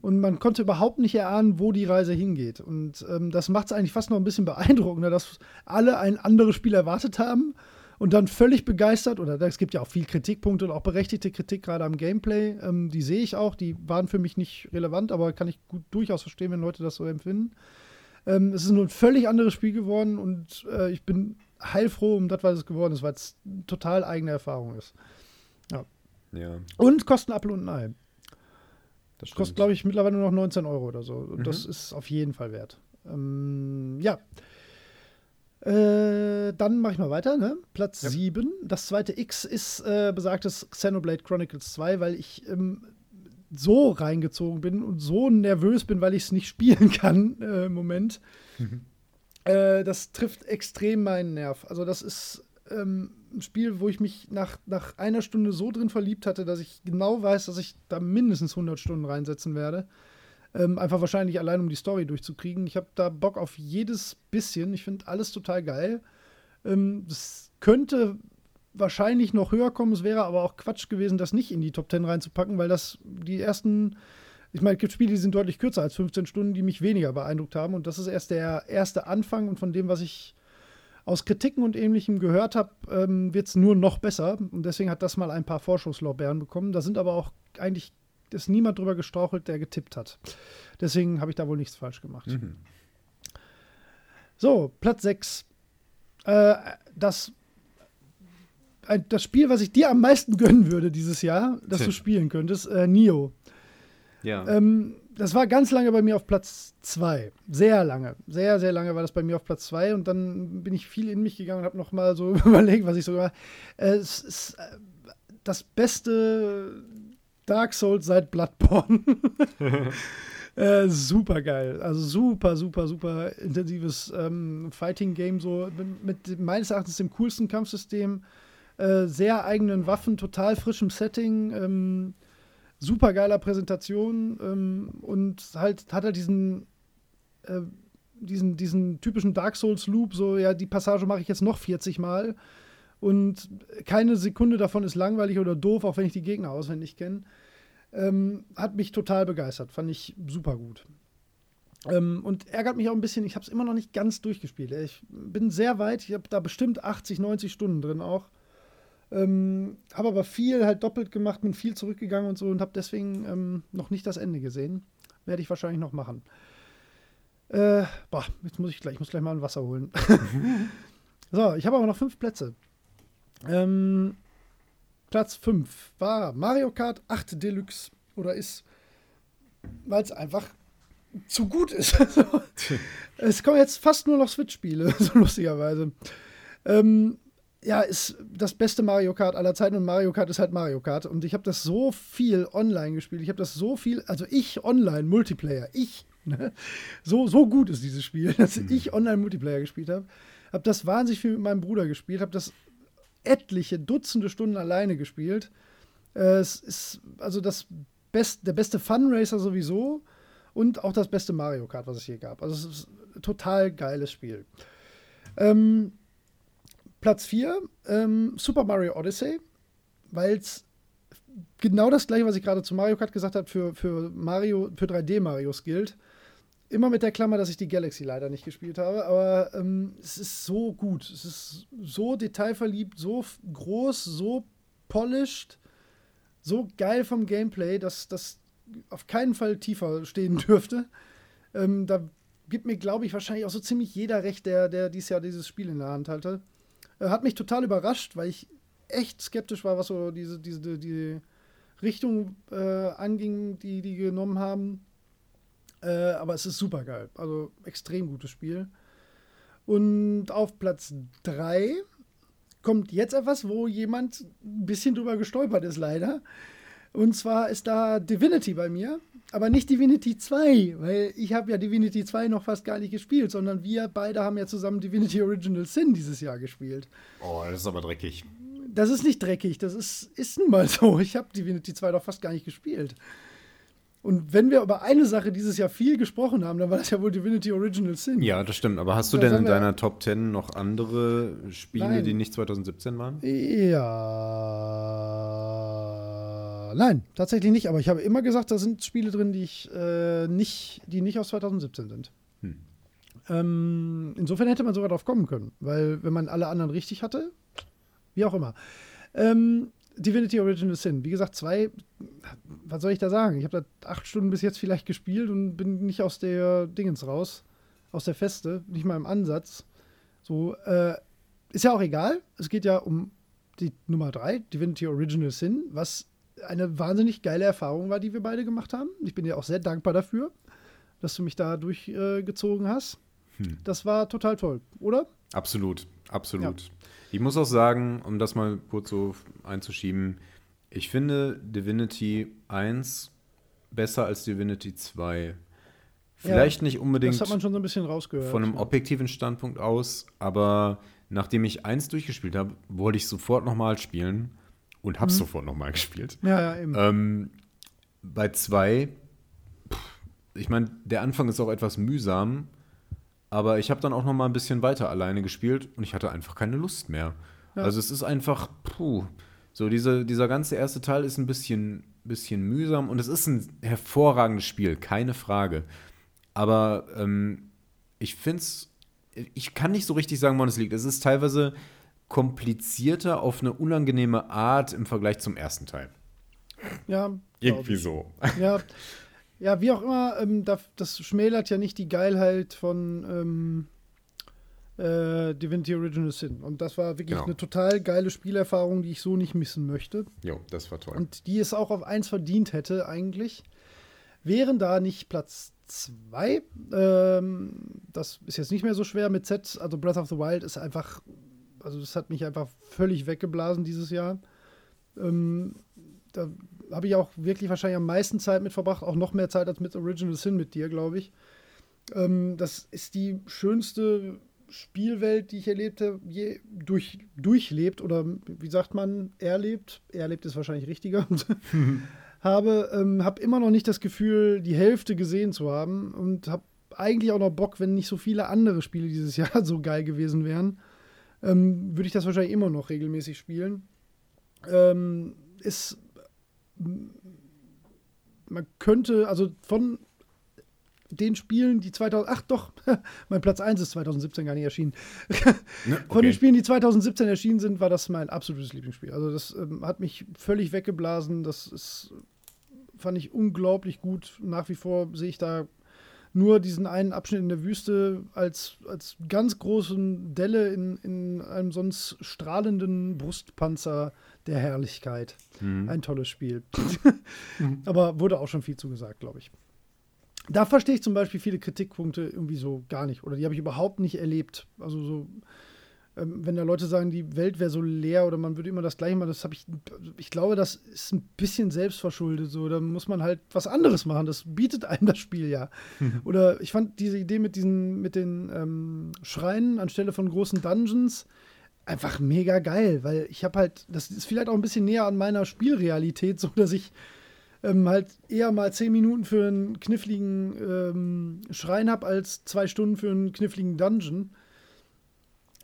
Und man konnte überhaupt nicht erahnen, wo die Reise hingeht. Und ähm, das macht es eigentlich fast noch ein bisschen beeindruckender, dass alle ein anderes Spiel erwartet haben und dann völlig begeistert, oder es gibt ja auch viel Kritikpunkte und auch berechtigte Kritik gerade am Gameplay, ähm, die sehe ich auch, die waren für mich nicht relevant, aber kann ich gut durchaus verstehen, wenn Leute das so empfinden. Ähm, es ist nur ein völlig anderes Spiel geworden und äh, ich bin heilfroh um das, was es geworden ist, weil es total eigene Erfahrung ist. Ja. Ja, Und Apfel und ein Ei. Das. Kostet, glaube ich, mittlerweile nur noch 19 Euro oder so. Und Mhm. das ist auf jeden Fall wert. Ähm, ja. Äh, dann mache ich mal weiter, ne? Platz Ja. 7. Das zweite X ist äh, besagtes Xenoblade Chronicles 2, weil ich ähm, so reingezogen bin und so nervös bin, weil ich es nicht *laughs* spielen kann äh, im Moment. Äh, das trifft extrem meinen Nerv. Also, das ist ähm, Spiel, wo ich mich nach, nach einer Stunde so drin verliebt hatte, dass ich genau weiß, dass ich da mindestens 100 Stunden reinsetzen werde. Ähm, einfach wahrscheinlich allein, um die Story durchzukriegen. Ich habe da Bock auf jedes bisschen. Ich finde alles total geil. Ähm, es könnte wahrscheinlich noch höher kommen. Es wäre aber auch Quatsch gewesen, das nicht in die Top 10 reinzupacken, weil das die ersten, ich meine, es gibt Spiele, die sind deutlich kürzer als 15 Stunden, die mich weniger beeindruckt haben. Und das ist erst der erste Anfang. Und von dem, was ich aus Kritiken und Ähnlichem gehört habe, ähm, wird es nur noch besser. Und deswegen hat das mal ein paar Vorschusslorbeeren bekommen. Da sind aber auch eigentlich ist niemand drüber gestrauchelt, der getippt hat. Deswegen habe ich da wohl nichts falsch gemacht. Mhm. So, Platz 6. Äh, das, ein, das Spiel, was ich dir am meisten *laughs* gönnen würde dieses Jahr, dass Tja. du spielen könntest, äh, Nio. Ja. Ähm, das war ganz lange bei mir auf Platz 2. Sehr lange. Sehr, sehr lange war das bei mir auf Platz 2. Und dann bin ich viel in mich gegangen und habe nochmal so *laughs* überlegt, was ich so gemacht äh, Es ist äh, das beste Dark Souls seit Bloodborne. *laughs* äh, super geil. Also super, super, super intensives ähm, Fighting-Game. So mit, mit meines Erachtens dem coolsten Kampfsystem. Äh, sehr eigenen Waffen, total frischem Setting. Ähm, super geiler Präsentation ähm, und halt hat er diesen, äh, diesen, diesen typischen Dark Souls Loop, so ja, die Passage mache ich jetzt noch 40 Mal und keine Sekunde davon ist langweilig oder doof, auch wenn ich die Gegner auswendig kenne. Ähm, hat mich total begeistert, fand ich super gut. Ähm, und ärgert mich auch ein bisschen, ich habe es immer noch nicht ganz durchgespielt. Ich bin sehr weit, ich habe da bestimmt 80, 90 Stunden drin auch. Ähm, habe aber viel halt doppelt gemacht, bin viel zurückgegangen und so und habe deswegen ähm, noch nicht das Ende gesehen. Werde ich wahrscheinlich noch machen. Äh, boah, jetzt muss ich gleich, ich muss gleich mal ein Wasser holen. *laughs* so, ich habe aber noch fünf Plätze. Ähm, Platz 5 war Mario Kart 8 Deluxe oder ist, weil es einfach zu gut ist. *laughs* *laughs* es kommen jetzt fast nur noch Switch-Spiele, so lustigerweise. Ähm, ja, ist das beste Mario Kart aller Zeiten und Mario Kart ist halt Mario Kart. Und ich habe das so viel online gespielt. Ich habe das so viel, also ich online, Multiplayer, ich, ne? so, so gut ist dieses Spiel, *laughs* dass ich online Multiplayer gespielt habe. Habe das wahnsinnig viel mit meinem Bruder gespielt, habe das etliche Dutzende Stunden alleine gespielt. Äh, es ist also das best, der beste Funracer sowieso und auch das beste Mario Kart, was es je gab. Also es ist ein total geiles Spiel. Ähm, Platz 4, ähm, Super Mario Odyssey, weil es genau das gleiche, was ich gerade zu Mario Kart gesagt habe, für, für Mario, für 3D-Marios gilt. Immer mit der Klammer, dass ich die Galaxy leider nicht gespielt habe, aber ähm, es ist so gut. Es ist so detailverliebt, so groß, so polished, so geil vom Gameplay, dass das auf keinen Fall tiefer stehen *laughs* dürfte. Ähm, da gibt mir, glaube ich, wahrscheinlich auch so ziemlich jeder recht, der, der dieses Jahr dieses Spiel in der Hand hatte. Äh, hat mich total überrascht, weil ich echt skeptisch war, was so diese, diese, die Richtung äh, anging, die die genommen haben. Äh, aber es ist super geil. Also extrem gutes Spiel. Und auf Platz 3 kommt jetzt etwas, wo jemand ein bisschen drüber gestolpert ist, leider. Und zwar ist da Divinity bei mir, aber nicht Divinity 2, weil ich habe ja Divinity 2 noch fast gar nicht gespielt, sondern wir beide haben ja zusammen Divinity Original Sin dieses Jahr gespielt. Oh, das ist aber dreckig. Das ist nicht dreckig, das ist, ist nun mal so. Ich habe Divinity 2 doch fast gar nicht gespielt. Und wenn wir über eine Sache dieses Jahr viel gesprochen haben, dann war das ja wohl Divinity Original Sin. Ja, das stimmt. Aber hast du denn in deiner Top 10 noch andere Spiele, Nein. die nicht 2017 waren? Ja. Nein, tatsächlich nicht. Aber ich habe immer gesagt, da sind Spiele drin, die ich äh, nicht, die nicht aus 2017 sind. Hm. Ähm, insofern hätte man sogar drauf kommen können, weil wenn man alle anderen richtig hatte, wie auch immer. Ähm, Divinity Original Sin, wie gesagt, zwei, was soll ich da sagen? Ich habe da acht Stunden bis jetzt vielleicht gespielt und bin nicht aus der Dingens raus, aus der Feste, nicht mal im Ansatz. So, äh, ist ja auch egal. Es geht ja um die Nummer 3, Divinity Original Sin, was eine wahnsinnig geile Erfahrung war, die wir beide gemacht haben. Ich bin dir auch sehr dankbar dafür, dass du mich da durchgezogen äh, hast. Hm. Das war total toll, oder? Absolut, absolut. Ich muss auch sagen, um das mal kurz so einzuschieben, ich finde Divinity 1 besser als Divinity 2. Vielleicht nicht unbedingt Das hat man schon so ein bisschen rausgehört. von einem objektiven Standpunkt aus, aber nachdem ich 1 durchgespielt habe, wollte ich sofort nochmal spielen und habe Mhm. sofort nochmal gespielt. ja, ja, eben. Ähm, bei 2, ich meine, der Anfang ist auch etwas mühsam, aber ich habe dann auch noch mal ein bisschen weiter alleine gespielt und ich hatte einfach keine Lust mehr. Ja. Also es ist einfach, puh, so diese, dieser ganze erste Teil ist ein bisschen, bisschen mühsam und es ist ein hervorragendes Spiel, keine Frage. Aber ähm, ich finde es, ich kann nicht so richtig sagen, woran es liegt. Es ist teilweise komplizierter auf eine unangenehme Art im Vergleich zum ersten Teil. ja, Irgendwie ich. so. Ja, ja, wie auch immer, ähm, da, das schmälert ja nicht die Geilheit von ähm, äh, Divinity Original Sin. Und das war wirklich Genau. eine total geile Spielerfahrung, die ich so nicht missen möchte. Jo, das war toll. Und die es auch auf 1 verdient hätte, eigentlich. Wären da nicht Platz 2, ähm, das ist jetzt nicht mehr so schwer mit Z, also Breath of the Wild ist einfach, also das hat mich einfach völlig weggeblasen dieses Jahr. Ähm, da habe ich auch wirklich wahrscheinlich am meisten Zeit mit verbracht, auch noch mehr Zeit als mit Original Sin mit dir, glaube ich. Ähm, das ist die schönste Spielwelt, die ich erlebt habe, je durch, durchlebt oder wie sagt man, erlebt. Erlebt ist wahrscheinlich richtiger. *laughs* habe, ähm, habe immer noch nicht das Gefühl, die Hälfte gesehen zu haben und habe eigentlich auch noch Bock, wenn nicht so viele andere Spiele dieses *laughs* Jahr so geil gewesen wären, ähm, würde ich das wahrscheinlich immer noch regelmäßig spielen. Ähm, ist man könnte, also von den Spielen, die 2000, ach doch, *laughs* mein Platz 1 ist 2017 gar nicht erschienen. Ne? *laughs* Von den Spielen, die 2017 erschienen sind, war das mein absolutes Lieblingsspiel. Also das ähm, hat mich völlig weggeblasen. Das ist, fand ich unglaublich gut. Nach wie vor sehe ich da nur diesen einen Abschnitt in der Wüste als, als ganz großen Delle in, in einem sonst strahlenden Brustpanzer der Herrlichkeit. Mhm. Ein tolles Spiel. *laughs* *laughs* Aber wurde auch schon viel zugesagt, glaube ich. Da verstehe ich zum Beispiel viele Kritikpunkte irgendwie so gar nicht. Oder die habe ich überhaupt nicht erlebt. Also so, ähm, wenn da Leute sagen, die Welt wäre so leer oder man würde immer das gleiche machen, das habe ich, ich glaube, das ist ein bisschen selbstverschuldet. So, da muss man halt was anderes machen. Das bietet einem das Spiel ja. *laughs* Oder ich fand diese Idee mit diesen, mit den ähm, Schreinen anstelle von großen Dungeons einfach mega geil, weil ich habe halt, das ist vielleicht auch ein bisschen näher an meiner Spielrealität, so dass ich ähm, halt eher mal zehn Minuten für einen kniffligen ähm, Schrein habe, als zwei Stunden für einen kniffligen Dungeon.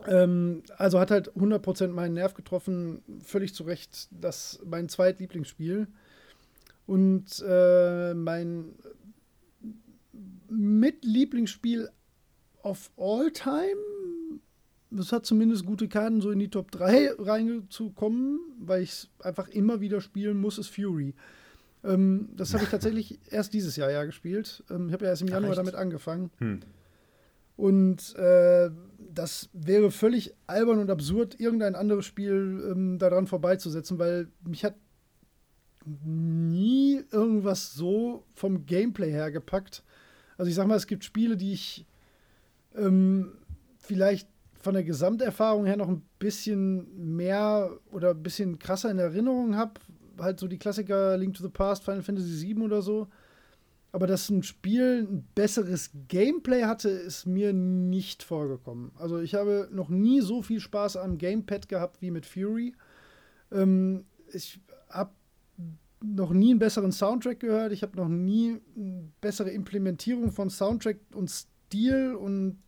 Ähm, also hat halt 100% meinen Nerv getroffen, völlig zu Recht, das mein zweitlieblingsspiel. Und äh, mein Mitlieblingsspiel of all time, das hat zumindest gute Karten, so in die Top 3 reinzukommen, weil ich es einfach immer wieder spielen muss, ist Fury. Ähm, das habe ich tatsächlich *laughs* erst dieses Jahr ja gespielt. Ähm, ich habe ja erst im Ach, Januar echt? damit angefangen. Hm. Und äh, das wäre völlig albern und absurd, irgendein anderes Spiel ähm, daran vorbeizusetzen, weil mich hat nie irgendwas so vom Gameplay her gepackt. Also ich sag mal, es gibt Spiele, die ich ähm, vielleicht von der Gesamterfahrung her noch ein bisschen mehr oder ein bisschen krasser in Erinnerung habe. Halt so die Klassiker Link to the Past, Final Fantasy VII oder so. Aber dass ein Spiel ein besseres Gameplay hatte, ist mir nicht vorgekommen. Also ich habe noch nie so viel Spaß am Gamepad gehabt wie mit Fury. Ähm, ich habe noch nie einen besseren Soundtrack gehört. Ich habe noch nie eine bessere Implementierung von Soundtrack und Stil und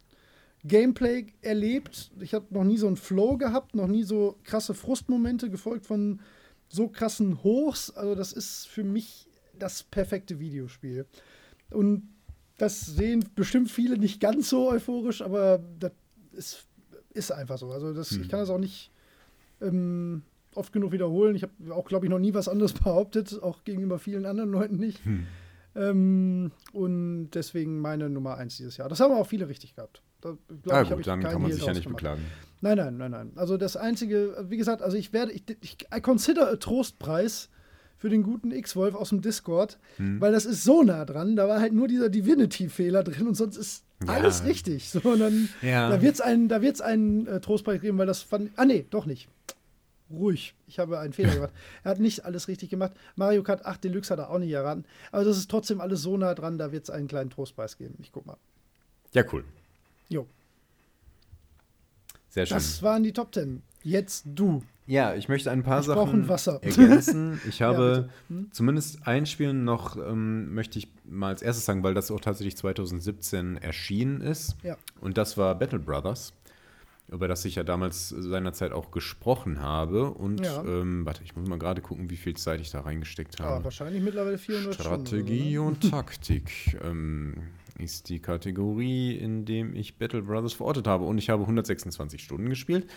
Gameplay erlebt. Ich habe noch nie so einen Flow gehabt, noch nie so krasse Frustmomente gefolgt von so krassen Hochs. Also das ist für mich das perfekte Videospiel. Und das sehen bestimmt viele nicht ganz so euphorisch, aber das ist, ist einfach so. Also das, hm. ich kann das auch nicht ähm, oft genug wiederholen. Ich habe auch, glaube ich, noch nie was anderes *laughs* behauptet, auch gegenüber vielen anderen Leuten nicht. Hm. Ähm, und deswegen meine Nummer eins dieses Jahr. Das haben auch viele richtig gehabt. Da, ah, ich, gut, dann kann man sich ja nicht gemacht. beklagen. Nein, nein, nein, nein. Also das einzige, wie gesagt, also ich werde, ich, ich I consider a Trostpreis für den guten X-Wolf aus dem Discord, hm. weil das ist so nah dran. Da war halt nur dieser Divinity-Fehler drin und sonst ist ja. alles richtig. So, dann, ja. da wird es einen, da wird's einen äh, Trostpreis geben, weil das fand. Ah, nee, doch nicht. Ruhig. Ich habe einen Fehler gemacht. *laughs* Er hat nicht alles richtig gemacht. Mario Kart 8 Deluxe hat er auch nicht erraten. Aber das ist trotzdem alles so nah dran, da wird es einen kleinen Trostpreis geben. Ich guck mal. Ja, cool. Jo. Sehr schön. Das waren die Top 10. Jetzt du. Ja, ich möchte ein paar ich Sachen *laughs* ergänzen. Ich habe ja, hm? zumindest ein Spiel noch, ähm, möchte ich mal als erstes sagen, weil das auch tatsächlich 2017 erschienen ist. Ja. Und das war Battle Brothers, über das ich ja damals seinerzeit auch gesprochen habe. Und ja. ähm, warte, ich muss mal gerade gucken, wie viel Zeit ich da reingesteckt habe. Ah, wahrscheinlich mittlerweile 400 Strategie Stunden, und Taktik ähm, ist die Kategorie, in dem ich Battle Brothers verortet habe. Und ich habe 126 Stunden gespielt.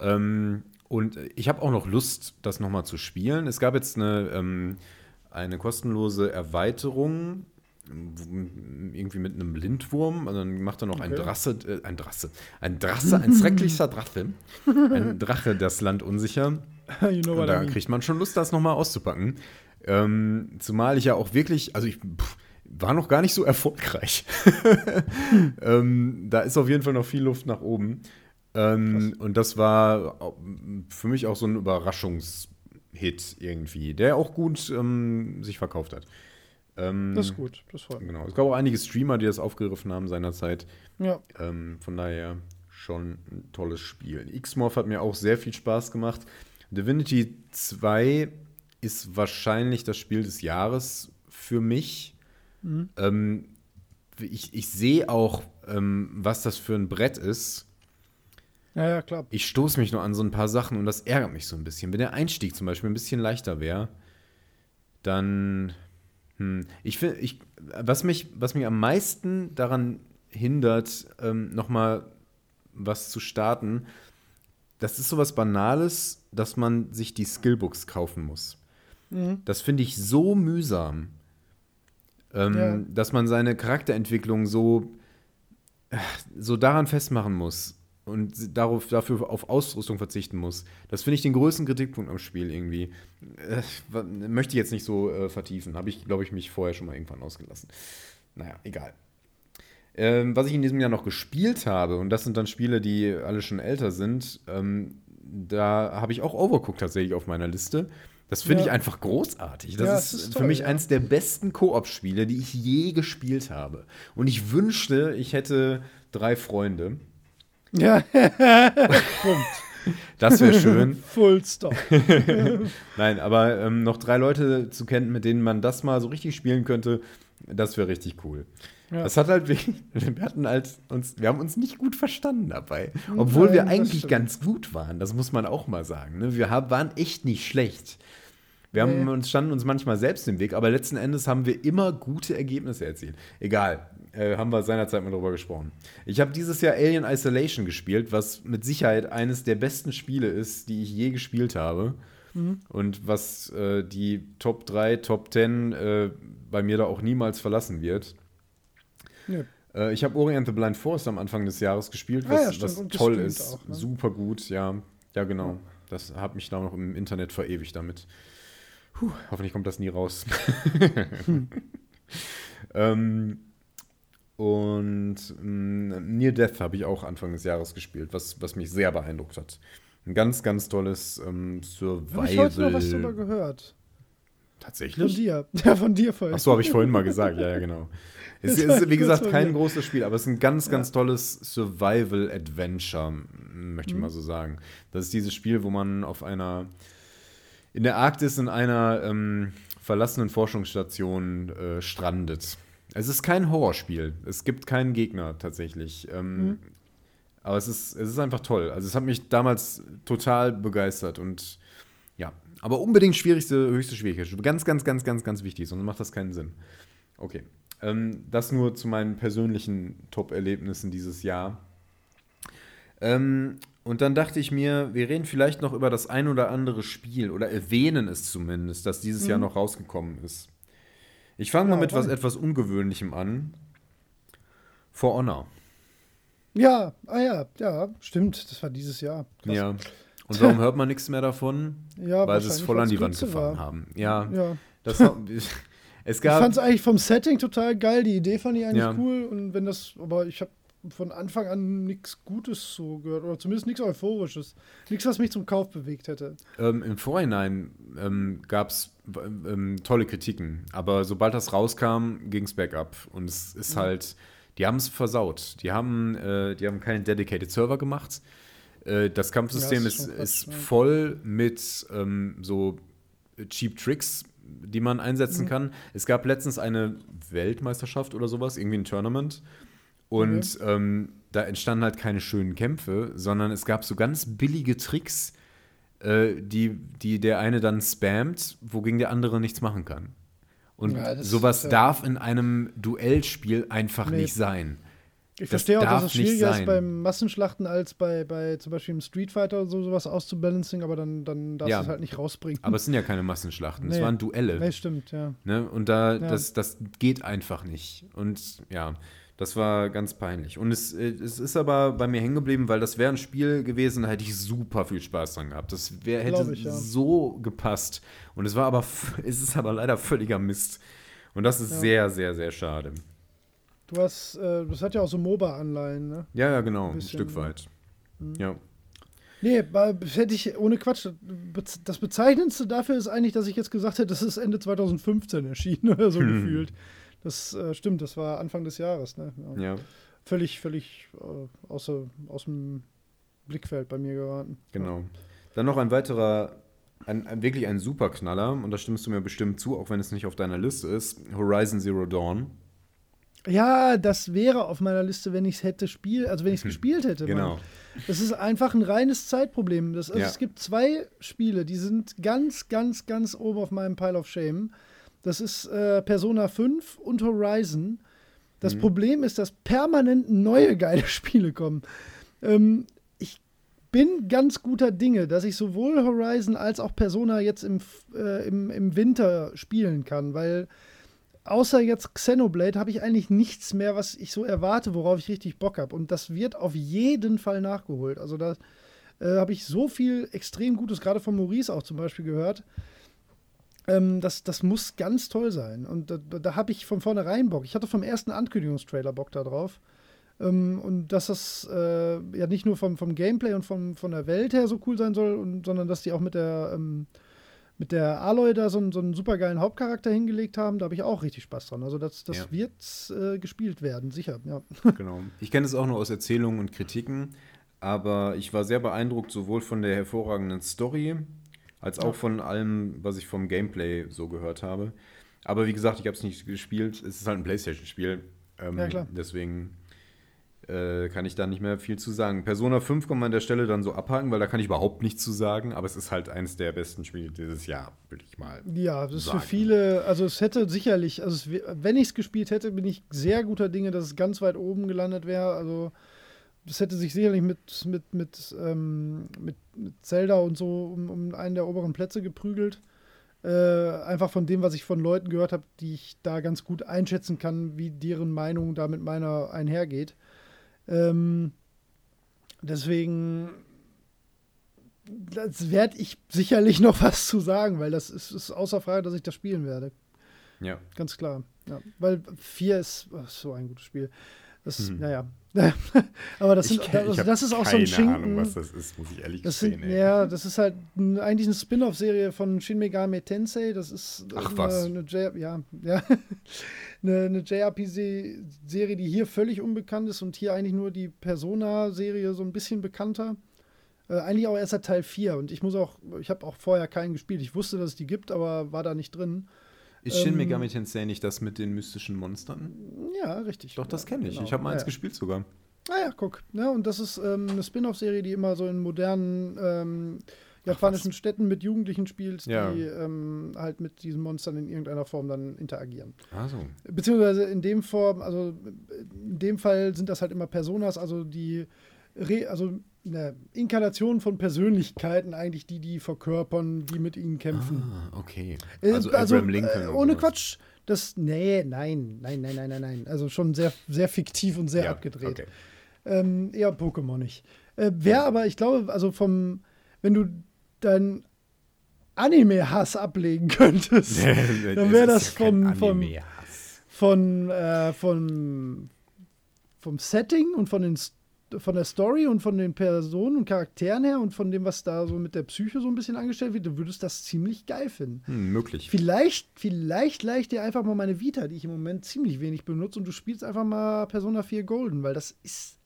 Ähm, und ich habe auch noch Lust, das nochmal zu spielen. Es gab jetzt eine, ähm, eine kostenlose Erweiterung, irgendwie mit einem Lindwurm. Und dann macht er noch okay. ein Drasse, äh, ein Drasse, ein Drasse, ein schrecklicher Drache. Ein Drache, das Land unsicher. *laughs* You know und da I mean. kriegt man schon Lust, das nochmal auszupacken. Ähm, zumal ich ja auch wirklich, also ich pff, war noch gar nicht so erfolgreich. *laughs* ähm, da ist auf jeden Fall noch viel Luft nach oben. Ähm, und das war für mich auch so ein Überraschungshit irgendwie, der auch gut ähm, sich verkauft hat. Ähm, das ist gut, das freut mich. Genau. Es gab auch einige Streamer, die das aufgegriffen haben seinerzeit. Ja. Ähm, von daher schon ein tolles Spiel. X-Morph hat mir auch sehr viel Spaß gemacht. Divinity 2 ist wahrscheinlich das Spiel des Jahres für mich. Mhm. Ähm, ich, ich sehe auch, ähm, was das für ein Brett ist. Ja, ja, klar. Ich stoße mich nur an so ein paar Sachen und das ärgert mich so ein bisschen. Wenn der Einstieg zum Beispiel ein bisschen leichter wäre, dann. Hm, ich finde, ich, was, mich, was mich am meisten daran hindert, ähm, nochmal was zu starten, das ist sowas Banales, dass man sich die Skillbooks kaufen muss. Mhm. Das finde ich so mühsam, ähm, ja. dass man seine Charakterentwicklung so, äh, so daran festmachen muss und darauf, dafür auf Ausrüstung verzichten muss. Das finde ich den größten Kritikpunkt am Spiel irgendwie. Äh, möchte ich jetzt nicht so äh, vertiefen. Habe ich, glaube ich, mich vorher schon mal irgendwann ausgelassen. Naja, egal. Ähm, was ich in diesem Jahr noch gespielt habe, und das sind dann Spiele, die alle schon älter sind, ähm, da habe ich auch Overcooked tatsächlich auf meiner Liste. Das finde ja. ich einfach großartig. Das, ja, ist, ist toll, für mich ja. eins der besten Koop-Spiele, die ich je gespielt habe. Und ich wünschte, ich hätte drei Freunde ja. Punkt. *laughs* Das wäre schön. Full stop. *laughs* Nein, aber ähm, noch drei Leute zu kennen, mit denen man das mal so richtig spielen könnte, das wäre richtig cool. Ja. Das hat halt, *laughs* wir hatten halt uns, wir haben uns nicht gut verstanden dabei. Obwohl Nein, wir eigentlich ganz gut waren, das muss man auch mal sagen. Ne? Wir haben, waren echt nicht schlecht. Wir nee. haben uns, standen uns manchmal selbst im Weg, aber letzten Endes haben wir immer gute Ergebnisse erzielt. Egal, äh, haben wir seinerzeit mal drüber gesprochen. Ich habe dieses Jahr Alien Isolation gespielt, was mit Sicherheit eines der besten Spiele ist, die ich je gespielt habe. Mhm. Und was äh, die Top 3, Top 10 äh, bei mir da auch niemals verlassen wird. Ja. Äh, ich habe Orient the Blind Forest am Anfang des Jahres gespielt, was, ah, ja, was toll ist. Auch, ne? Super gut, ja. Ja, genau. Das hat mich da noch im Internet verewigt damit. Puh, hoffentlich kommt das nie raus. *laughs* *laughs* ähm, und mh, Near Death habe ich auch Anfang des Jahres gespielt, was, was mich sehr beeindruckt hat. Ein ganz, ganz tolles ähm, Survival. Habe ich heute noch was drüber gehört. Tatsächlich? Von dir. *laughs* Ja, von dir vorhin. Ach so, habe ich vorhin mal gesagt. Ja, ja, genau. *laughs* Es ist, wie gesagt, kein großes Spiel, aber es ist ein ganz, ganz ja. tolles Survival-Adventure, möchte ich mhm. mal so sagen. Das ist dieses Spiel, wo man auf einer, in der Arktis in einer ähm, verlassenen Forschungsstation äh, strandet. Es ist kein Horrorspiel. Es gibt keinen Gegner tatsächlich. Ähm, mhm. Aber es ist, es ist einfach toll. Also es hat mich damals total begeistert und ja, aber unbedingt schwierigste, höchste Schwierigkeit. Ganz, ganz, ganz, ganz, ganz wichtig, sonst macht das keinen Sinn. Okay. Ähm, das nur zu meinen persönlichen Top-Erlebnissen dieses Jahr. Ähm, und dann dachte ich mir, wir reden vielleicht noch über das ein oder andere Spiel oder erwähnen es zumindest, das dieses mhm. Jahr noch rausgekommen ist. Ich fange ja, mal mit was etwas Ungewöhnlichem an. For Honor. Ja, ah ja, ja, stimmt, das war dieses Jahr. Krass. Ja. Und warum hört man nichts mehr davon? *laughs* Ja, Weil sie es voll an die Wand gefahren war. haben. Ja. ja. Das, *laughs* es gab, ich fand es eigentlich vom Setting total geil. Die Idee fand ich eigentlich ja. cool. Und wenn das, aber ich habe von Anfang an nichts Gutes so gehört. Oder zumindest nichts Euphorisches. Nichts, was mich zum Kauf bewegt hätte. Ähm, Im Vorhinein ähm, gab es ähm, tolle Kritiken. Aber sobald das rauskam, ging es bergab. Und es ist mhm. halt, die haben es versaut. Die haben, äh, die haben keinen Dedicated Server gemacht. Äh, das Kampfsystem ja, ist, ist, ist voll mit ähm, so Cheap Tricks, die man einsetzen mhm. kann. Es gab letztens eine Weltmeisterschaft oder sowas, irgendwie ein Tournament. Und okay. ähm, da entstanden halt keine schönen Kämpfe, sondern es gab so ganz billige Tricks, äh, die, die der eine dann spammt, wogegen der andere nichts machen kann. Und ja, sowas ist, darf in einem Duellspiel einfach nee. nicht sein. Ich verstehe auch, dass es schwieriger ist beim Massenschlachten als bei, bei zum Beispiel im Street Fighter oder so, sowas auszubalancing, aber dann, dann darfst ja. du es halt nicht rausbringen. Aber es sind ja keine Massenschlachten, nee. es waren Duelle. Nee, stimmt, ja. Ne? Und da, ja. das, das geht einfach nicht. Und ja, das war ganz peinlich. Und es, es ist aber bei mir hängen geblieben, weil das wäre ein Spiel gewesen, da hätte ich super viel Spaß dran gehabt. Das wär, hätte ich, ja. so gepasst. Und es war aber, *laughs* es ist aber leider völliger Mist. Und das ist sehr, sehr, sehr schade. Du hast, äh, das hat ja auch so MOBA-Anleihen, ne? Ja, ja, genau, ein, bisschen, ein Stück weit. Mhm. Ja. Nee, hätte ich, ohne Quatsch, das Bezeichnendste dafür ist eigentlich, dass ich jetzt gesagt hätte, das ist Ende 2015 erschienen *laughs* oder so mhm. gefühlt. Das äh, stimmt, das war Anfang des Jahres, ne? Ja. Völlig, völlig äh, außer, aus dem Blickfeld bei mir geraten. Genau. Dann noch ein weiterer, ein, ein, wirklich ein Superknaller, und da stimmst du mir bestimmt zu, auch wenn es nicht auf deiner Liste ist, Horizon Zero Dawn. Ja, das wäre auf meiner Liste, wenn ich es hätte spiel, also wenn ich es *laughs* gespielt hätte. Genau. Mann. Das ist einfach ein reines Zeitproblem. Das, also ja. Es gibt zwei Spiele, die sind ganz, ganz, ganz oben auf meinem Pile of Shame. Das ist äh, Persona 5 und Horizon. Das mhm. Problem ist, dass permanent neue geile *laughs* Spiele kommen. Ähm, ich bin ganz guter Dinge, dass ich sowohl Horizon als auch Persona jetzt im, äh, im, im Winter spielen kann, weil außer jetzt Xenoblade habe ich eigentlich nichts mehr, was ich so erwarte, worauf ich richtig Bock habe. Und das wird auf jeden Fall nachgeholt. Also da äh, habe ich so viel extrem Gutes, gerade von Maurice auch zum Beispiel gehört. Ähm, das, das muss ganz toll sein. Und da, da habe ich von vornherein Bock. Ich hatte vom ersten Ankündigungstrailer Bock darauf. Ähm, und dass das äh, ja nicht nur vom, vom Gameplay und vom, von der Welt her so cool sein soll, und, sondern dass die auch mit der ähm, mit der Aloy da so, so einen supergeilen Hauptcharakter hingelegt haben, da habe ich auch richtig Spaß dran. Also das, das ja. wird äh, gespielt werden, sicher, ja. *laughs* Genau. Ich kenne es auch nur aus Erzählungen und Kritiken, aber ich war sehr beeindruckt, sowohl von der hervorragenden Story, als auch von allem, was ich vom Gameplay so gehört habe. Aber wie gesagt, ich habe es nicht gespielt. Es ist halt ein Playstation-Spiel. Ähm, ja, klar. Deswegen äh, kann ich da nicht mehr viel zu sagen. Persona 5 kann man an der Stelle dann so abhaken, weil da kann ich überhaupt nichts zu sagen, aber es ist halt eines der besten Spiele dieses Jahr, würde ich mal. Ja, das ist für viele, also es hätte sicherlich, also es, wenn ich es gespielt hätte, bin ich sehr guter Dinge, dass es ganz weit oben gelandet wäre. Also das hätte sich sicherlich mit, mit, mit, ähm, mit, mit Zelda und so um, um einen der oberen Plätze geprügelt. Äh, einfach von dem, was ich von Leuten gehört habe, die ich da ganz gut einschätzen kann, wie deren Meinung da mit meiner einhergeht. Ähm, deswegen, das werde ich sicherlich *laughs* noch was zu sagen, weil das ist, ist außer Frage, dass ich das spielen werde. Ja. Ganz klar. Ja. Weil 4 ist oh, so ein gutes Spiel. Das, Hm. naja. *laughs* Aber das, sind, kenn- das, das ist auch so ein keine Schinken. Ahnung, was das ist, muss ich ehrlich Das sind, ey. ja, das ist halt eigentlich eine Spin-off-Serie von Shin Megami Tensei. Das ist Ach, eine, was. eine, J ja, ja, *laughs* eine, eine JRPG-Serie, die hier völlig unbekannt ist und hier eigentlich nur die Persona-Serie so ein bisschen bekannter. Äh, eigentlich auch erst seit Teil 4 und ich muss auch, ich habe auch vorher keinen gespielt. Ich wusste, dass es die gibt, aber war da nicht drin. Ist Shin Megami Tensei nicht das mit den mystischen Monstern? Ja, richtig. Doch, das kenne ich. genau. Ich habe mal eins ja. gespielt sogar. Ah ja, guck. Ja, und das ist ähm, eine Spin-off-Serie, die immer so in modernen ähm, japanischen Städten mit Jugendlichen spielt, Ja. die ähm, halt mit diesen Monstern in irgendeiner Form dann interagieren. Ah, so. Beziehungsweise in dem Form, also in dem Fall sind das halt immer Personas, also die Re also eine Inkarnation von Persönlichkeiten eigentlich, die die verkörpern, die mit ihnen kämpfen. Ah, okay. Äh, Also Abraham Lincoln. äh, und ohne. Quatsch. Das, nee, nein, nein, nein, nein, nein, nein. Also schon sehr, sehr fiktiv und sehr Ja, abgedreht. Okay. Ähm, eher Pokémon nicht. Äh, Wäre aber, ich glaube, also vom, wenn du deinen Anime-Hass ablegen *laughs* könntest, *laughs* Dann wär Es das ja vom- vom- von, äh, von, vom Setting und von, den, St- von der Story und von den Personen und Charakteren her und von dem, was da so mit der Psyche so ein bisschen angestellt wird, du würdest das ziemlich geil finden. Hm, möglich. Vielleicht, vielleicht leih ich dir einfach mal meine Vita, die ich im Moment ziemlich wenig benutze und du spielst einfach mal Persona 4 Golden, weil das ist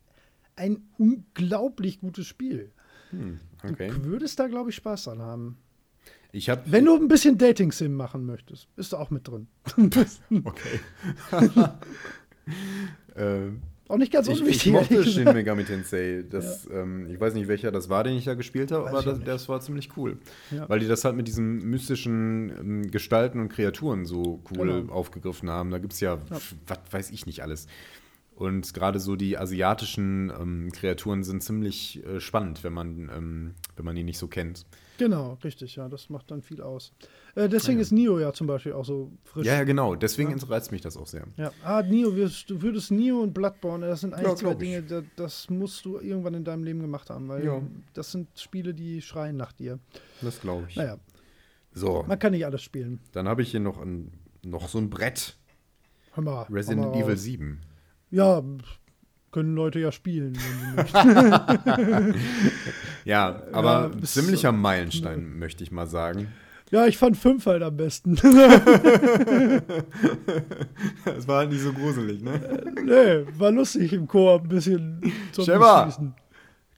ein unglaublich gutes Spiel. Hm, okay. Du würdest da, glaube ich, Spaß dran haben. Ich habe. Wenn du ein bisschen Dating-Sim machen möchtest, bist du auch mit drin. *laughs* Okay. *laughs* *laughs* äh, auch nicht ganz ich, ich unwichtig. mochte ehrlich Shin. *laughs* Megami Tensei. Das, ähm, ich weiß nicht, welcher das war, den ich da gespielt habe, Weiß aber ich das, das war ziemlich cool. Ja. Weil die das halt mit diesen mystischen ähm, Gestalten und Kreaturen so cool Genau. aufgegriffen haben. Da gibt es ja, Ja. was weiß ich nicht alles. Und gerade so die asiatischen ähm, Kreaturen sind ziemlich äh, spannend, wenn man, ähm, wenn man die nicht so kennt. Genau, richtig, ja, das macht dann viel aus. Äh, deswegen Ja. ist Nio ja zum Beispiel auch so frisch. Ja, ja, genau. Deswegen Ja. reizt mich das auch sehr. Ja, ah, Nio, wirst, du würdest Nio und Bloodborne, das sind eigentlich Ja, zwei. Dinge, da, das musst du irgendwann in deinem Leben gemacht haben, weil Ja. das sind Spiele, die schreien nach dir. Das glaube ich. Naja, So, man kann nicht alles spielen. dann habe ich hier noch, ein, noch so ein Brett. Hör mal. Resident mal Evil raus. 7. Ja, können Leute ja spielen, wenn sie möchten. *laughs* Ja, aber Ja, ziemlicher Meilenstein, möchte ich mal sagen. ja, ich fand 5 halt am besten. *laughs* *laughs* Es war halt nicht so gruselig, ne? nee, war lustig im Koop ein bisschen zum! Schießen.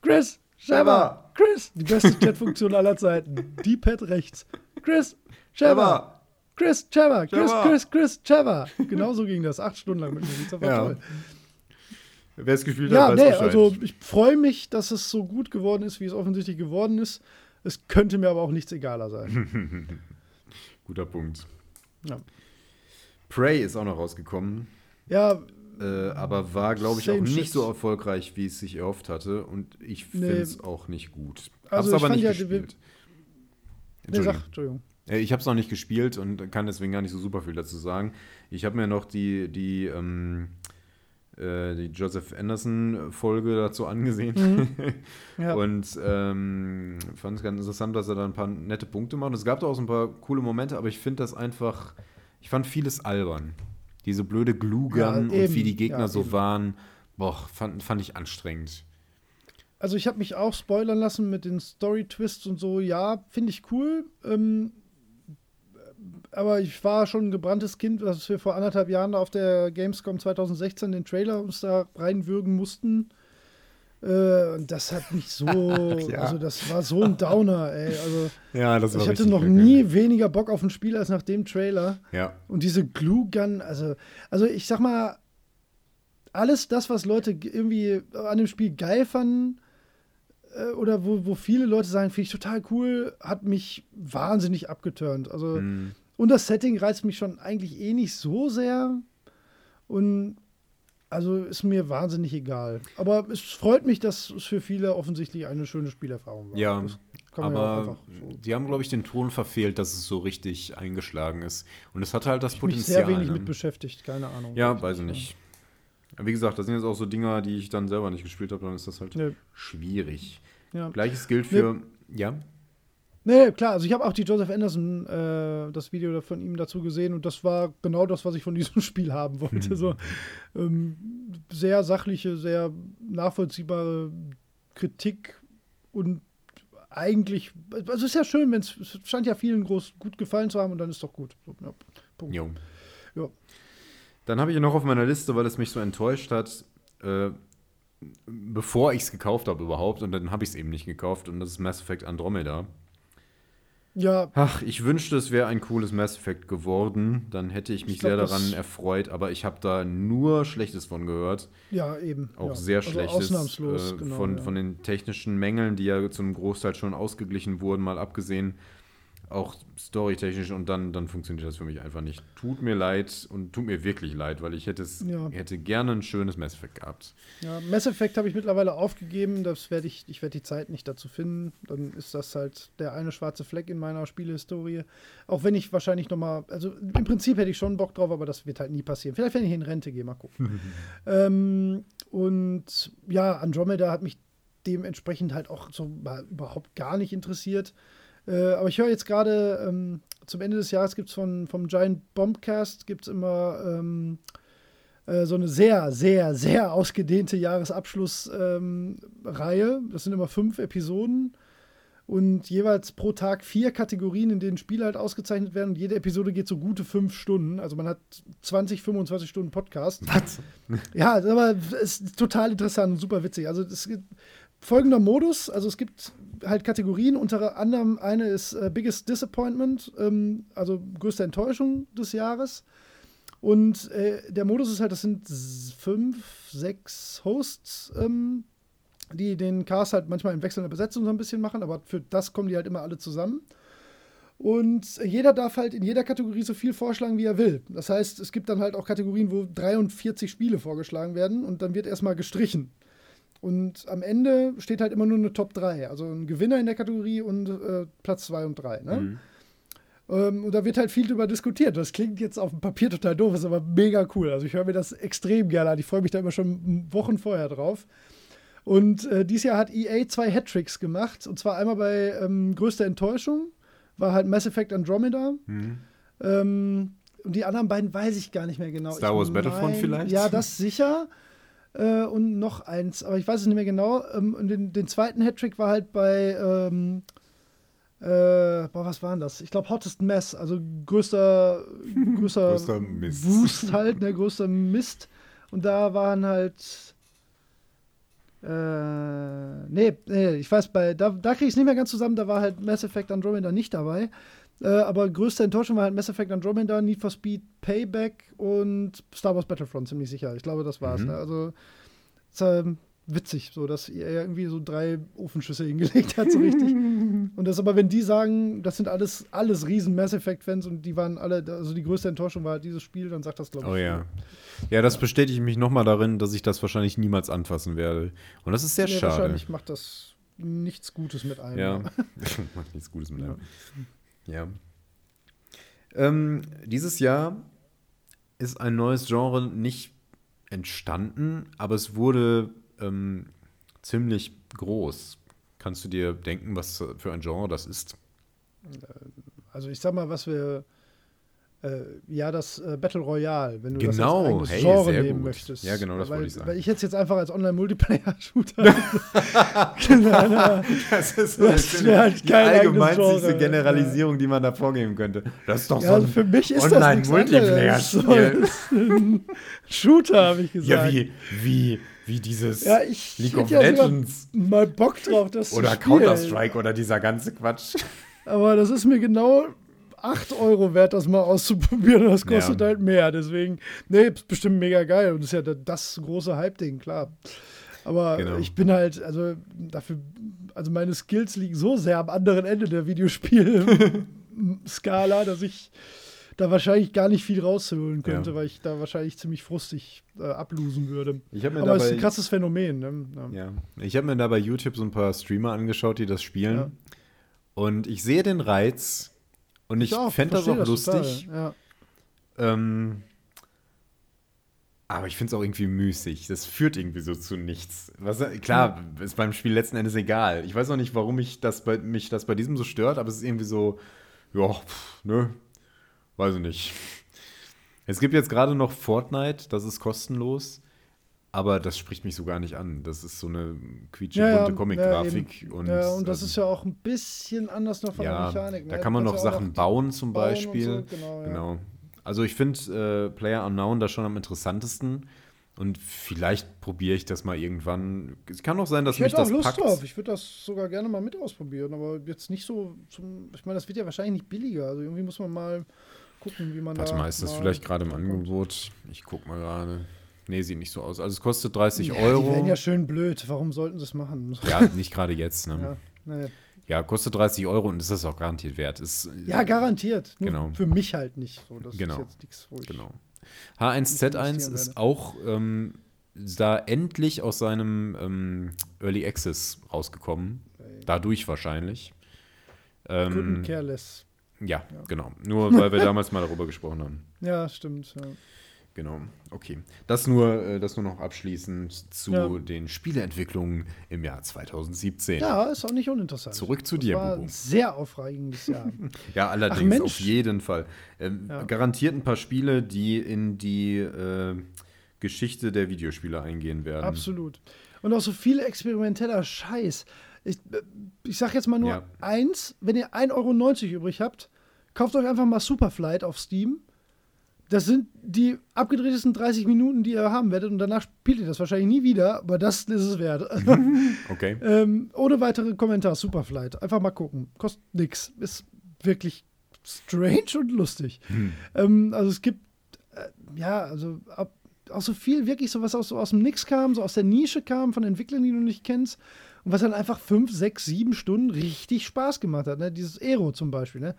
Chris, Sheva! Chris, die beste Chatfunktion aller Zeiten. Die Pad rechts. Chris, Sheva, Chris, Sheva, Chris! Chris, Chris, Sheva. *laughs* Genau so ging das. Acht Stunden lang mit mir. Das war Ja. toll. Wer es gespielt Ja, hat, weiß nee, also ich freue mich, dass es so gut geworden ist, wie es offensichtlich geworden ist. Es könnte mir aber auch nichts egaler sein. *laughs* Guter Punkt. Ja. Prey ist auch noch rausgekommen, Ja, äh, aber war, glaube ich, auch nicht shit. so erfolgreich, wie es sich erhofft hatte. Und ich Nee. finde es auch nicht gut. Also Hab's ich aber fand nicht ja, gespielt. nee, Entschuldigung. sag, Entschuldigung. Äh, Ich habe es noch nicht gespielt und kann deswegen gar nicht so super viel dazu sagen. Ich habe mir noch die, die, ähm, äh, die Joseph Anderson-Folge dazu angesehen Mhm. *laughs* Ja. und ähm, fand es ganz interessant, dass er da ein paar nette Punkte macht. Und es gab da auch so ein paar coole Momente, aber ich finde das einfach, ich fand vieles albern. Diese blöde Glue-Gun Ja, und wie die Gegner Ja, so waren, boah, fand, fand ich anstrengend. Also ich habe mich auch spoilern lassen mit den Story-Twists und so. Ja, finde ich cool. Ähm, aber ich war schon ein gebranntes Kind, dass wir vor anderthalb Jahren auf der Gamescom 2016 den Trailer uns da reinwürgen mussten. Äh, und das hat mich so, *laughs* Ja. also das war so ein Downer, ey. Also *laughs* Ja, das ich hatte noch nie weniger Bock auf ein Spiel als nach dem Trailer. Ja, Und diese Glue Gun, also, also ich sag mal, alles das, was Leute irgendwie an dem Spiel geil fanden, äh, oder wo, wo viele Leute sagen, finde ich total cool, hat mich wahnsinnig abgeturnt. Also, hm, und das Setting reizt mich schon eigentlich eh nicht so sehr. Und also ist mir wahnsinnig egal. Aber es freut mich, dass es für viele offensichtlich eine schöne Spielerfahrung war. Ja, ja aber einfach so. die haben, glaube ich, den Ton verfehlt, dass es so richtig eingeschlagen ist. Und es hat halt das mich Potenzial. sehr wenig ne? mit beschäftigt, keine Ahnung. Ja, weiß ich nicht. Ja, Wie gesagt, das sind jetzt auch so Dinger, die ich dann selber nicht gespielt habe, dann ist das halt Nee, schwierig. ja. Gleiches gilt für Ja. Nee, klar, also ich habe auch die Joseph Anderson, äh, das Video von ihm dazu gesehen und das war genau das, was ich von *laughs* diesem Spiel haben wollte. so ähm, sehr sachliche, sehr nachvollziehbare Kritik und eigentlich, also es ist ja schön, wenn es scheint ja vielen groß gut gefallen zu haben und dann ist doch gut. So, ja, Punkt. Jo. Ja. Dann habe ich noch auf meiner Liste, weil es mich so enttäuscht hat, äh, bevor ich es gekauft habe überhaupt und dann habe ich es eben nicht gekauft und das ist Mass Effect Andromeda. Ja. Ach, ich wünschte, es wäre ein cooles Mass Effect geworden. Dann hätte ich mich ich glaub, sehr daran erfreut, aber ich habe da nur Schlechtes von gehört. Ja, eben. Auch ja. sehr also Schlechtes. Ausnahmslos, äh, genau, von, ja. von den technischen Mängeln, die ja zum Großteil schon ausgeglichen wurden, mal abgesehen auch storytechnisch und dann, dann funktioniert das für mich einfach nicht. Tut mir leid und tut mir wirklich leid, weil ich hätte, es, ja. hätte gerne ein schönes Mass Effect gehabt. Ja, Mass Effect habe ich mittlerweile aufgegeben, das werde ich, ich werde die Zeit nicht dazu finden. Dann ist das halt der eine schwarze Fleck in meiner Spielehistorie. Auch wenn ich wahrscheinlich nochmal, also im Prinzip hätte ich schon Bock drauf, aber das wird halt nie passieren. Vielleicht, wenn ich in Rente gehe, mal gucken. *laughs* ähm, und ja, Andromeda hat mich dementsprechend halt auch so überhaupt gar nicht interessiert. Äh, aber ich höre jetzt gerade, ähm, zum Ende des Jahres gibt es vom Giant Bombcast gibt's immer ähm, äh, so eine sehr, sehr, sehr ausgedehnte Jahresabschlussreihe. Ähm, das sind immer fünf Episoden und jeweils pro Tag vier Kategorien, in denen Spiele halt ausgezeichnet werden. Und jede Episode geht so gute fünf Stunden. Also man hat 20, 25 Stunden Podcast. Was? Ja, aber es ist total interessant und super witzig. Also es gibt folgender Modus, also es gibt halt Kategorien, unter anderem eine ist äh, Biggest Disappointment, ähm, also größte Enttäuschung des Jahres. Und äh, der Modus ist halt, das sind fünf, sechs Hosts, ähm, die den Cast halt manchmal in wechselnder Besetzung so ein bisschen machen, aber für das kommen die halt immer alle zusammen. Und jeder darf halt in jeder Kategorie so viel vorschlagen, wie er will. Das heißt, es gibt dann halt auch Kategorien, wo 43 Spiele vorgeschlagen werden und dann wird erstmal gestrichen. Und am Ende steht halt immer nur eine Top 3. Also ein Gewinner in der Kategorie und äh, Platz 2 und 3. Ne? Mhm. Ähm, und da wird halt viel drüber diskutiert. Das klingt jetzt auf dem Papier total doof, ist aber mega cool. Also ich höre mir das extrem gerne an. Ich freue mich da immer schon Wochen vorher drauf. Und äh, dieses Jahr hat EA zwei Hattricks gemacht. Und zwar einmal bei ähm, größter Enttäuschung, war halt Mass Effect Andromeda. Mhm. Ähm, und die anderen beiden weiß ich gar nicht mehr genau. Star Wars Battlefront vielleicht? Ja, das sicher. Äh, und noch eins, aber ich weiß es nicht mehr genau. Ähm, und den, den zweiten Hattrick war halt bei, ähm, äh, boah, was war denn das? Ich glaube, Hottest Mess, also größter, *laughs* größter, größter Mist. Wust halt, ne, größter Mist. Und da waren halt, äh, nee, nee, ich weiß, bei, da, da kriege ich es nicht mehr ganz zusammen, da war halt Mass Effect Andromeda nicht dabei. Äh, aber größte Enttäuschung war halt Mass Effect Andromeda, Need for Speed Payback und Star Wars Battlefront, ziemlich sicher. Ich glaube, das war's. Mhm. Ne? Also, ist, ähm, witzig, so dass er irgendwie so drei Ofenschüsse *laughs* hingelegt hat, so richtig. *laughs* und das aber, wenn die sagen, das sind alles, alles riesen Mass Effect-Fans und die waren alle, also die größte Enttäuschung war halt dieses Spiel, dann sagt das, glaube ich. Oh ja. Ja, das ja. bestätigt mich nochmal darin, dass ich das wahrscheinlich niemals anfassen werde. Und das ist sehr nee, schade. Wahrscheinlich macht das nichts Gutes mit einem. Ja, *laughs* macht nichts Gutes mit einem. Ja. Ähm, dieses Jahr ist ein neues Genre nicht entstanden, aber es wurde ähm, ziemlich groß. Kannst du dir denken, was für ein Genre das ist? Also ich sag mal, was wir äh, ja, das äh, Battle Royale, wenn du genau. das als hey, Genre nehmen gut. möchtest. Ja, genau, das weil, wollte ich sagen. Weil ich jetzt jetzt einfach als Online-Multiplayer-Shooter *laughs* Das ist so *laughs* das halt die allgemeinste Generalisierung, die man da vorgeben könnte. Das ist doch ja, so ein also für mich ist Online-Multiplayer-Spiel. Shooter, habe ich gesagt. Ja, wie, wie, wie dieses ja, League of ja Legends. mal Bock drauf, das Oder Counter-Strike oder dieser ganze Quatsch. Aber das ist mir genau 8 Euro wert, das mal auszuprobieren. Das kostet ja. halt mehr. Deswegen, nee, ist bestimmt mega geil. Und das ist ja das große Hype-Ding, klar. Aber genau. ich bin halt, also dafür, also meine Skills liegen so sehr am anderen Ende der Videospiel-Skala, *laughs* dass ich da wahrscheinlich gar nicht viel rausholen könnte, ja. weil ich da wahrscheinlich ziemlich frustig äh, ablosen würde. Aber es ist ein krasses Phänomen. Ne? Ja. ja. Ich habe mir da bei YouTube so ein paar Streamer angeschaut, die das spielen. Und ich sehe den Reiz, und ich, ich fände das auch lustig. Ja. Ähm, Aber ich finde es auch irgendwie müßig. Das führt irgendwie so zu nichts. Was, klar, ist beim Spiel letzten Endes egal. Ich weiß noch nicht, warum ich das bei, mich das bei diesem so stört, aber es ist irgendwie so, ja, ne, weiß ich nicht. Es gibt jetzt gerade noch Fortnite, das ist kostenlos, aber das spricht mich so gar nicht an. Das ist so eine quietschebunte Ja, ja, Comic-Grafik. ja, und, ja, und das ähm, ist ja auch ein bisschen anders noch von der ja, Mechanik. da ne? kann man noch Sachen bauen zum bauen Beispiel. so, genau. Genau. Also ich finde äh, Player Unknown da schon am interessantesten. Und vielleicht probiere ich das mal irgendwann. Es kann auch sein, dass Ich mich hätte auch das Lust packt. drauf. Ich würde das sogar gerne mal mit ausprobieren, aber jetzt nicht so zum. Ich meine, das wird ja wahrscheinlich nicht billiger. Also irgendwie muss man mal gucken, wie man Warte da. mal, ist das vielleicht gerade im. Angebot? Ich guck mal gerade. Nee, sieht nicht so aus. Also es kostet 30 Ja, Euro. Die werden ja schön blöd. Warum sollten sie es machen? *laughs* Ja, nicht gerade jetzt. Ne? Ja, naja. Ja, kostet 30 Euro und ist das auch garantiert wert. Ist, ja garantiert. Nur Genau. Für mich halt nicht. So, das Genau. ist jetzt nichts, wo ich. Genau. H1Z1 investieren ist auch ähm, da endlich aus seinem ähm, Early Access rausgekommen. Dadurch wahrscheinlich. Couldn't Ähm, careless. ja, genau. Nur weil wir *laughs* damals mal darüber gesprochen haben. Ja, stimmt. Ja. Genau, okay. Das nur, äh, das nur noch abschließend zu Ja. den Spieleentwicklungen im Jahr 2017. ja, ist auch nicht uninteressant. Zurück zu das dir, war Bubu. ein sehr aufregendes Jahr. *laughs* Ja, allerdings, Mensch. auf jeden Fall. Ähm, Ja. Garantiert ein paar Spiele, die in die äh, Geschichte der Videospiele eingehen werden. Absolut. Und auch so viel experimenteller Scheiß. Ich, äh, ich sag jetzt mal nur Ja. eins, wenn ihr 1,90 Euro übrig habt, kauft euch einfach mal Superflight auf Steam. Das sind die abgedrehtesten 30 Minuten, die ihr haben werdet und danach spielt ihr das wahrscheinlich nie wieder, aber das ist es wert. *laughs* Okay. ähm, ohne weitere Kommentar, Superflight. Einfach mal gucken. Kostet nix. Ist wirklich strange und lustig. Ähm, also es gibt, äh, ja, also ab, auch so viel wirklich so was aus, so aus dem Nix kam, so aus der Nische kam, von Entwicklern, die du nicht kennst. Und was dann einfach fünf, sechs, sieben Stunden richtig Spaß gemacht hat. Ne? Dieses Aero zum Beispiel. Ne?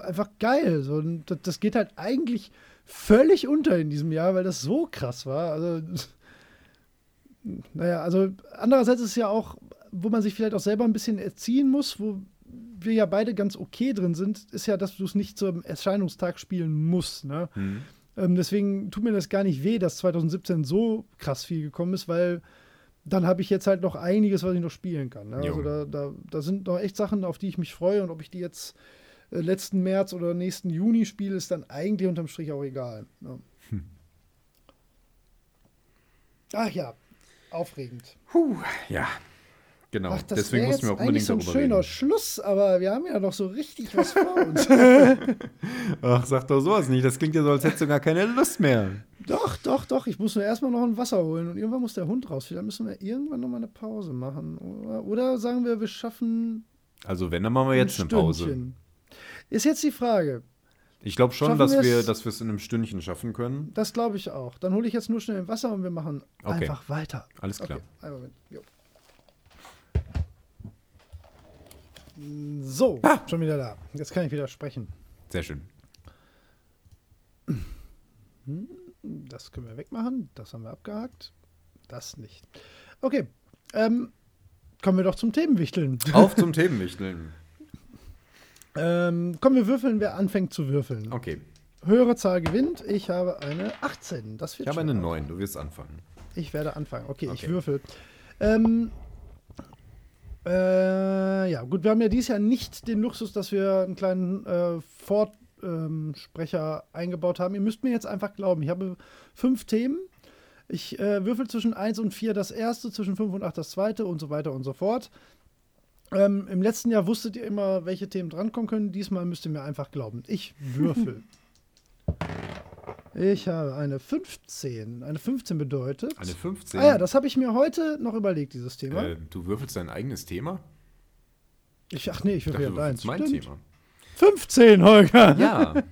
Einfach geil. So, das, geht halt eigentlich völlig unter in diesem Jahr, weil das so krass war. Also, *laughs* naja, also andererseits ist es ja auch, wo man sich vielleicht auch selber ein bisschen erziehen muss, wo wir ja beide ganz okay drin sind, ist ja, dass du es nicht zum Erscheinungstag spielen musst. Ne? Hm. Ähm, deswegen tut mir das gar nicht weh, dass 2017 so krass viel gekommen ist, weil dann habe ich jetzt halt noch einiges, was ich noch spielen kann. Ne? Also da, da, da sind noch echt Sachen, auf die ich mich freue und ob ich die jetzt letzten März oder nächsten Juni spiele, ist dann eigentlich unterm Strich auch egal. Ne? Hm. Ach ja, aufregend. Ja, genau. Ach, das Deswegen mussten wir auch unbedingt so ein darüber schöner reden. Schluss, aber wir haben ja noch so richtig was vor *laughs* uns. Ach, sag doch sowas nicht. Das klingt ja so, als hättest du gar keine Lust mehr. Doch, doch, doch. Ich muss nur erstmal noch ein Wasser holen und irgendwann muss der Hund raus. Vielleicht müssen wir irgendwann noch mal eine Pause machen. Oder, oder sagen wir, wir schaffen Also wenn, dann machen wir jetzt ein eine Pause. Ist jetzt die Frage. Ich glaube schon, Schaffen dass wir dass wir es in einem Stündchen schaffen können. Das glaube ich auch. Dann hole ich jetzt nur schnell ein Wasser und wir machen Okay. einfach weiter. Alles klar. Okay, einen Moment. Jo. So, schon wieder da. Jetzt kann ich wieder sprechen. Sehr schön. Das können wir wegmachen. Das haben wir abgehakt. Das nicht. Okay. Ähm, kommen wir doch zum Themenwichteln. Auf zum *laughs* Themenwichteln. Ähm, komm, wir würfeln, wer anfängt zu würfeln. Okay. Höhere Zahl gewinnt. Ich habe eine 18. Das wird Ich habe eine was. 9. Du wirst anfangen. Ich werde anfangen. Okay, ich Okay. würfel. Ähm, äh, ja, gut, wir haben ja dieses Jahr nicht den Luxus, dass wir einen kleinen äh, Fortsprecher eingebaut haben. Ihr müsst mir jetzt einfach glauben. Ich habe fünf Themen. Ich äh, würfel zwischen 1 und 4 das erste, zwischen 5 und 8 das zweite und so weiter und so fort. Ähm, Im letzten Jahr wusstet ihr immer, welche Themen drankommen können. Diesmal müsst ihr mir einfach glauben. Ich würfel. ich habe eine 15. Eine 15 bedeutet. Eine 15. Ah ja, das habe ich mir heute noch überlegt, dieses Thema. äh, du würfelst dein eigenes Thema? ich, ach nee, ich würfel ja würfelst mein Stimmt. Thema. 15, Holger. Ja.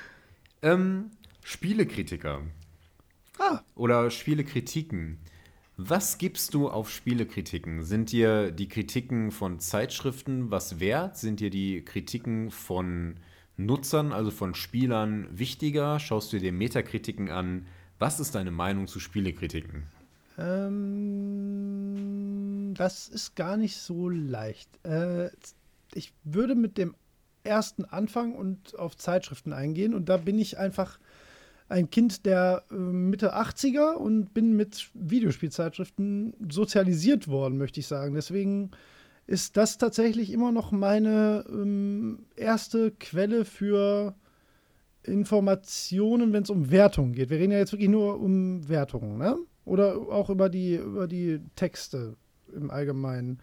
*laughs* ähm, Spielekritiker Ah, oder Spielekritiken. Was gibst du auf Spielekritiken? Sind dir die Kritiken von Zeitschriften was wert? Sind dir die Kritiken von Nutzern, also von Spielern, wichtiger? Schaust du dir Metakritiken an? Was ist deine Meinung zu Spielekritiken? ähm, das ist gar nicht so leicht. Äh, ich würde mit dem ersten anfangen und auf Zeitschriften eingehen. Und da bin ich einfach ein Kind der äh, Mitte 80er und bin mit Videospielzeitschriften sozialisiert worden, möchte ich sagen. Deswegen ist das tatsächlich immer noch meine ähm, erste Quelle für Informationen, wenn es um Wertungen geht. Wir reden ja jetzt wirklich nur um Wertungen, ne? Oder auch über die, über die Texte im Allgemeinen.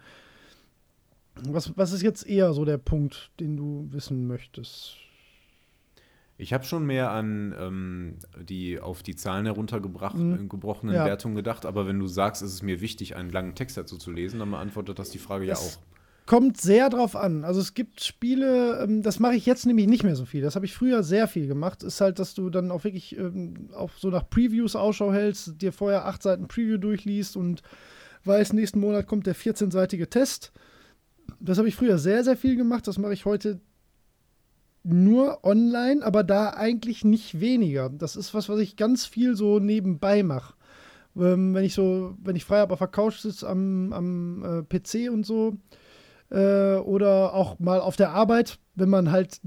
Was, was ist jetzt eher so der Punkt, den du wissen möchtest? Ich habe schon mehr an ähm, die auf die Zahlen heruntergebrochenen mhm. ja. Wertungen gedacht, aber wenn du sagst, es ist mir wichtig, einen langen Text dazu zu lesen, dann beantwortet das die Frage das ja auch. Kommt sehr drauf an. Also es gibt Spiele, ähm, das mache ich jetzt nämlich nicht mehr so viel. Das habe ich früher sehr viel gemacht. Ist halt, dass du dann auch wirklich ähm, auch so nach Previews Ausschau hältst, dir vorher acht Seiten Preview durchliest und weißt, nächsten Monat kommt der 14-seitige Test. Das habe ich früher sehr, sehr viel gemacht. Das mache ich heute nur online, aber da eigentlich nicht weniger. Das ist was, was ich ganz viel so nebenbei mache. Ähm, wenn ich so, wenn ich frei habe auf der Couch sitze am, am äh, PC und so, äh, oder auch mal auf der Arbeit, wenn man halt,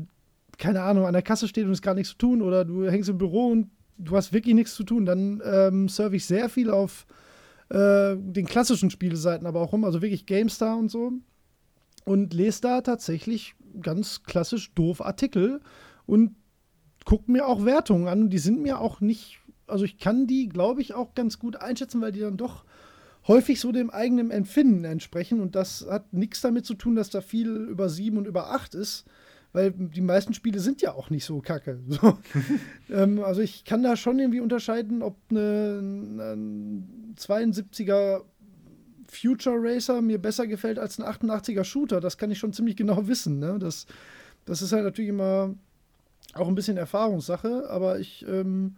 keine Ahnung, an der Kasse steht und es gar nichts zu tun, oder du hängst im Büro und du hast wirklich nichts zu tun, dann ähm, surfe ich sehr viel auf äh, den klassischen Spieleseiten aber auch rum, also wirklich GameStar und so. Und lese da tatsächlich ganz klassisch doof Artikel und gucke mir auch Wertungen an. Die sind mir auch nicht, also ich kann die, glaube ich, auch ganz gut einschätzen, weil die dann doch häufig so dem eigenen Empfinden entsprechen. Und das hat nichts damit zu tun, dass da viel über sieben und über acht ist, weil die meisten Spiele sind ja auch nicht so kacke. *laughs* So. ähm, also ich kann da schon irgendwie unterscheiden, ob eine 72er Future Racer mir besser gefällt als ein 88er Shooter. Das kann ich schon ziemlich genau wissen. Ne? Das, das ist halt natürlich immer auch ein bisschen Erfahrungssache, aber ich ähm,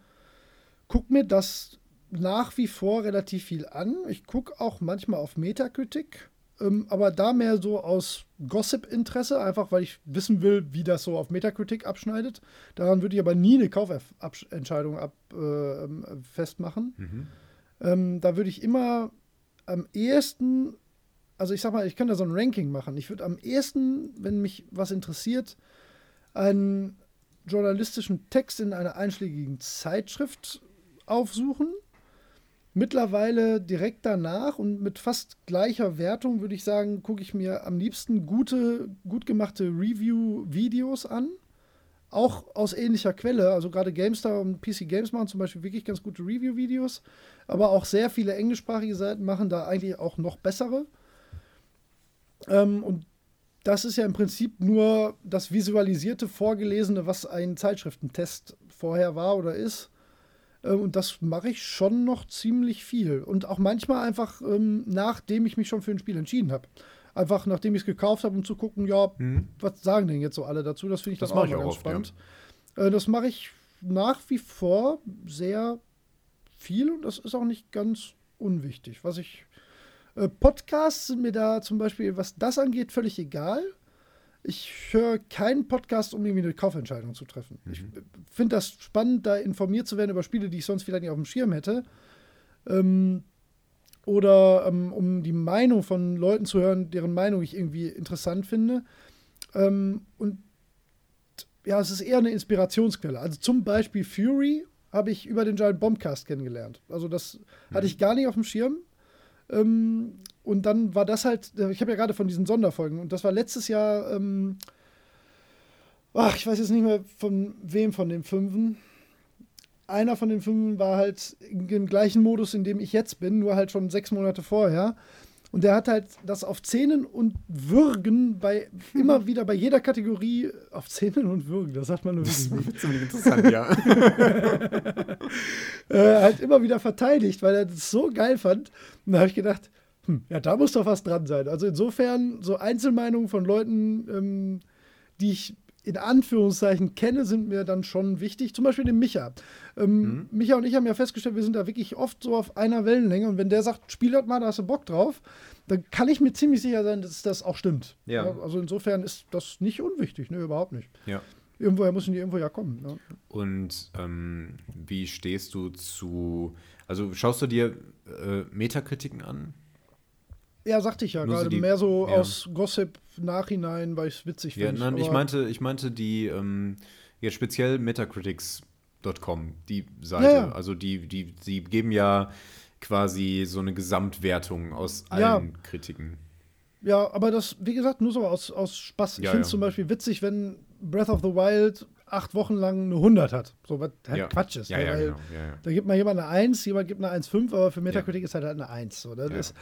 gucke mir das nach wie vor relativ viel an. Ich gucke auch manchmal auf Metakritik, ähm, aber da mehr so aus Gossip-Interesse, einfach weil ich wissen will, wie das so auf Metakritik abschneidet. Daran würde ich aber nie eine Kaufentscheidung ab, äh, ähm, festmachen. Mhm. Ähm, da würde ich immer am ehesten, also ich sag mal, ich kann da so ein Ranking machen. Ich würde am ehesten, wenn mich was interessiert, einen journalistischen Text in einer einschlägigen Zeitschrift aufsuchen. Mittlerweile direkt danach und mit fast gleicher Wertung würde ich sagen, gucke ich mir am liebsten gute, gut gemachte Review-Videos an. Auch aus ähnlicher Quelle. Also gerade GameStar und PC Games machen zum Beispiel wirklich ganz gute Review-Videos. Aber auch sehr viele englischsprachige Seiten machen da eigentlich auch noch bessere. Ähm, und das ist ja im Prinzip nur das visualisierte, vorgelesene, was ein Zeitschriftentest vorher war oder ist. Ähm, und das mache ich schon noch ziemlich viel. Und auch manchmal einfach, ähm, nachdem ich mich schon für ein Spiel entschieden habe. Einfach nachdem ich es gekauft habe, um zu gucken, ja, hm. was sagen denn jetzt so alle dazu? Das finde ich das dann auch, mal ganz oft, spannend. Ja. Äh, das mache ich nach wie vor sehr viel und das ist auch nicht ganz unwichtig. Was ich. Äh, Podcasts sind mir da zum Beispiel, was das angeht, völlig egal. Ich höre keinen Podcast, um irgendwie eine Kaufentscheidung zu treffen. Mhm. Ich finde das spannend, da informiert zu werden über Spiele, die ich sonst vielleicht nicht auf dem Schirm hätte. Ähm, oder ähm, um die Meinung von Leuten zu hören, deren Meinung ich irgendwie interessant finde. Ähm, und ja, es ist eher eine Inspirationsquelle. Also zum Beispiel Fury habe ich über den Giant Bombcast kennengelernt. Also das mhm. hatte ich gar nicht auf dem Schirm. Ähm, und dann war das halt, äh, ich habe ja gerade von diesen Sonderfolgen, und das war letztes Jahr, ähm, ach, ich weiß jetzt nicht mehr von wem von den Fünfen einer von den fünf war halt im gleichen Modus, in dem ich jetzt bin, nur halt schon sechs Monate vorher. Und der hat halt das auf Zähnen und Würgen bei immer *laughs* wieder bei jeder Kategorie auf Zähnen und Würgen, das sagt man nur wirklich nicht. Ziemlich interessant, ja. *laughs* äh, halt immer wieder verteidigt, weil er das so geil fand. Und da habe ich gedacht, hm, ja, da muss doch was dran sein. Also insofern so Einzelmeinungen von Leuten, ähm, die ich in Anführungszeichen kenne, sind mir dann schon wichtig. Zum Beispiel den Micha. Ähm, mhm. Micha und ich haben ja festgestellt, wir sind da wirklich oft so auf einer Wellenlänge. Und wenn der sagt, spiel das mal, da hast du Bock drauf, dann kann ich mir ziemlich sicher sein, dass das auch stimmt. Ja. ja also insofern ist das nicht unwichtig, ne, überhaupt nicht. Ja. Irgendwoher müssen die irgendwo ja kommen. Ne? Und ähm, wie stehst du zu, also schaust du dir äh, Metakritiken an? Ja, sagte ich ja gerade. Mehr so ja. aus Gossip Nachhinein, weil ich es witzig finde. Ja, nein, ich meinte, ich meinte die, ähm, ja, speziell Metacritics GameStar.com, die Seite. Ja, ja. Also die, die, die geben ja quasi so eine Gesamtwertung aus allen. Kritiken. Ja, aber das, wie gesagt, nur so aus, aus Spaß. Ich finde es zum Beispiel witzig, wenn Breath of the Wild acht Wochen lang eine 100 hat. So was halt ja. Quatsch ist. Ja, ne? ja, Weil genau. Da gibt mal jemand eine 1, jemand gibt eine 1,5, aber für Metacritic ist halt, halt eine 1. So, das Ja. ist,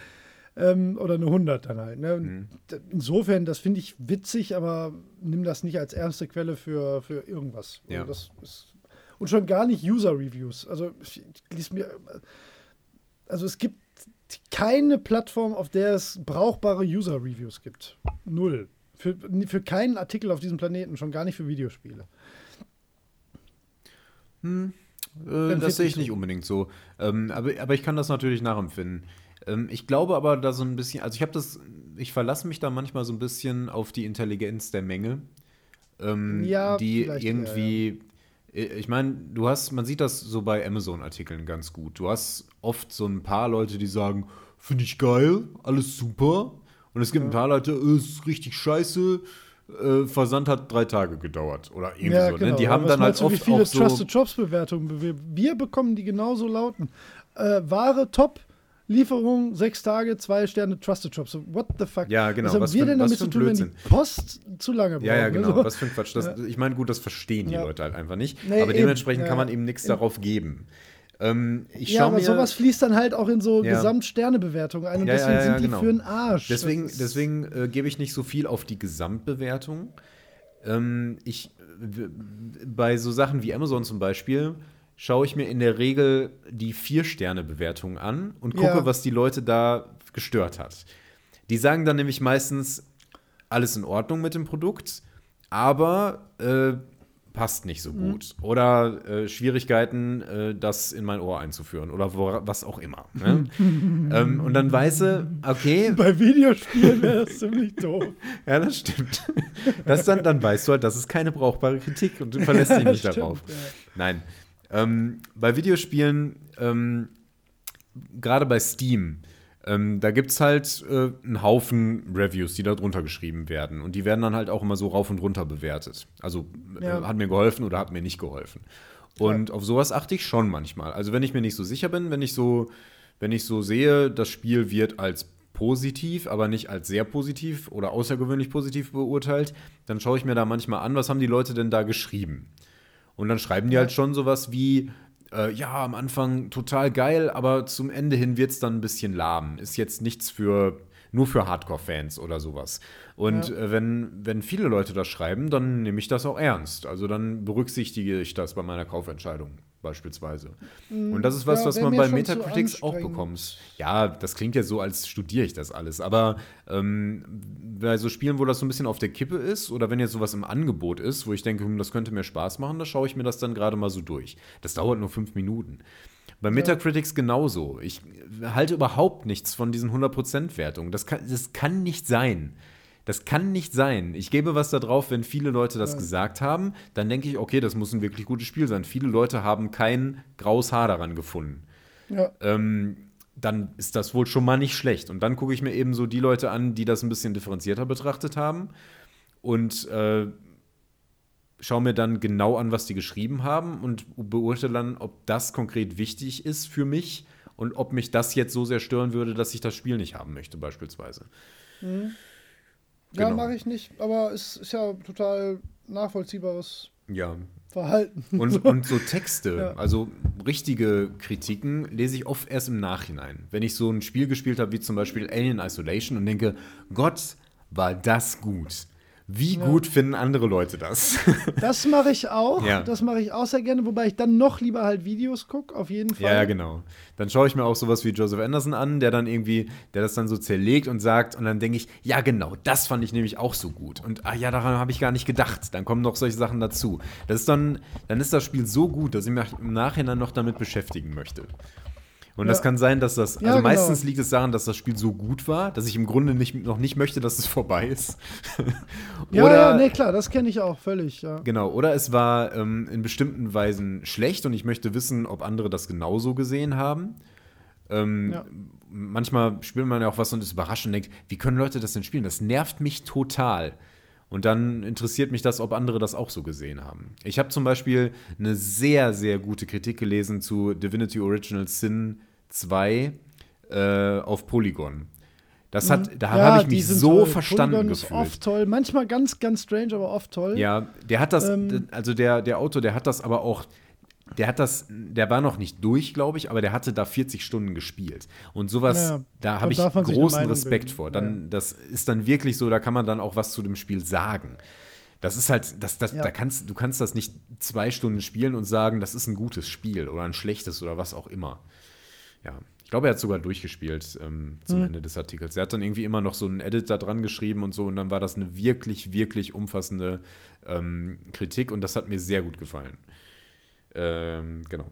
ähm, oder eine 100 dann halt. Ne? Mhm. Insofern, das finde ich witzig, aber nimm das nicht als ernste Quelle für, für irgendwas. Ja. Also ist, und schon gar nicht User-Reviews. Also, ich, mir. Also, es gibt keine Plattform, auf der es brauchbare User-Reviews gibt. Null. Für, für keinen Artikel auf diesem Planeten, schon gar nicht für Videospiele. Äh, Empfinde das sehe ich nicht unbedingt so. Ähm, aber, aber ich kann das natürlich nachempfinden. Ähm, ich glaube aber da so ein bisschen, also ich habe das, ich verlasse mich da manchmal so ein bisschen auf die Intelligenz der Menge. Ähm, Ja, die vielleicht eher, irgendwie, äh, ich meine, du hast, man sieht das so bei Amazon-Artikeln ganz gut. Du hast oft so ein paar Leute, die sagen, finde ich geil, alles super. Und es gibt ein paar Leute, äh, ist richtig scheiße. Äh, Versand hat drei Tage gedauert oder irgendwie Ja, so. genau. Ne? Die haben dann halt du, wie oft viele auch so. Trusted Jobs Bewertungen wir, wir bekommen, die genauso lauten. Äh, Ware top, Lieferung sechs Tage, zwei Sterne Trusted Jobs. So, what the fuck? Ja, genau. Was haben Was wir für- denn damit zu tun, wenn die Blödsinn. Post zu lange braucht? Ja, ja, genau. So. Was für ein Quatsch. Das, Ich meine, gut, das verstehen die. Leute halt einfach nicht. Nee, aber eben. dementsprechend kann man eben nichts darauf geben. Ähm, ich Ja, aber mir. sowas fließt dann halt auch in so Ja. Gesamtsternebewertungen ein und Ja, deswegen ja, sind die genau. für einen Arsch. Deswegen, deswegen äh, gebe ich nicht so viel auf die Gesamtbewertung. Ähm, ich, bei so Sachen wie Amazon zum Beispiel schaue ich mir in der Regel die Vier-Sterne-Bewertung an und gucke, Ja. was die Leute da gestört hat. Die sagen dann nämlich meistens, alles in Ordnung mit dem Produkt, aber äh, passt nicht so Mhm. gut. Oder äh, Schwierigkeiten, äh, das in mein Ohr einzuführen oder wo, was auch immer. Ne? *laughs* ähm, und dann weiß sie, okay, Bei Videospielen wäre das ziemlich doof. *laughs* ja, das stimmt. Das dann, dann weißt du halt, das ist keine brauchbare Kritik und du verlässt dich *laughs* nicht Stimmt, darauf. ja. Nein. Ähm, bei Videospielen, ähm, gerade bei Steam, ähm, da gibt es halt äh, einen Haufen Reviews, die da drunter geschrieben werden. Und die werden dann halt auch immer so rauf und runter bewertet. Also Ja. äh, hat mir geholfen oder hat mir nicht geholfen. Und auf sowas achte ich schon manchmal. Also wenn ich mir nicht so sicher bin, wenn ich so, wenn ich so sehe, das Spiel wird als positiv, aber nicht als sehr positiv oder außergewöhnlich positiv beurteilt, dann schaue ich mir da manchmal an, was haben die Leute denn da geschrieben. Und dann schreiben die halt schon sowas wie, äh, ja, am Anfang total geil, aber zum Ende hin wird es dann ein bisschen lahm. Ist jetzt nichts für, nur für Hardcore-Fans oder sowas. Und Ja. äh, wenn, wenn viele Leute das schreiben, dann nehme ich das auch ernst. Also dann berücksichtige ich das bei meiner Kaufentscheidung beispielsweise. Und das ist was, ja, was man bei Metacritics auch bekommt. Ja, das klingt jetzt so, als studiere ich das alles. Aber ähm, bei so Spielen, wo das so ein bisschen auf der Kippe ist, oder wenn jetzt sowas im Angebot ist, wo ich denke, hm, das könnte mir Spaß machen, da schaue ich mir das dann gerade mal so durch. Das dauert nur fünf Minuten. Bei Metacritics genauso. Ich halte überhaupt nichts von diesen 100%-Wertungen. Das kann, das kann nicht sein. Das kann nicht sein. Ich gebe was da drauf, wenn viele Leute das Ja. gesagt haben, dann denke ich, okay, das muss ein wirklich gutes Spiel sein. Viele Leute haben kein graues Haar daran gefunden Ja. ähm, dann ist das wohl schon mal nicht schlecht. Und dann gucke ich mir eben so die Leute an, die das ein bisschen differenzierter betrachtet haben und äh, schaue mir dann genau an, was die geschrieben haben und beurteile dann, ob das konkret wichtig ist für mich und ob mich das jetzt so sehr stören würde, dass ich das Spiel nicht haben möchte, beispielsweise. Ja, Genau. mache ich nicht, aber es ist ja total nachvollziehbares Ja. Verhalten. Und, *laughs* und so Texte, Ja. also richtige Kritiken, lese ich oft erst im Nachhinein. Wenn ich so ein Spiel gespielt habe, wie zum Beispiel Alien Isolation und denke, Gott, war das gut. Wie gut finden andere Leute das? *laughs* Das mache ich auch. Ja. Das mache ich auch sehr gerne, wobei ich dann noch lieber halt Videos gucke, auf jeden Fall. ja, ja, genau. Dann schaue ich mir auch sowas wie Joseph Anderson an, der dann irgendwie, der das dann so zerlegt und sagt, und dann denke ich, ja, genau, das fand ich nämlich auch so gut. Und ah ja, daran habe ich gar nicht gedacht. Dann kommen noch solche Sachen dazu. Das ist dann, dann ist das Spiel so gut, dass ich mich im Nachhinein noch damit beschäftigen möchte. Und das Ja. kann sein, dass das, also Ja, genau. meistens liegt es daran, dass das Spiel so gut war, dass ich im Grunde nicht, noch nicht möchte, dass es vorbei ist. *laughs* Ja, oder, ja, nee, klar, das kenne ich auch völlig, ja. Genau, oder es war ähm, in bestimmten Weisen schlecht und ich möchte wissen, ob andere das genauso gesehen haben. Ähm, Ja. Manchmal spielt man ja auch was und ist überrascht und denkt, wie können Leute das denn spielen? Das nervt mich total. Und dann interessiert mich das, ob andere das auch so gesehen haben. Ich habe zum Beispiel eine sehr, sehr gute Kritik gelesen zu Divinity Original Sin 2 äh, auf Polygon. Das hat, da Ja, habe ich mich so toll. verstanden Polygon ist gefühlt. oft toll. Manchmal ganz, ganz strange, aber oft toll. Ja, der hat das, Ähm, also der, der Autor, der hat das aber auch, der hat das, der war noch nicht durch, glaube ich, aber der hatte da 40 Stunden gespielt. Und sowas, Ja, da habe ich großen Respekt bilden. vor. Dann, Das ist dann wirklich so, da kann man dann auch was zu dem Spiel sagen. Das ist halt, das, das, Ja. da kannst, du kannst das nicht zwei Stunden spielen und sagen, das ist ein gutes Spiel oder ein schlechtes oder was auch immer. Ja, ich glaube, er hat sogar durchgespielt ähm, zum Hm. Ende des Artikels. Er hat dann irgendwie immer noch so einen Edit da dran geschrieben und so und dann war das eine wirklich, wirklich umfassende ähm, Kritik und das hat mir sehr gut gefallen. Ähm, genau.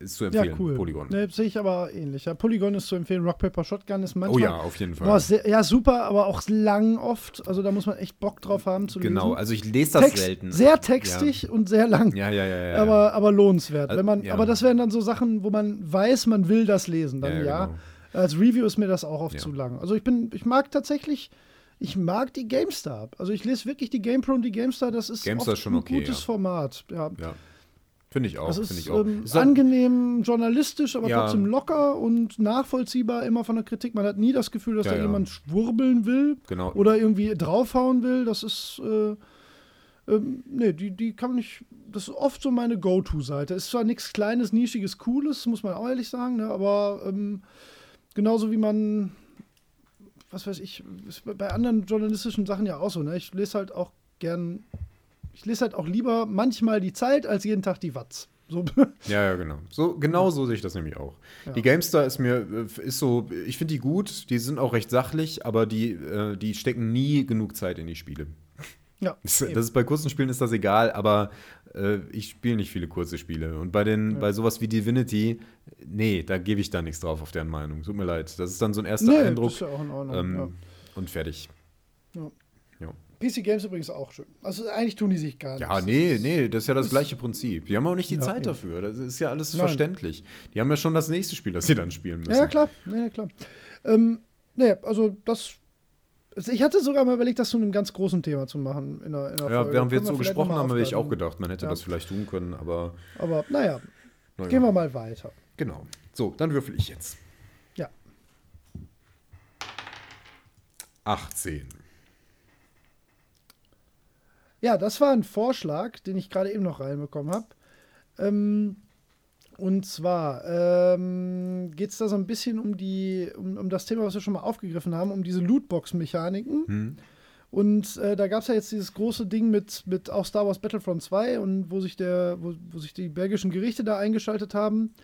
Ist zu Ja, empfehlen, cool. Polygon. Ne, sehe ich aber ähnlich. Ja, Polygon ist zu empfehlen. Rock, Paper, Shotgun ist manchmal. oh ja, auf jeden Fall. Boah, sehr, ja, super, aber auch lang oft. Also da muss man echt Bock drauf haben zu lesen. genau, also ich lese das Text, selten. Sehr textig und sehr lang. Ja, ja, ja, ja. ja. Aber, aber lohnenswert. Also, Wenn man, ja. Aber das wären dann so Sachen, wo man weiß, man will das lesen. Dann Ja, ja. ja, genau. Als Review ist mir das auch oft Ja. zu lang. Also ich bin, ich mag tatsächlich, ich mag die GameStar. Also ich lese wirklich die GamePro und die GameStar. Das ist GameStar ist schon ein okay, gutes ja. Format. Ja. ja. Finde ich auch, Das ist, ich auch. ähm, halt- angenehm journalistisch, aber Ja. trotzdem locker und nachvollziehbar immer von der Kritik. Man hat nie das Gefühl, dass Ja, da ja. jemand schwurbeln will genau. oder irgendwie draufhauen will. Das ist, äh, ähm, nee, die, die kann man nicht, das ist oft so meine Go-To-Seite. Ist zwar nichts Kleines, Nischiges, Cooles, muss man auch ehrlich sagen, ne, aber ähm, genauso wie man, was weiß ich, bei anderen journalistischen Sachen ja auch so, ne? Ich lese halt auch gern, ich lese halt auch lieber manchmal die Zeit als jeden Tag die Watz. So, Ja, ja, genau. So, genau so sehe ich das nämlich auch. Ja. Die GameStar ist mir, äh, ist so, ich finde die gut, die sind auch recht sachlich, aber die, äh, die stecken nie genug Zeit in die Spiele. ja, Das, das ist bei kurzen Spielen ist das egal, aber äh, ich spiele nicht viele kurze Spiele. Und bei den, Ja. bei sowas wie Divinity, nee, da gebe ich da nichts drauf auf deren Meinung. Tut mir leid. Das ist dann so ein erster nee, Eindruck ist ja auch in Ordnung. ähm, ja. und fertig. PC Games übrigens auch schön. Also eigentlich tun die sich gar nicht. Ja, nee, nee, das ist ja das gleiche Prinzip. Die haben auch nicht die Ja, Zeit eben. dafür. Das ist ja alles Nein. verständlich. Die haben ja schon das nächste Spiel, das sie dann spielen müssen. Ja, ja, klar. Ja, ja, klar. Ähm, nee, also das. also Ich hatte sogar mal überlegt, das zu einem ganz großen Thema zu machen in der, in der Ja, Folge. während wir jetzt so gesprochen haben, habe ich auch gedacht, man hätte Ja. das vielleicht tun können, aber Aber naja, naja. gehen wir mal weiter. Genau. So, dann würfel ich jetzt. Ja. 18. Ja, das war ein Vorschlag, den ich gerade eben noch reinbekommen habe. Ähm, und zwar ähm, geht es da so ein bisschen um die, um, um das Thema, was wir schon mal aufgegriffen haben, um diese Lootbox-Mechaniken. Hm? Und äh, da gab es ja jetzt dieses große Ding mit, mit auch Star Wars Battlefront 2 und wo sich der, wo, wo sich die belgischen Gerichte da eingeschaltet haben.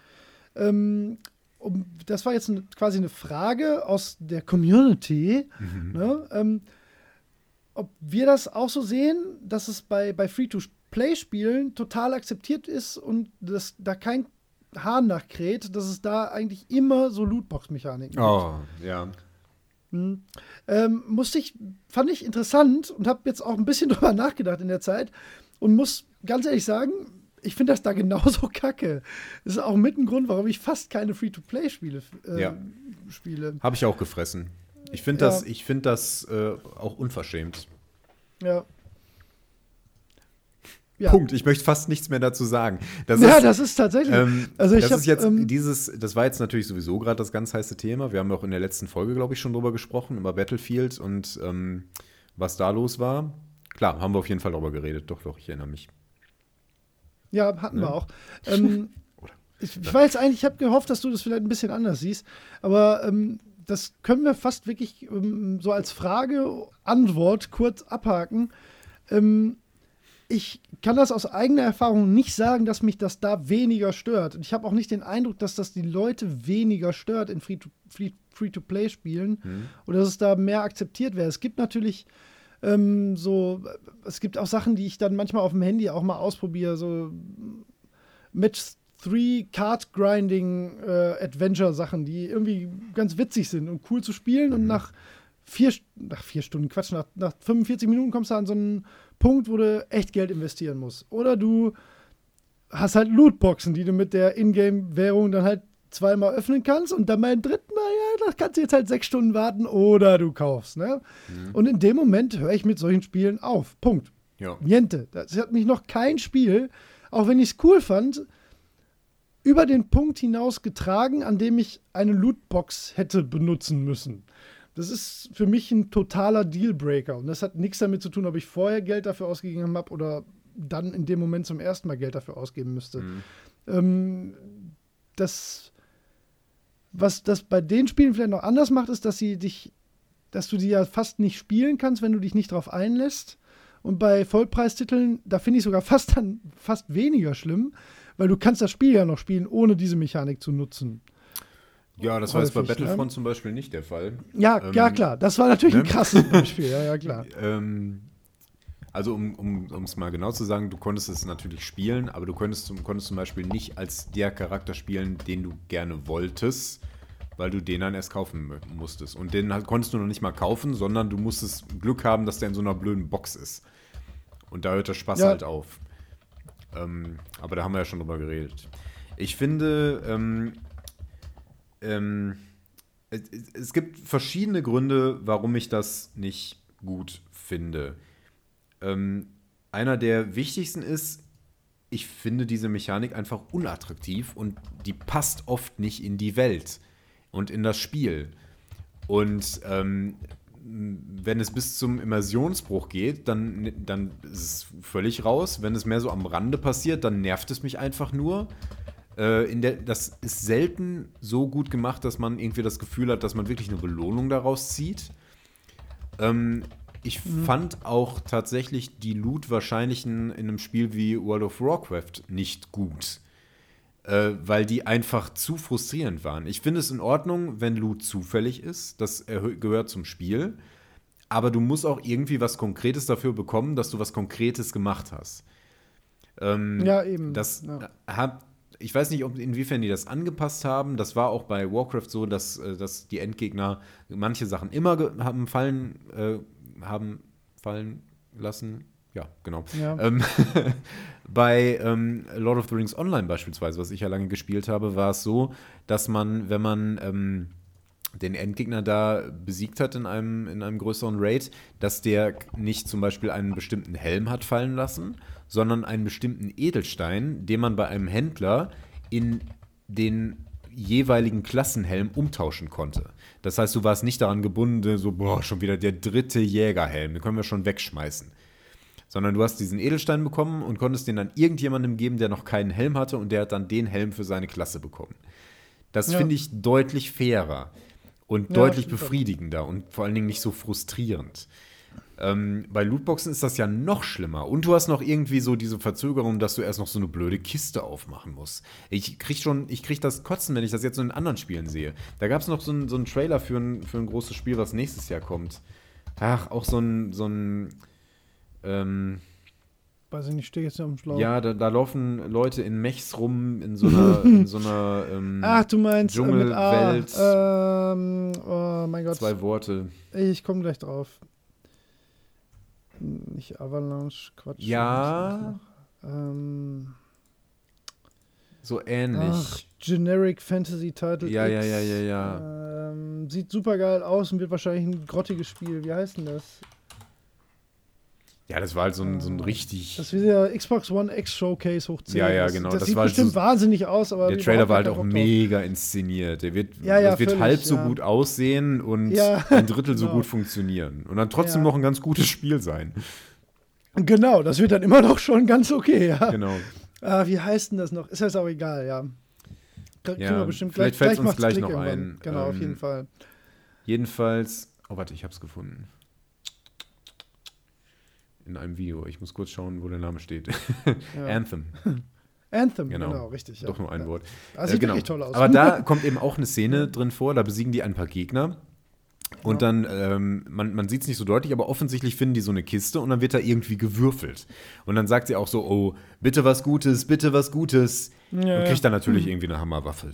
Ähm, um, das war jetzt ein, quasi eine Frage aus der Community, ne, ähm, ob wir das auch so sehen, dass es bei, bei Free-to-Play-Spielen total akzeptiert ist und dass da kein Hahn nachkräht, dass es da eigentlich immer so Lootbox-Mechaniken gibt. Oh, ja. Hm. Ähm, musste ich, fand ich interessant und habe jetzt auch ein bisschen *laughs* drüber nachgedacht in der Zeit und muss ganz ehrlich sagen, ich finde das da *laughs* genauso kacke. Das ist auch mit ein Grund, warum ich fast keine Free-to-Play-Spiele äh, Ja. spiele. Habe ich auch gefressen. Ich finde Ja. das, ich find das äh, auch unverschämt. Ja. Ja. Punkt. Ich möchte fast nichts mehr dazu sagen. Das ja, ist, das ist tatsächlich. ähm, also ich das hab, ist jetzt ähm, dieses, das war jetzt natürlich sowieso gerade das ganz heiße Thema. Wir haben auch in der letzten Folge, glaube ich, schon drüber gesprochen, über Battlefield und ähm, was da los war. Klar, haben wir auf jeden Fall drüber geredet. Doch, doch, ich erinnere mich. Ja, hatten Ne? wir auch. Ähm, *laughs* ich, ich weiß eigentlich, ich habe gehofft, dass du das vielleicht ein bisschen anders siehst, aber ähm, das können wir fast wirklich ähm, so als Frage, Antwort kurz abhaken. Ähm, ich kann das aus eigener Erfahrung nicht sagen, dass mich das da weniger stört. Und ich habe auch nicht den Eindruck, dass das die Leute weniger stört in Free-to-Play-Spielen Hm? oder dass es da mehr akzeptiert wäre. Es gibt natürlich ähm, so, es gibt auch Sachen, die ich dann manchmal auf dem Handy auch mal ausprobiere, so Match 3 Card Grinding äh, Adventure Sachen, die irgendwie ganz witzig sind und cool zu spielen und nach vier, nach vier Stunden, Quatsch, nach, nach 45 Minuten kommst du an so einen Punkt, wo du echt Geld investieren musst. Oder du hast halt Lootboxen, die du mit der Ingame-Währung dann halt zweimal öffnen kannst und dann beim dritten Mal, ja, das kannst du jetzt halt sechs Stunden warten oder du kaufst. Ne? Mhm. Und in dem Moment höre ich mit solchen Spielen auf. Punkt. Ja. Niente. Das hat mich noch kein Spiel, auch wenn ich es cool fand, über den Punkt hinaus getragen, an dem ich eine Lootbox hätte benutzen müssen. Das ist für mich ein totaler Dealbreaker. Und das hat nichts damit zu tun, ob ich vorher Geld dafür ausgegeben habe oder dann in dem Moment zum ersten Mal Geld dafür ausgeben müsste. Mhm. Ähm, das, was das bei den Spielen vielleicht noch anders macht, ist, dass sie dich, dass du die ja fast nicht spielen kannst, wenn du dich nicht darauf einlässt. Und bei Vollpreistiteln, da finde ich sogar fast dann fast weniger schlimm, weil du kannst das Spiel ja noch spielen, ohne diese Mechanik zu nutzen. Ja, das war jetzt bei? Battlefront ne? zum Beispiel nicht der Fall. Ja, ähm, ja klar. Das war natürlich ne? ein krasses *laughs* Beispiel. Ja, ja, klar. ähm, also um es um, mal genau zu sagen, du konntest es natürlich spielen, aber du konntest, konntest zum Beispiel nicht als der Charakter spielen, den du gerne wolltest, weil du den dann erst kaufen musstest. Und den konntest du noch nicht mal kaufen, sondern du musstest Glück haben, dass der in so einer blöden Box ist. Und da hört der Spaß ja. halt auf. Ähm, aber da haben wir ja schon drüber geredet. Ich finde, ähm, ähm, es, es, gibt verschiedene Gründe, warum ich das nicht gut finde. Ähm, einer der wichtigsten ist, ich finde diese Mechanik einfach unattraktiv und die passt oft nicht in die Welt und in das Spiel. Und ähm, wenn es bis zum Immersionsbruch geht, dann, dann ist es völlig raus. Wenn es mehr so am Rande passiert, dann nervt es mich einfach nur. Äh, in der, das ist selten so gut gemacht, dass man irgendwie das Gefühl hat, dass man wirklich eine Belohnung daraus zieht. Ähm, ich mhm. fand auch tatsächlich die Loot wahrscheinlich in, in, einem Spiel wie World of Warcraft nicht gut. Äh, weil die einfach zu frustrierend waren. Ich finde es in Ordnung, wenn Loot zufällig ist. Das gehört zum Spiel. Aber du musst auch irgendwie was Konkretes dafür bekommen, dass du was Konkretes gemacht hast. Ähm, ja, eben. Das ja. hat ich weiß nicht, ob, inwiefern die das angepasst haben. Das war auch bei Warcraft so, dass, äh, dass die Endgegner manche Sachen immer haben fallen, äh, haben fallen lassen. Ja, genau. Ja. Ähm, *laughs* bei ähm, Lord of the Rings Online beispielsweise, was ich ja lange gespielt habe, war es so, dass man, wenn man ähm, den Endgegner da besiegt hat in einem, in einem größeren Raid, dass der nicht zum Beispiel einen bestimmten Helm hat fallen lassen, sondern einen bestimmten Edelstein, den man bei einem Händler in den jeweiligen Klassenhelm umtauschen konnte. Das heißt, du warst nicht daran gebunden, so, boah, schon wieder der dritte Jägerhelm, den können wir schon wegschmeißen. Sondern du hast diesen Edelstein bekommen und konntest den dann irgendjemandem geben, der noch keinen Helm hatte und der hat dann den Helm für seine Klasse bekommen. Das ja. finde ich deutlich fairer und ja, deutlich befriedigender und vor allen Dingen nicht so frustrierend. Ähm, bei Lootboxen ist das ja noch schlimmer. Und du hast noch irgendwie so diese Verzögerung, dass du erst noch so eine blöde Kiste aufmachen musst. Ich krieg schon, ich krieg das Kotzen, wenn ich das jetzt so in anderen Spielen sehe. Da gab es noch so, ein, so einen Trailer für ein, für ein großes Spiel, was nächstes Jahr kommt. Ach, auch so ein, so ein, ähm, Weiß ich nicht, stehe jetzt ja am Schlauch. Ja, da, da, laufen Leute in Mechs rum, in so einer, in so einer ähm, *laughs* Ach, du meinst Dschungelwelt. Äh, ähm, oh mein Gott. Zwei Worte. Ich komme gleich drauf. Nicht Avalanche, Quatsch. Ja. Ähm, so ähnlich. Ach, Generic Fantasy Title. Ja, X. ja, ja, ja, ja. Ähm, sieht super geil aus und wird wahrscheinlich ein grottiges Spiel. Wie heißt denn das? Ja, das war halt so ein, so ein richtig. Das ist wie der Xbox One X Showcase hoch 10. Ja, ja, genau. Das, das, das sieht bestimmt so, wahnsinnig aus, aber. Der Trailer war halt auch mega inszeniert. Der wird, ja, ja, das wird völlig, halb so gut aussehen und ein Drittel *laughs* genau. so gut funktionieren. Und dann trotzdem noch ein ganz gutes Spiel sein. Genau, das wird dann immer noch schon ganz okay, ja. Genau. Ah, wie heißt denn das noch? Ist das auch egal, ja. Kriegen ja, wir bestimmt vielleicht gleich, fällt uns gleich Klick noch irgendwann. ein. Genau, ähm, auf jeden Fall. Jedenfalls, oh warte, ich hab's gefunden in einem Video. Ich muss kurz schauen, wo der Name steht. *laughs* Ja. Anthem. *laughs* Anthem, genau, genau richtig. Ja. Doch nur ein ja. Wort. Das sieht äh, genau. toll aus. Aber *laughs* da kommt eben auch eine Szene drin vor, da besiegen die ein paar Gegner. Und dann, ähm, man, man sieht es nicht so deutlich, aber offensichtlich finden die so eine Kiste und dann wird da irgendwie gewürfelt. Und dann sagt sie auch so, oh, bitte was Gutes, bitte was Gutes. Ja, und kriegt dann natürlich mhm. irgendwie eine Hammerwaffe.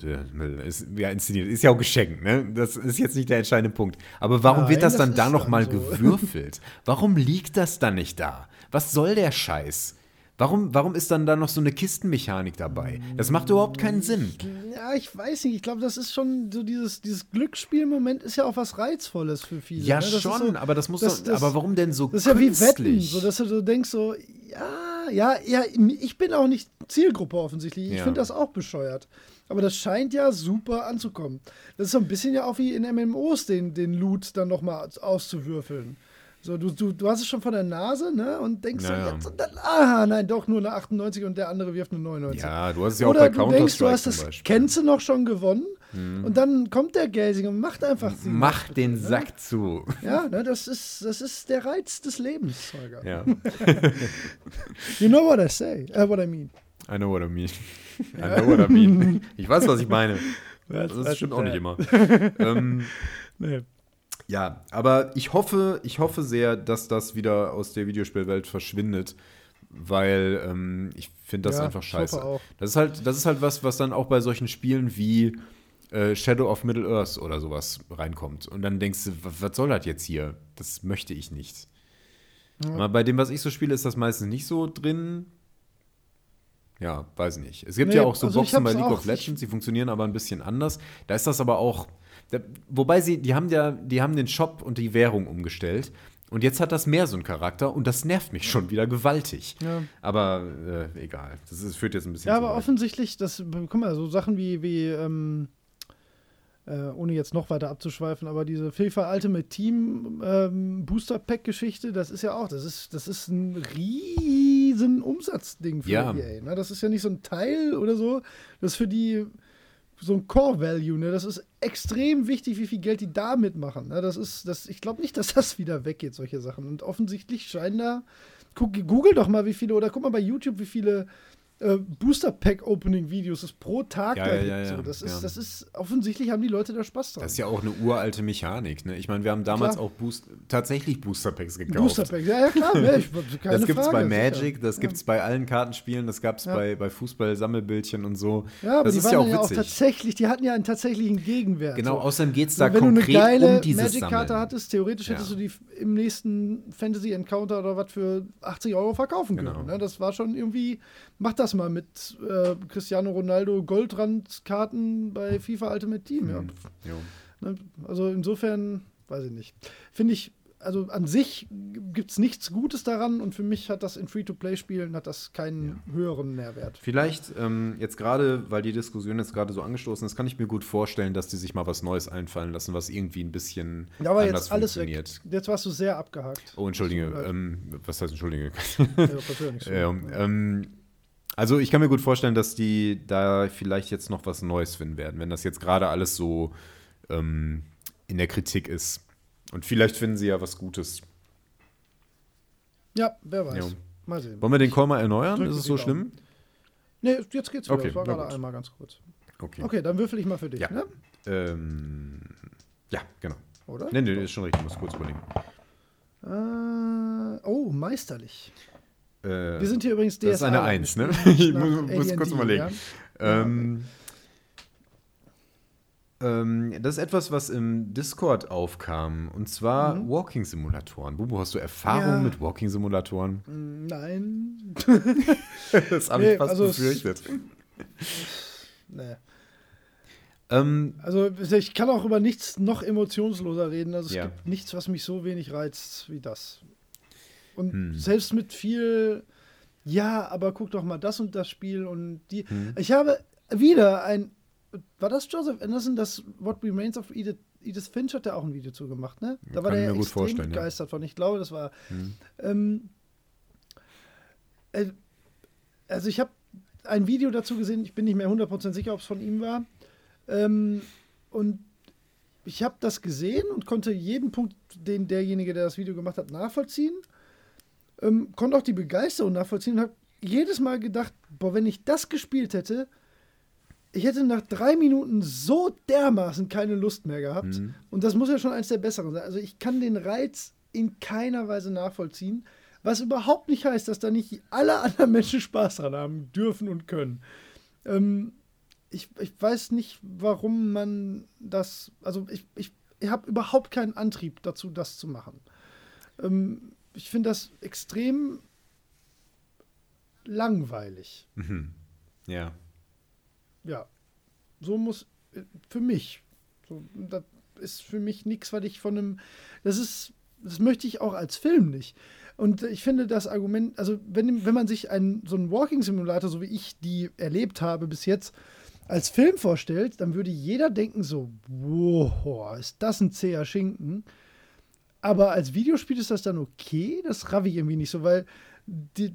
Ist ja inszeniert. Ist ja auch geschenkt, ne? Das ist jetzt nicht der entscheidende Punkt. Aber warum Nein, wird das, das dann da nochmal so. gewürfelt? Warum liegt das dann nicht da? Was soll der Scheiß? Warum, warum ist dann da noch so eine Kistenmechanik dabei? Das macht überhaupt keinen Sinn. Ja, ich weiß nicht. Ich glaube, das ist schon so dieses, dieses Glücksspielmoment ist ja auch was Reizvolles für viele. Ja, ne? Schon, so, aber das muss das- doch, das- aber warum denn so Das ist ja wie Wetten, künstlich? so dass du so denkst, so, ja, ja, ja, ich bin auch nicht Zielgruppe offensichtlich. Ich Ja. finde das auch bescheuert. Aber das scheint ja super anzukommen. Das ist so ein bisschen ja auch wie in MMOs, den, den Loot dann nochmal auszuwürfeln. So, du, du, du hast es schon vor der Nase, ne? Und denkst Ja, so, ja. dann, ah, nein, doch nur eine 98 und der andere wirft eine 99. ja, du hast es ja auch Oder bei du denkst, du hast das du noch schon gewonnen und dann kommt der Gelsing und macht einfach. Mach den Sack zu. Ja, ne, das ist, das ist der Reiz des Lebens, Holger. Ja, *laughs* You know what I say, uh, what I mean. I know what I mean. I know what I mean. *laughs* Ich weiß, was ich meine. Das Das weiß stimmt auch nicht immer. ähm, *laughs* Nee. Ja, aber ich hoffe, ich hoffe sehr, dass das wieder aus der Videospielwelt verschwindet, weil ähm, ich finde das Ja, einfach scheiße. Das ist halt, das ist halt was, was dann auch bei solchen Spielen wie äh, Shadow of Middle Earth oder sowas reinkommt. Und dann denkst du, wa- was soll das jetzt hier? Das möchte ich nicht. Aber bei dem, was ich so spiele, ist das meistens nicht so drin. Ja, weiß nicht. Es gibt Nee, ja auch so also Boxen bei League auch- of Legends, die funktionieren aber ein bisschen anders. Da ist das aber auch. Da, wobei sie, die haben ja, die haben den Shop und die Währung umgestellt. Und jetzt hat das mehr so einen Charakter und das nervt mich schon wieder gewaltig. Ja. Aber äh, egal. Das ist, führt jetzt ein bisschen Ja, aber weit. offensichtlich, das, guck mal, so Sachen wie, wie ähm, äh, ohne jetzt noch weiter abzuschweifen, aber diese FIFA Ultimate Team ähm, Booster Pack Geschichte, das ist ja auch, das ist, das ist ein riesen Umsatzding für Ja. EA. Ne? Das ist ja nicht so ein Teil oder so, das ist für die so ein Core Value, ne? Das ist extrem wichtig, wie viel Geld die da mitmachen. Ne? Das ist, das, ich glaube nicht, dass das wieder weggeht, solche Sachen. Und offensichtlich scheinen da. Guck, google doch mal, wie viele, oder guck mal bei YouTube, wie viele äh, Booster Pack Opening Videos es pro Tag Ja, da ja, gibt. ja, so. Das, ist, das ist, offensichtlich haben die Leute da Spaß dran. Das ist ja auch eine uralte Mechanik. Ne? Ich meine, wir haben damals Klar. auch Boost, tatsächlich Booster Packs gekauft. Booster Pack, ja, ja klar, ne? ich, keine *laughs* das gibt es bei. Magic, das gibt es bei allen Kartenspielen, das gab es bei, bei Fußball-Sammelbildchen und so. Ja, aber das die ist waren ja auch ja auch tatsächlich, die hatten ja einen tatsächlichen Gegenwert. genau, außerdem geht es da wenn du eine konkret geile um dieses Magic-Karte hattest, theoretisch hättest du die im nächsten Fantasy Encounter oder was für 80 Euro verkaufen können. Genau. Ne? Das war schon irgendwie, mach das mal mit äh, Cristiano Ronaldo Goldrandkarten bei FIFA Ultimate Team. Ja. Mhm. Also insofern, weiß ich nicht. Finde ich, also an sich gibt es nichts Gutes daran und für mich hat das in Free-to-Play-Spielen hat das keinen höheren Nährwert. Vielleicht ähm, jetzt gerade, weil die Diskussion jetzt gerade so angestoßen ist, kann ich mir gut vorstellen, dass die sich mal was Neues einfallen lassen, was irgendwie ein bisschen Ja, aber anders jetzt alles weg. funktioniert. Jetzt warst du sehr abgehakt. Oh, entschuldige. Ähm, was heißt entschuldige? Ja, ja. *laughs* Ja, ähm, also ich kann mir gut vorstellen, dass die da vielleicht jetzt noch was Neues finden werden, wenn das jetzt gerade alles so ähm, in der Kritik ist. Und vielleicht finden sie ja was Gutes. Ja, wer weiß. Ja. Mal sehen. Wollen wir den Call mal erneuern? Ist es so schlimm? Nee, jetzt geht's wieder. Okay, das war gerade gut. einmal ganz kurz. Okay. Okay, dann würfel ich mal für dich, Ja. ne? Ähm, ja, genau. Oder? Nee, nee, ist schon richtig. Ich muss kurz überlegen. Äh, oh, meisterlich. Äh, Wir sind hier übrigens DSA. das ist eine Eins, ne? *laughs* Ich muss, muss kurz überlegen. ja? Ähm, ähm, das ist etwas, was im Discord aufkam. Und zwar Mhm. Walking-Simulatoren. Bubu, hast du Erfahrung Ja. mit Walking-Simulatoren? Mm, Nein. *laughs* Das habe Nee, ich fast also befürchtet. *laughs* nee. Ähm, Also ich kann auch über nichts noch emotionsloser reden. Also es Ja. gibt nichts, was mich so wenig reizt wie das. Und Hm. selbst mit viel, ja, aber guck doch mal das und das Spiel und die. Hm. Ich habe wieder ein. War das Joseph Anderson, das What Remains of Edith, Edith Finch hat der auch ein Video zu gemacht, ne? Da war Kann der ich mir gut extrem vorstellen, ja. begeistert von. Ich glaube, das war. Hm. Ähm, äh, also ich habe ein Video dazu gesehen, ich bin nicht mehr 100% sicher, ob es von ihm war. Ähm, und ich habe das gesehen und konnte jeden Punkt, den derjenige, der das Video gemacht hat, nachvollziehen. Ähm, konnte auch die Begeisterung nachvollziehen und habe jedes Mal gedacht, boah, wenn ich das gespielt hätte, ich hätte nach drei Minuten so dermaßen keine Lust mehr gehabt. Mhm. Und das muss ja schon eins der besseren sein. Also ich kann den Reiz in keiner Weise nachvollziehen, was überhaupt nicht heißt, dass da nicht alle anderen Menschen Spaß dran haben dürfen und können. Ähm, ich, ich weiß nicht, warum man das, also ich, ich, ich habe überhaupt keinen Antrieb dazu, das zu machen. Ähm, ich finde das extrem langweilig. Mhm. Ja. Ja. So muss, für mich, so, das ist für mich nichts, was ich von einem, das ist, das möchte ich auch als Film nicht. Und ich finde das Argument, also wenn, wenn man sich einen, so einen Walking-Simulator, so wie ich die erlebt habe bis jetzt, als Film vorstellt, dann würde jeder denken so, wow, ist das ein zäher Schinken. Aber als Videospiel ist das dann okay? Das raff ich irgendwie nicht so, weil die,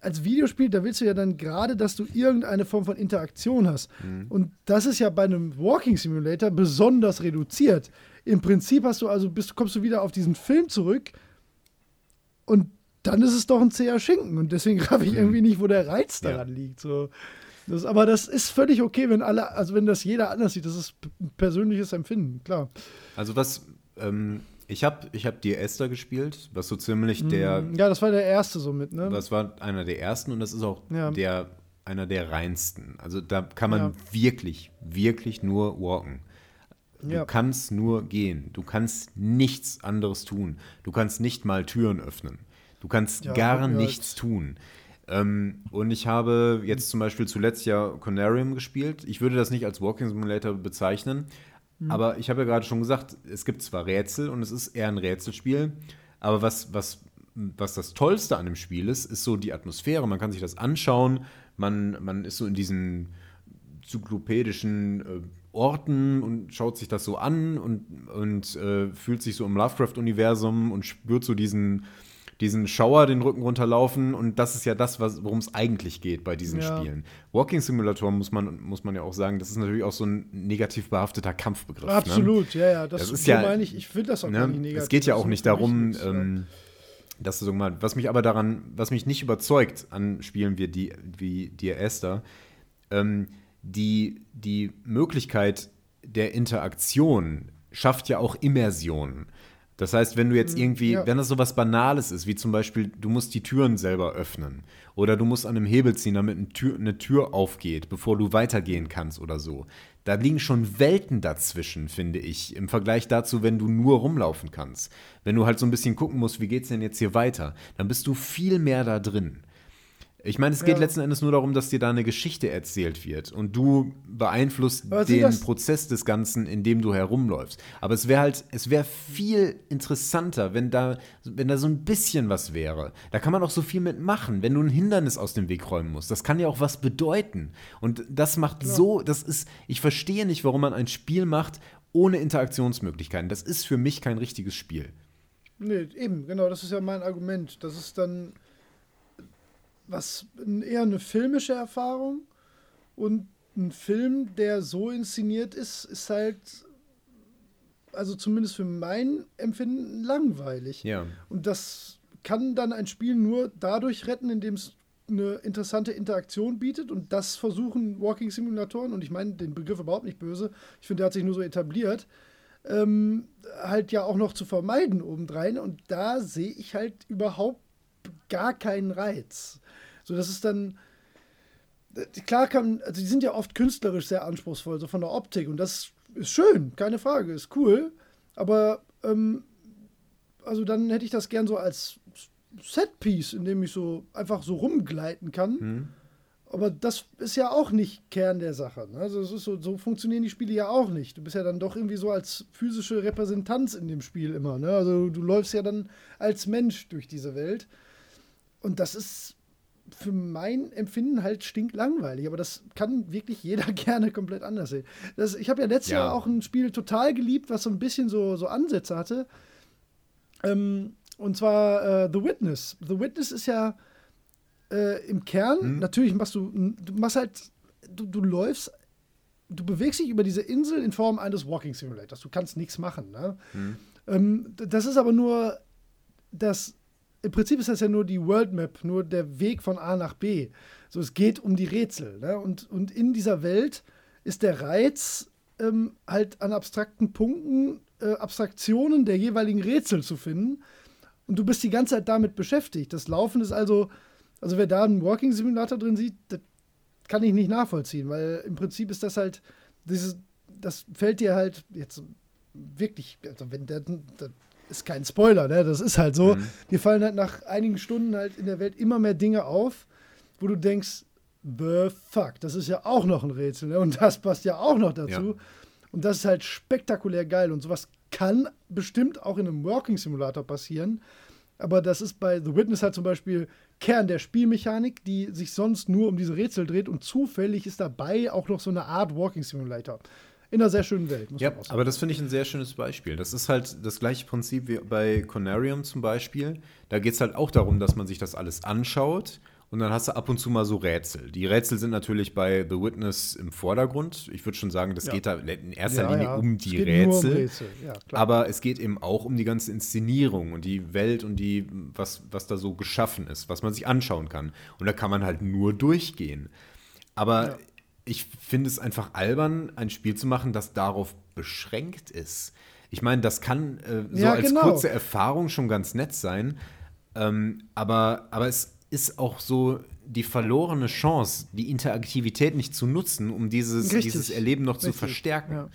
als Videospiel, da willst du ja dann gerade, dass du irgendeine Form von Interaktion hast. Mhm. Und das ist ja bei einem Walking Simulator besonders reduziert. Im Prinzip hast du also, bist, kommst du wieder auf diesen Film zurück und dann ist es doch ein zäher Schinken. Und deswegen *laughs* raff ich mhm. irgendwie nicht, wo der Reiz daran ja. liegt. So. Das, aber das ist völlig okay, wenn alle, also wenn das jeder anders sieht. Das ist ein persönliches Empfinden, klar. Also was, ähm, ich habe ich hab die Esther gespielt, was so ziemlich mm, der. Ja, das war der erste somit, ne? Das war einer der ersten und das ist auch ja. der, einer der reinsten. Also da kann man ja. wirklich, wirklich nur walken. Du ja. kannst nur gehen. Du kannst nichts anderes tun. Du kannst nicht mal Türen öffnen. Du kannst gar nichts tun. Ähm, und ich habe jetzt zum Beispiel zuletzt ja Conarium gespielt. Ich würde das nicht als Walking Simulator bezeichnen, mhm. aber ich habe ja gerade schon gesagt, es gibt zwar Rätsel und es ist eher ein Rätselspiel, aber was, was, was das Tollste an dem Spiel ist, ist so die Atmosphäre. Man kann sich das anschauen, man, man ist so in diesen zyklopädischen äh, Orten und schaut sich das so an und, und äh, fühlt sich so im Lovecraft-Universum und spürt so diesen diesen Schauer den Rücken runterlaufen und das ist ja das, worum es eigentlich geht bei diesen ja. Spielen. Walking Simulator muss man, muss man ja auch sagen, das ist natürlich auch so ein negativ behafteter Kampfbegriff. Ne? Absolut, ne? ja, ja. Das, das ist ja, meine ich, ich finde das auch ne? gar nicht negativ. Es geht ja auch nicht darum, ähm, dass du so mal, was mich aber daran, was mich nicht überzeugt an Spielen wie, die, wie Dear Esther, ähm, die, die Möglichkeit der Interaktion schafft ja auch Immersion. Das heißt, wenn du jetzt mhm, irgendwie, ja. wenn das so was Banales ist, wie zum Beispiel, du musst die Türen selber öffnen oder du musst an einem Hebel ziehen, damit eine Tür, eine Tür aufgeht, bevor du weitergehen kannst oder so. Da liegen schon Welten dazwischen, finde ich, im Vergleich dazu, wenn du nur rumlaufen kannst. Wenn du halt so ein bisschen gucken musst, wie geht's denn jetzt hier weiter, dann bist du viel mehr da drin. Ich meine, es geht ja. letzten Endes nur darum, dass dir da eine Geschichte erzählt wird und du beeinflusst den Prozess des Ganzen, in dem du herumläufst. Aber es wäre halt, es wäre viel interessanter, wenn da, wenn da so ein bisschen was wäre. Da kann man auch so viel mitmachen, wenn du ein Hindernis aus dem Weg räumen musst. Das kann ja auch was bedeuten. Und das macht ja. so, das ist, ich verstehe nicht, warum man ein Spiel macht ohne Interaktionsmöglichkeiten. Das ist für mich kein richtiges Spiel. Nee, eben, genau, das ist ja mein Argument. Das ist dann was eher eine filmische Erfahrung und ein Film, der so inszeniert ist, ist halt, also zumindest für mein Empfinden, langweilig. Ja. Und das kann dann ein Spiel nur dadurch retten, indem es eine interessante Interaktion bietet und das versuchen Walking Simulatoren, und ich meine den Begriff überhaupt nicht böse, ich finde, der hat sich nur so etabliert, ähm, halt ja auch noch zu vermeiden obendrein und da sehe ich halt überhaupt gar keinen Reiz. So, das ist dann. Klar kann, also die sind ja oft künstlerisch sehr anspruchsvoll, so von der Optik. Und das ist schön, keine Frage, ist cool. Aber ähm, also dann hätte ich das gern so als Setpiece, in dem ich so einfach so rumgleiten kann. Mhm. Aber das ist ja auch nicht Kern der Sache. Ne? Also so, so, funktionieren die Spiele ja auch nicht. Du bist ja dann doch irgendwie so als physische Repräsentanz in dem Spiel immer. Ne? Also du läufst ja dann als Mensch durch diese Welt. Und das ist für mein Empfinden halt stinklangweilig, aber das kann wirklich jeder *laughs* gerne komplett anders sehen. Das, ich habe ja letztes ja. Jahr auch ein Spiel total geliebt, was so ein bisschen so, so Ansätze hatte. Ähm, und zwar äh, The Witness. The Witness ist ja äh, im Kern, hm. natürlich machst du, du machst halt, du, du läufst, du bewegst dich über diese Insel in Form eines Walking Simulators. Du kannst nichts machen. Ne? Hm. Ähm, das ist aber nur das im Prinzip ist das ja nur die World Map, nur der Weg von A nach B. So, es geht um die Rätsel. Ne? Und, und in dieser Welt ist der Reiz ähm, halt an abstrakten Punkten, äh, Abstraktionen der jeweiligen Rätsel zu finden. Und du bist die ganze Zeit damit beschäftigt. Das Laufen ist also, also wer da einen Walking Simulator drin sieht, das kann ich nicht nachvollziehen, weil im Prinzip ist das halt, dieses, das fällt dir halt jetzt wirklich, also wenn der, der ist kein Spoiler, ne? Das ist halt so. Mhm. Dir fallen halt nach einigen Stunden halt in der Welt immer mehr Dinge auf. wo du denkst, the fuck, das ist ja auch noch ein Rätsel, ne? Und das passt ja auch noch dazu. Ja. Und das ist halt spektakulär geil. Und sowas kann bestimmt auch in einem Working Simulator passieren. Aber das ist bei The Witness halt zum Beispiel Kern der Spielmechanik, die sich sonst nur um diese Rätsel dreht. Und zufällig ist dabei auch noch so eine Art Walking Simulator. In einer sehr schönen Welt, muss Ja, aber das finde ich ein sehr schönes Beispiel. Das ist halt das gleiche Prinzip wie bei Conarium zum Beispiel. Da geht es halt auch darum, dass man sich das alles anschaut und dann hast du ab und zu mal so Rätsel. Die Rätsel sind natürlich bei The Witness im Vordergrund. Ich würde schon sagen, das Ja. geht da in erster Ja, Linie ja. um die nur um Rätsel. Rätsel. Aber es geht eben auch um die ganze Inszenierung und die Welt und die, was, was da so geschaffen ist, was man sich anschauen kann. Und da kann man halt nur durchgehen. Aber. Ich finde es einfach albern, ein Spiel zu machen, das darauf beschränkt ist. Ich meine, das kann äh, so Ja, als genau. kurze Erfahrung schon ganz nett sein. Ähm, aber, aber es ist auch so die verlorene Chance, die Interaktivität nicht zu nutzen, um dieses, Richtig. dieses Erleben noch zu Richtig, verstärken. ja.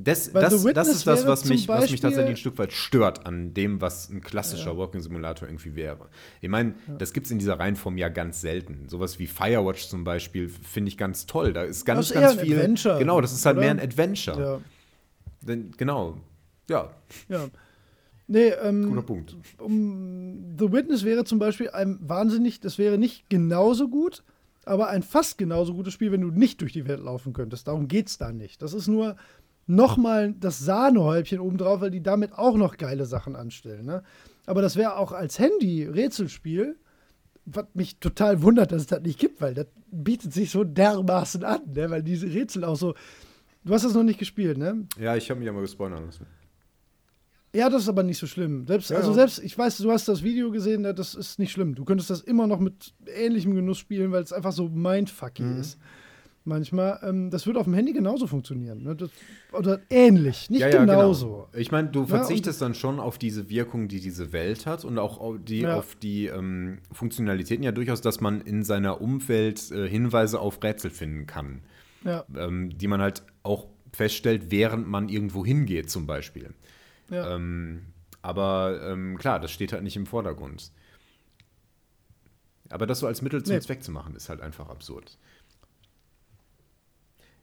Das, das, das ist das, was mich, was mich tatsächlich ein Stück weit stört an dem, was ein klassischer Walking Simulator irgendwie wäre. Ich meine, das gibt es in dieser Reihenform ja ganz selten. Sowas wie Firewatch zum Beispiel finde ich ganz toll. Da ist ganz, Das ist ganz eher ein viel. Adventure, genau, das ist halt oder? mehr ein Adventure. Ja, Denn, genau. Ja, ja. Nee, ähm, guter Punkt. um, The Witness wäre zum Beispiel ein wahnsinnig, das wäre nicht genauso gut, aber ein fast genauso gutes Spiel, wenn du nicht durch die Welt laufen könntest. Darum geht es da nicht. Das ist nur nochmal das Sahnehäubchen obendrauf, weil die damit auch noch geile Sachen anstellen. Ne? Aber das wäre auch als Handy-Rätselspiel, was mich total wundert, dass es das nicht gibt, weil das bietet sich so dermaßen an, ne? weil diese Rätsel auch so. Du hast das noch nicht gespielt, ne? Ja, ich habe mich ja mal gespoilert lassen. Ja, das ist aber nicht so schlimm. Selbst, Ja, also selbst, ich weiß, du hast das Video gesehen, ne, das ist nicht schlimm. Du könntest das immer noch mit ähnlichem Genuss spielen, weil es einfach so mindfucky Mhm. ist. Manchmal, ähm, das wird auf dem Handy genauso funktionieren. Ne? Das, oder ähnlich, nicht ja, ja, genauso. Genau. Ich meine, du verzichtest dann schon auf diese Wirkung, die diese Welt hat und auch auf die, Ja. auf die ähm, Funktionalitäten ja durchaus, dass man in seiner Umwelt äh, Hinweise auf Rätsel finden kann, Ja, ähm, die man halt auch feststellt, während man irgendwo hingeht zum Beispiel. ja. Ähm, aber ähm, klar, das steht halt nicht im Vordergrund. Aber das so als Mittel zum Nee. Zweck zu machen, ist halt einfach absurd.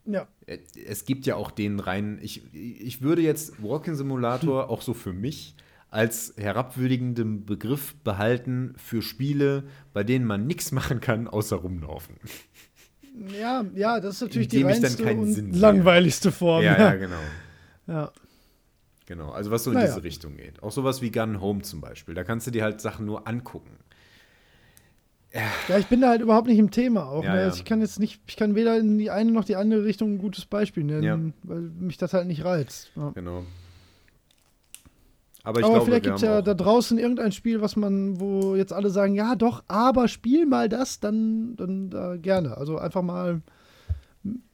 Ja. Äh, Es gibt ja auch den reinen, ich, ich würde jetzt Walking Simulator auch so für mich als herabwürdigenden Begriff behalten für Spiele, bei denen man nichts machen kann, außer rumlaufen. Ja, ja, das ist natürlich die reinste und Sinn langweiligste Form. ja, ja, genau. ja. Genau, also was so in Naja. diese Richtung geht. Auch sowas wie Gun Home zum Beispiel. Da kannst du dir halt Sachen nur angucken. Ja, ich bin da halt überhaupt nicht im Thema auch. Ja, ne? Also Ich kann jetzt nicht, ich kann weder in die eine noch die andere Richtung ein gutes Beispiel nennen, weil mich das halt nicht reizt. Genau. Aber ich aber glaube, vielleicht gibt es ja da draußen irgendein Spiel, was man, wo jetzt alle sagen, ja doch, aber spiel mal das, dann, dann äh, gerne. Also einfach mal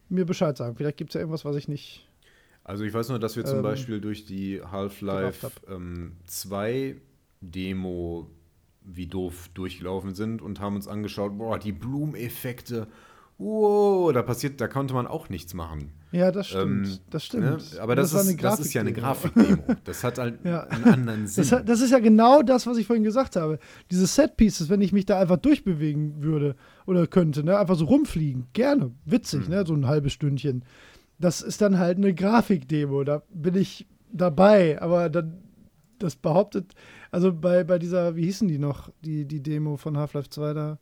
mir Bescheid sagen. Vielleicht gibt es ja irgendwas, was ich nicht. Also ich weiß nur, dass wir zum ähm, Beispiel durch die Half-Life gerafft ähm, 2 Demo wie doof durchgelaufen sind und haben uns angeschaut, boah, die Blumeneffekte, wow, da passiert, da konnte man auch nichts machen. Ja, das stimmt. Ähm, das stimmt. Ne? Aber das, war ist, das ist ja eine Grafikdemo. Das hat halt *laughs* Ja. einen anderen Sinn. Das, das ist ja genau das, was ich vorhin gesagt habe. Diese Set-Pieces, wenn ich mich da einfach durchbewegen würde oder könnte, ne? einfach so rumfliegen, gerne, witzig, Hm. ne? so ein halbes Stündchen. Das ist dann halt eine Grafikdemo, da bin ich dabei, aber dann, das behauptet, also bei, bei dieser, wie hießen die noch, die, die Demo von Half-Life 2 da?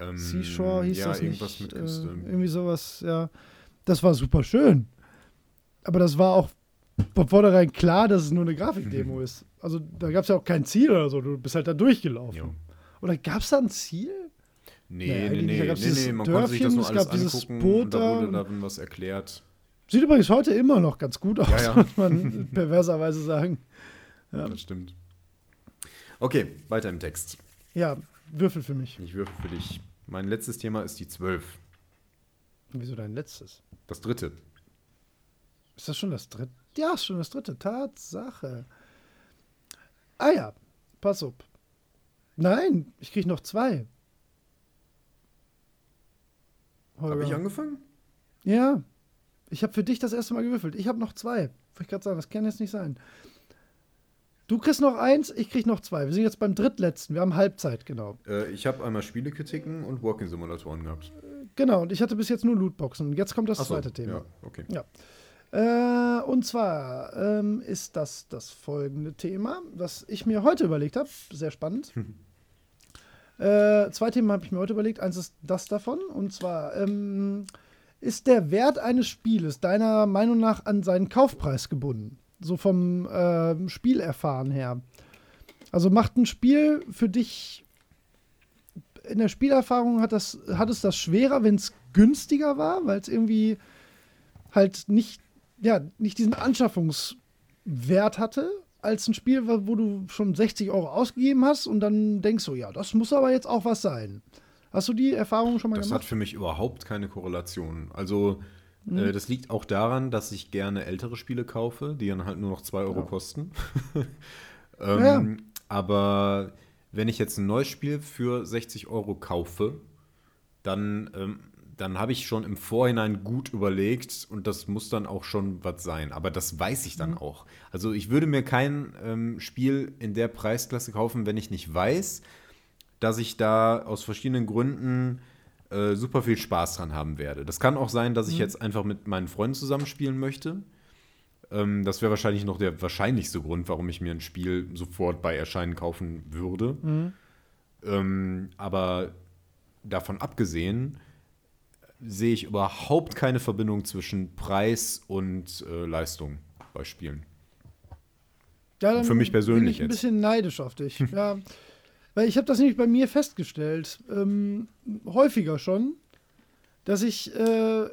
Ähm, Seashore hieß ja, das irgendwas nicht? mit. Äh, irgendwie sowas, ja. Das war super schön. Aber das war auch von vornherein klar, dass es nur eine Grafikdemo Mhm. *laughs* ist. Also da gab es ja auch kein Ziel oder so. Du bist halt da durchgelaufen. Jo. Oder gab es da ein Ziel? Nee, Nee, nee, nee, nee, nee, man konnte sich das Dörfchen, nur es alles gab dieses angucken Boot da wurde darin was erklärt. Sieht übrigens heute immer noch ganz gut aus, Ja, ja. *laughs* muss man *laughs* perverserweise sagen. Ja. Das stimmt. Okay, weiter im Text. Ja, Würfel für mich. Ich würfel für dich. Mein letztes Thema ist die 12. Wieso dein letztes? Das dritte. Ist das schon das dritte? Ja, ist schon das dritte. Tatsache. Ah ja, pass auf. Nein, ich krieg noch zwei. Habe ich angefangen? Ja. Ich habe für dich das erste Mal gewürfelt. Ich habe noch zwei. Wollte ich gerade sagen, das kann jetzt nicht sein. Du kriegst noch eins, ich krieg noch zwei. Wir sind jetzt beim drittletzten. Wir haben Halbzeit, genau. Äh, ich habe einmal Spielekritiken und Walking-Simulatoren gehabt. Genau, und ich hatte bis jetzt nur Lootboxen. Jetzt kommt das so, zweite Thema. Ja, okay. Ja. Äh, und zwar ähm, ist das das folgende Thema, was ich mir heute überlegt habe. Sehr spannend. äh, zwei Themen habe ich mir heute überlegt. Eins ist das davon. Und zwar ähm, ist der Wert eines Spieles deiner Meinung nach an seinen Kaufpreis gebunden? So vom äh, Spielerfahren her. Also macht ein Spiel für dich in der Spielerfahrung hat, das, hat es das schwerer, wenn es günstiger war, weil es irgendwie halt nicht, ja, nicht diesen Anschaffungswert hatte, als ein Spiel, wo du schon 60 Euro ausgegeben hast und dann denkst du, ja, das muss aber jetzt auch was sein. Hast du die Erfahrung schon mal Das gemacht? hat für mich überhaupt keine Korrelation. Also, Mhm. das liegt auch daran, dass ich gerne ältere Spiele kaufe, die dann halt nur noch 2 Euro Ja. kosten. *laughs* ähm, Ja. Aber wenn ich jetzt ein neues Spiel für 60 Euro kaufe, dann, ähm, dann habe ich schon im Vorhinein gut überlegt und das muss dann auch schon was sein. Aber das weiß ich dann Mhm. auch. Also ich würde mir kein ähm, Spiel in der Preisklasse kaufen, wenn ich nicht weiß, dass ich da aus verschiedenen Gründen äh, super viel Spaß dran haben werde. Das kann auch sein, dass ich jetzt einfach mit meinen Freunden zusammenspielen möchte. Ähm, das wäre wahrscheinlich noch der wahrscheinlichste Grund, warum ich mir ein Spiel sofort bei Erscheinen kaufen würde. Mhm. Ähm, aber davon abgesehen sehe ich überhaupt keine Verbindung zwischen Preis und äh, Leistung bei Spielen. Ja, Für mich persönlich bin ich ein jetzt. bisschen neidisch auf dich. *laughs* ja, weil ich habe das nämlich bei mir festgestellt, ähm, häufiger schon, dass ich, äh,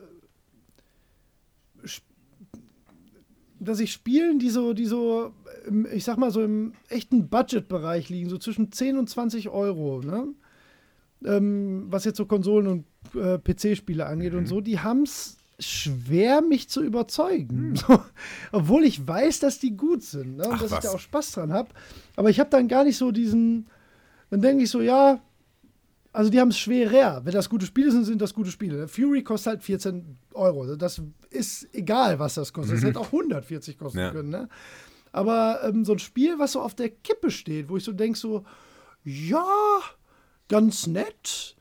dass ich Spielen, die so, die so, im, ich sag mal so im echten Budgetbereich liegen, so zwischen 10 und 20 Euro, ne? ähm, was jetzt so Konsolen und äh, PC-Spiele angeht Mhm. und so, die haben es schwer, mich zu überzeugen. So, *laughs* obwohl ich weiß, dass die gut sind ne? und Ach, dass ich was. da auch Spaß dran habe. Aber ich habe dann gar nicht so diesen, dann denke ich so, ja, also die haben es schwerer. Wenn das gute Spiele sind, sind das gute Spiele. Fury kostet halt 14 Euro. Das ist egal, was das kostet. Das hätte auch 140 kosten Ja. können. Ne? Aber ähm, so ein Spiel, was so auf der Kippe steht, wo ich so denke, so, ja, ganz nett.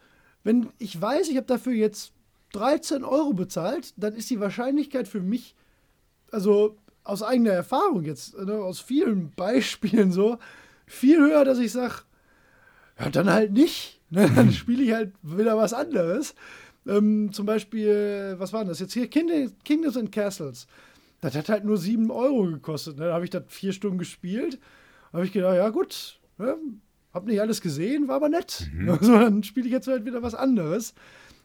Wenn ich weiß, ich habe dafür jetzt 13 Euro bezahlt, dann ist die Wahrscheinlichkeit für mich, also aus eigener Erfahrung jetzt, ne, aus vielen Beispielen so, viel höher, dass ich sage, ja, dann halt nicht. Ne? Dann spiele ich halt wieder was anderes. Ähm, zum Beispiel, was war denn das jetzt hier? Kind Kingdoms and Castles. Das hat halt nur 7 Euro gekostet. Ne? Da habe ich das vier Stunden gespielt. Da habe ich gedacht, ja gut, ne? hab nicht alles gesehen, war aber nett. *laughs* Also, dann spiele ich jetzt halt wieder was anderes.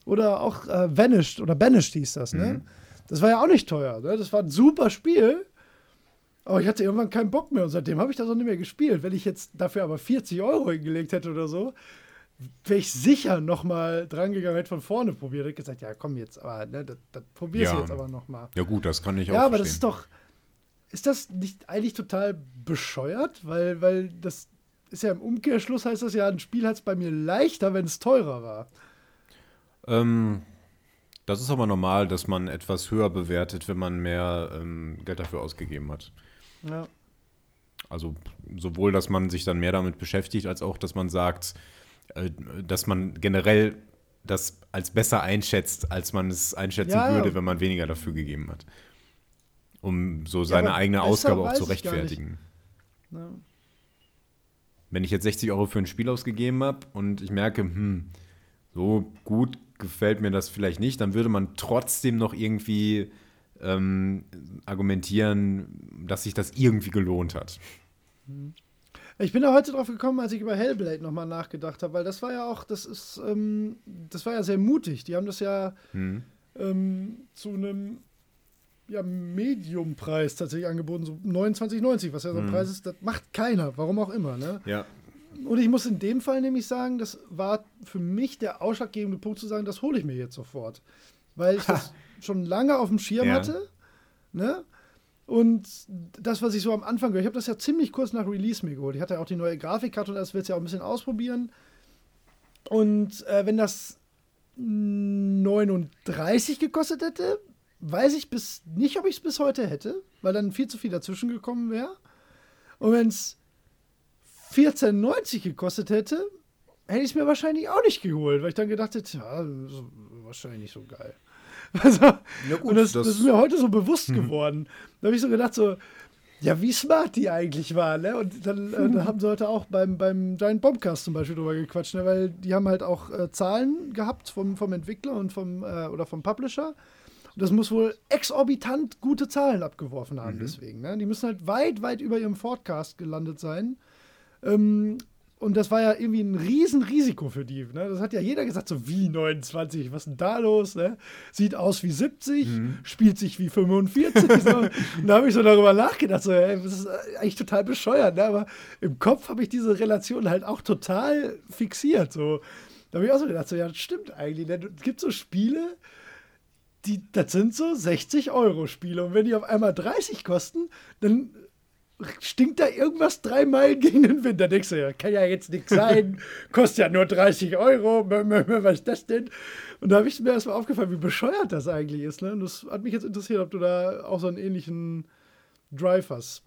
Oder auch äh, Vanished oder Banished hieß das. Ne? Das war ja auch nicht teuer. Ne? Das war ein super Spiel. Aber ich hatte irgendwann keinen Bock mehr und seitdem habe ich das auch nicht mehr gespielt. Wenn ich jetzt dafür aber 40 Euro hingelegt hätte oder so, wäre ich sicher noch mal dran gegangen, hätte von vorne probiert. Hätte gesagt, ja komm jetzt, aber ne, das, das probierst du Ja. jetzt aber noch mal. Ja gut, das kann ich auch Ja, aber das verstehen. ist doch, ist das nicht eigentlich total bescheuert? Weil, weil das ist ja im Umkehrschluss heißt das ja, ein Spiel hat es bei mir leichter, wenn es teurer war. Ähm, das ist aber normal, dass man etwas höher bewertet, wenn man mehr ähm, Geld dafür ausgegeben hat. Ja. Also sowohl, dass man sich dann mehr damit beschäftigt, als auch, dass man sagt, äh, dass man generell das als besser einschätzt, als man es einschätzen Ja, ja. würde, wenn man weniger dafür gegeben hat. Um so seine aber eigene Ausgabe auch zu rechtfertigen. Ja. Wenn ich jetzt 60 Euro für ein Spiel ausgegeben habe und ich merke, hm, so gut gefällt mir das vielleicht nicht, dann würde man trotzdem noch irgendwie ähm, argumentieren, dass sich das irgendwie gelohnt hat. Ich bin da heute drauf gekommen, als ich über Hellblade nochmal nachgedacht habe, weil das war ja auch, das ist, ähm, das war ja sehr mutig. Die haben das ja Hm. ähm, zu einem ja, Mediumpreis tatsächlich angeboten, so 29,90, was ja so ein Mhm. Preis ist, das macht keiner, warum auch immer. Ne? Ja, Und ich muss in dem Fall nämlich sagen, das war für mich der ausschlaggebende Punkt zu sagen, das hole ich mir jetzt sofort. Weil ich *laughs* das schon lange auf dem Schirm Ja. hatte. Ne? Und das, was ich so am Anfang gehört, ich habe das ja ziemlich kurz nach Release mir geholt. Ich hatte ja auch die neue Grafikkarte und das wird ja auch ein bisschen ausprobieren. Und äh, wenn das 39 gekostet hätte, weiß ich bis nicht, ob ich es bis heute hätte, weil dann viel zu viel dazwischen gekommen wäre. Und wenn es 14,90 gekostet hätte, hätte ich es mir wahrscheinlich auch nicht geholt, weil ich dann gedacht hätte, ja, wahrscheinlich nicht so geil. *laughs* Also, gut, und das, das, das, ist mir heute so bewusst mhm. geworden. Da habe ich so gedacht, so, ja, wie smart die eigentlich waren. Ne? Und dann, äh, dann haben sie heute auch beim, beim Giant Bombcast zum Beispiel drüber gequatscht, ne? weil die haben halt auch äh, Zahlen gehabt vom, vom Entwickler und vom, äh, oder vom Publisher. Und das muss wohl exorbitant gute Zahlen abgeworfen haben, mhm. deswegen. Ne? Die müssen halt weit, weit über ihrem Forecast gelandet sein. Ähm, und das war ja irgendwie ein Riesenrisiko für die. Ne? Das hat ja jeder gesagt, so wie 29, was ist denn da los? Ne? Sieht aus wie 70, mhm. spielt sich wie 45. *laughs* so. Und da habe ich so darüber nachgedacht, so, ey, das ist eigentlich total bescheuert. Ne? Aber im Kopf habe ich diese Relation halt auch total fixiert. So. Da habe ich auch so gedacht, so, ja, das stimmt eigentlich. Ne? Es gibt so Spiele, die, das sind so 60 Euro Spiele. Und wenn die auf einmal 30 kosten, dann stinkt da irgendwas drei Meilen gegen den Wind. Da denkst du, ja, kann ja jetzt nichts sein, *laughs* kostet ja nur 30 Euro, was ist das denn? Und da habe ich mir erstmal aufgefallen, wie bescheuert das eigentlich ist. Ne? Und das hat mich jetzt interessiert, ob du da auch so einen ähnlichen Drive hast.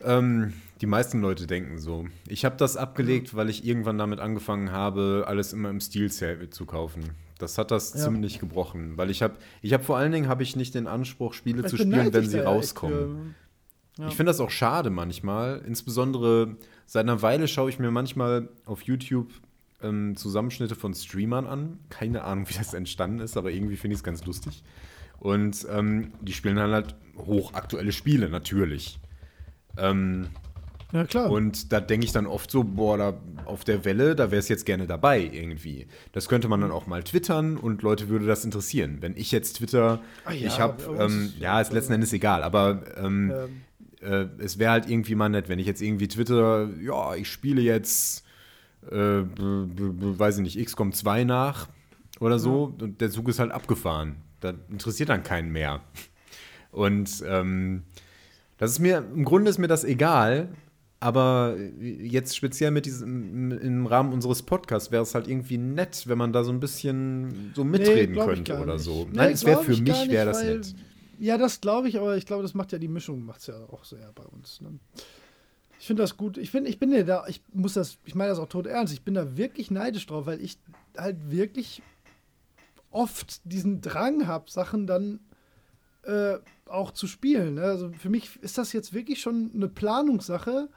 Ähm, die meisten Leute denken so. Ich habe das abgelegt, weil ich irgendwann damit angefangen habe, alles immer im Stil-Sale zu kaufen. Das hat das ja. ziemlich gebrochen, weil ich habe, ich habe vor allen Dingen habe ich nicht den Anspruch, Spiele Vielleicht zu spielen, wenn sie rauskommen. Ja. Ich finde das auch schade manchmal. Insbesondere seit einer Weile schaue ich mir manchmal auf YouTube ähm, Zusammenschnitte von Streamern an. Keine Ahnung, wie das entstanden ist, aber irgendwie finde ich es ganz lustig. Und ähm, die spielen dann halt hochaktuelle Spiele, natürlich. Ähm, ja, klar. Und da denke ich dann oft so, boah, da auf der Welle, da wäre es jetzt gerne dabei irgendwie. Das könnte man dann auch mal twittern und Leute würde das interessieren. Wenn ich jetzt Twitter, ah, ja, ich habe, ähm, ja, ist letzten Endes egal, aber ähm, ähm äh, es wäre halt irgendwie mal nett, wenn ich jetzt irgendwie Twitter, ja, ich spiele jetzt, äh, weiß ich nicht, XCOM 2 nach oder so ja. und der Zug ist halt abgefahren. Da interessiert dann keinen mehr. Und ähm, das ist mir, im Grunde ist mir das egal, aber jetzt speziell mit diesem, im Rahmen unseres Podcasts wäre es halt irgendwie nett, wenn man da so ein bisschen so mitreden nee, könnte oder so. Nee, Nein, es wäre für mich wäre das nett. Ja, das glaube ich, aber ich glaube, das macht ja die Mischung, macht es ja auch sehr bei uns. Ne? Ich finde das gut. Ich finde, ich bin ja da, ich muss das, ich meine das auch tot ernst, ich bin da wirklich neidisch drauf, weil ich halt wirklich oft diesen Drang habe, Sachen dann äh, auch zu spielen. Ne? Also für mich ist das jetzt wirklich schon eine Planungssache,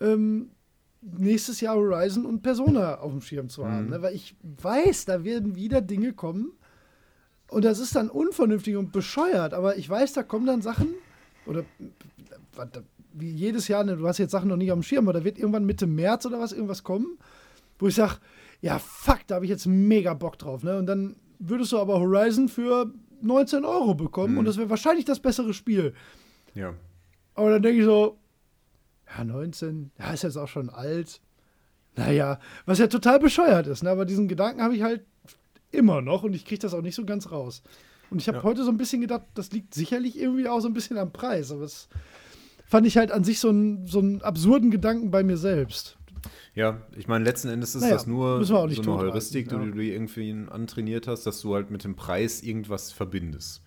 ähm, nächstes Jahr Horizon und Persona auf dem Schirm zu haben. Mhm. Ne? Weil ich weiß, da werden wieder Dinge kommen, und das ist dann unvernünftig und bescheuert, aber ich weiß, da kommen dann Sachen, oder wie jedes Jahr, ne, du hast jetzt Sachen noch nicht am Schirm, aber da wird irgendwann Mitte März oder was irgendwas kommen, wo ich sage, ja, fuck, da habe ich jetzt mega Bock drauf. Ne? Und dann würdest du aber Horizon für 19 Euro bekommen mhm. und das wäre wahrscheinlich das bessere Spiel. Ja. Aber dann denke ich so, ja, 19, ja, ist jetzt auch schon alt. Naja, was ja total bescheuert ist, ne? aber diesen Gedanken habe ich halt immer noch und ich kriege das auch nicht so ganz raus. Und ich habe ja. heute so ein bisschen gedacht, das liegt sicherlich irgendwie auch so ein bisschen am Preis, aber es fand ich halt an sich so einen, so einen absurden Gedanken bei mir selbst. Ja, ich meine, letzten Endes ist naja, das nur so eine Heuristik, ja. die du irgendwie antrainiert hast, dass du halt mit dem Preis irgendwas verbindest.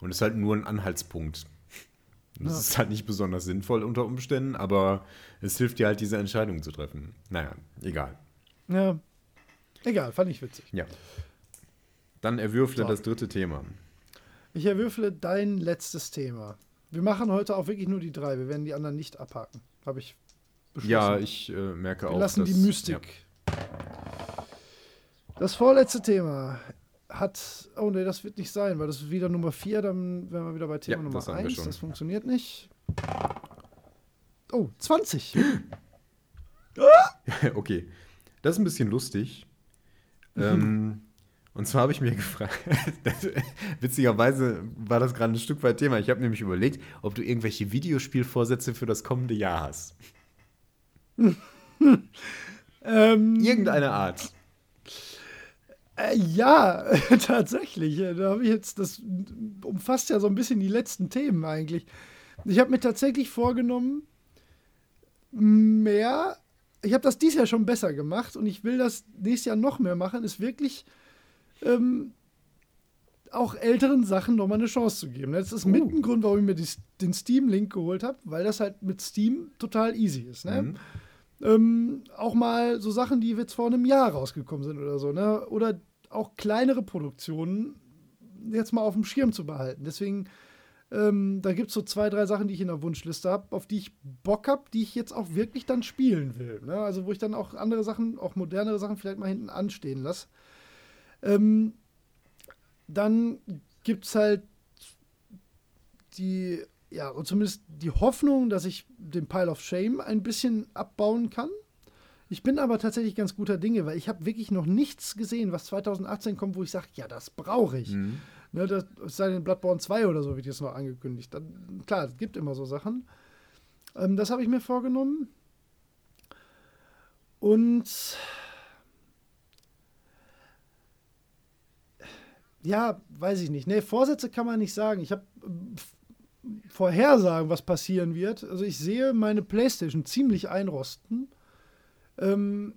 Und es ist halt nur ein Anhaltspunkt. Das ja. ist halt nicht besonders sinnvoll unter Umständen, aber es hilft dir halt, diese Entscheidung zu treffen. Naja, egal. Ja. Egal, fand ich witzig. Ja. Dann erwürfle so. das dritte Thema. Ich erwürfle dein letztes Thema. Wir machen heute auch wirklich nur die drei. Wir werden die anderen nicht abhaken. Habe ich beschlossen. Ja, ich äh, merke Wir auch. Wir lassen dass, die Mystik. Ja. Das vorletzte Thema hat. Oh ne, das wird nicht sein, weil das ist wieder Nummer vier. Dann wären wir wieder bei Thema ja, Nummer eins. Das funktioniert nicht. Oh, 20. *laughs* okay. Das ist ein bisschen lustig. *laughs* ähm, und zwar habe ich mir *laughs* gefragt, witzigerweise war das gerade ein Stück weit Thema. Ich habe nämlich überlegt, ob du irgendwelche Videospielvorsätze für das kommende Jahr hast. *laughs* ähm, Irgendeine Art. Äh, ja, *laughs* tatsächlich. Da habe ich jetzt, das umfasst ja so ein bisschen die letzten Themen eigentlich. Ich habe mir tatsächlich vorgenommen, mehr. Ich habe das dieses Jahr schon besser gemacht und ich will das nächstes Jahr noch mehr machen, ist wirklich ähm, auch älteren Sachen nochmal eine Chance zu geben. Das ist mit Uh. ein Grund, warum ich mir die, den Steam-Link geholt habe, weil das halt mit Steam total easy ist. Ne? Mhm. Ähm, auch mal so Sachen, die jetzt vor einem Jahr rausgekommen sind oder so, ne? Oder auch kleinere Produktionen jetzt mal auf dem Schirm zu behalten. Deswegen, ähm, da gibt es so zwei, drei Sachen, die ich in der Wunschliste habe, auf die ich Bock habe, die ich jetzt auch wirklich dann spielen will. Ne? Also wo ich dann auch andere Sachen, auch modernere Sachen vielleicht mal hinten anstehen lasse. Ähm, dann gibt es halt die, ja, und zumindest die Hoffnung, dass ich den Pile of Shame ein bisschen abbauen kann. Ich bin aber tatsächlich ganz guter Dinge, weil ich habe wirklich noch nichts gesehen, was 2018 kommt, wo ich sage, ja, das brauche ich. Mhm. Ne, das sei denn Bloodborne 2 oder so wird jetzt noch angekündigt. Dann, klar, es gibt immer so Sachen. Ähm, das habe ich mir vorgenommen. Und ja, weiß ich nicht. Nee, Vorsätze kann man nicht sagen. Ich habe Vorhersagen, was passieren wird. Also ich sehe meine Playstation ziemlich einrosten, ähm,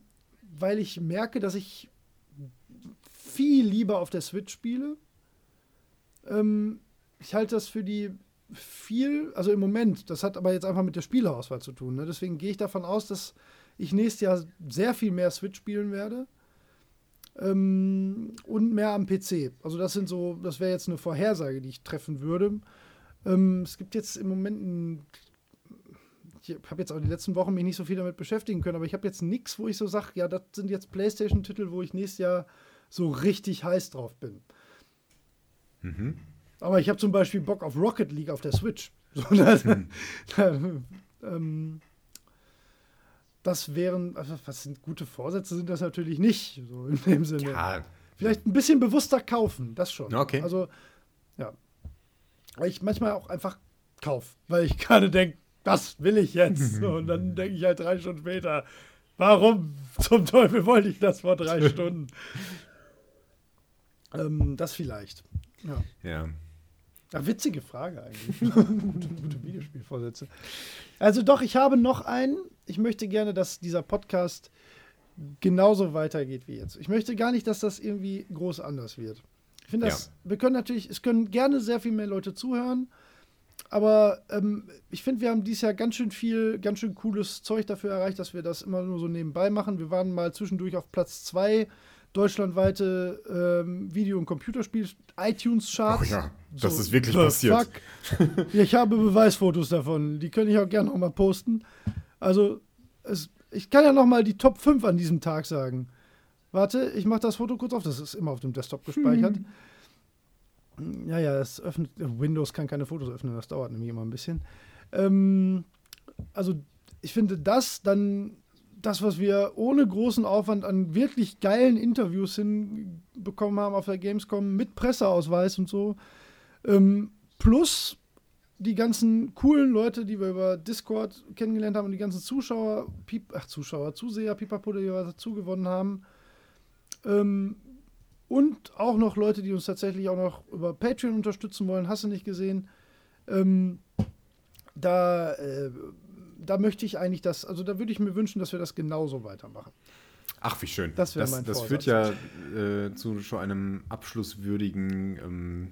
weil ich merke, dass ich viel lieber auf der Switch spiele. Ähm, ich halte das für die viel, also im Moment, das hat aber jetzt einfach mit der Spielerauswahl zu tun. Ne? Deswegen gehe ich davon aus, dass ich nächstes Jahr sehr viel mehr Switch spielen werde. Ähm, und mehr am PC. Also das sind so, das wäre jetzt eine Vorhersage, die ich treffen würde. Ähm, es gibt jetzt im Moment ein, ich habe jetzt auch die letzten Wochen mich nicht so viel damit beschäftigen können, aber ich habe jetzt nichts, wo ich so sage, ja, das sind jetzt PlayStation-Titel, wo ich nächstes Jahr so richtig heiß drauf bin. Mhm. Aber ich habe zum Beispiel Bock auf Rocket League auf der Switch. *laughs* So, das, *laughs* ähm, das wären, also was sind gute Vorsätze, sind das natürlich nicht, so in dem Sinne. Ja, Vielleicht ein bisschen bewusster kaufen, das schon. Okay. Also, ja. Weil ich manchmal auch einfach kauf, weil ich *laughs* gerade denke, das will ich jetzt. So, und dann denke ich halt drei Stunden später, warum zum Teufel wollte ich das vor drei *laughs* Stunden? ähm, das vielleicht. Ja. ja. Ja, witzige Frage eigentlich. *laughs* gute, gute Videospielvorsätze. Also doch, ich habe noch einen. Ich möchte gerne, dass dieser Podcast genauso weitergeht wie jetzt. Ich möchte gar nicht, dass das irgendwie groß anders wird. Ich finde das, wir können natürlich, es können gerne sehr viel mehr Leute zuhören, aber ähm, ich finde, wir haben dieses Jahr ganz schön viel, ganz schön cooles Zeug dafür erreicht, dass wir das immer nur so nebenbei machen. Wir waren mal zwischendurch auf Platz zwei deutschlandweite ähm, Video- und Computerspiel iTunes-Charts. Oh ja, das ist wirklich passiert. fuck? Ich habe Beweisfotos davon. Die könnte ich auch gerne noch mal posten. Also, es, ich kann ja noch mal die Top 5 an diesem Tag sagen. Warte, ich mache das Foto kurz auf. Das ist immer auf dem Desktop gespeichert. Ja, ja, das öffnet. Windows kann keine Fotos öffnen. Das dauert nämlich immer ein bisschen. Ähm, also, ich finde das dann das, was wir ohne großen Aufwand an wirklich geilen Interviews hinbekommen haben auf der Gamescom mit Presseausweis und so, ähm, plus die ganzen coolen Leute, die wir über Discord kennengelernt haben und die ganzen Zuschauer, Piep, ach Zuschauer, Zuseher, Pipapo, die wir dazu gewonnen haben. Ähm, und auch noch Leute, die uns tatsächlich auch noch über Patreon unterstützen wollen, hast du nicht gesehen. Ähm, da, äh, da möchte ich eigentlich das, also da würde ich mir wünschen, dass wir das genauso weitermachen. Ach, wie schön. Das das, mein das führt ja äh, zu schon einem abschlusswürdigen. Ähm,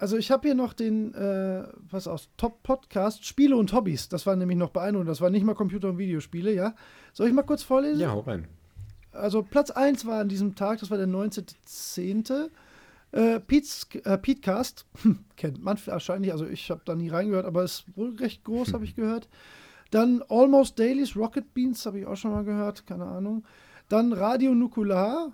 Also ich habe hier noch den, äh, was aus Top Podcast, Spiele und Hobbys. Das war nämlich noch beeindruckend. Das war nicht mal Computer- und Videospiele, ja. Soll ich mal kurz vorlesen? ja, hau rein. Also Platz 1 war an diesem Tag, das war der 19.10. Äh, Pete's, äh, Petecast, *laughs* kennt man wahrscheinlich, also ich habe da nie reingehört, aber ist wohl recht groß, habe ich *laughs* gehört. Dann Almost Dailies, Rocket Beans, habe ich auch schon mal gehört, keine Ahnung. Dann Radio Nukular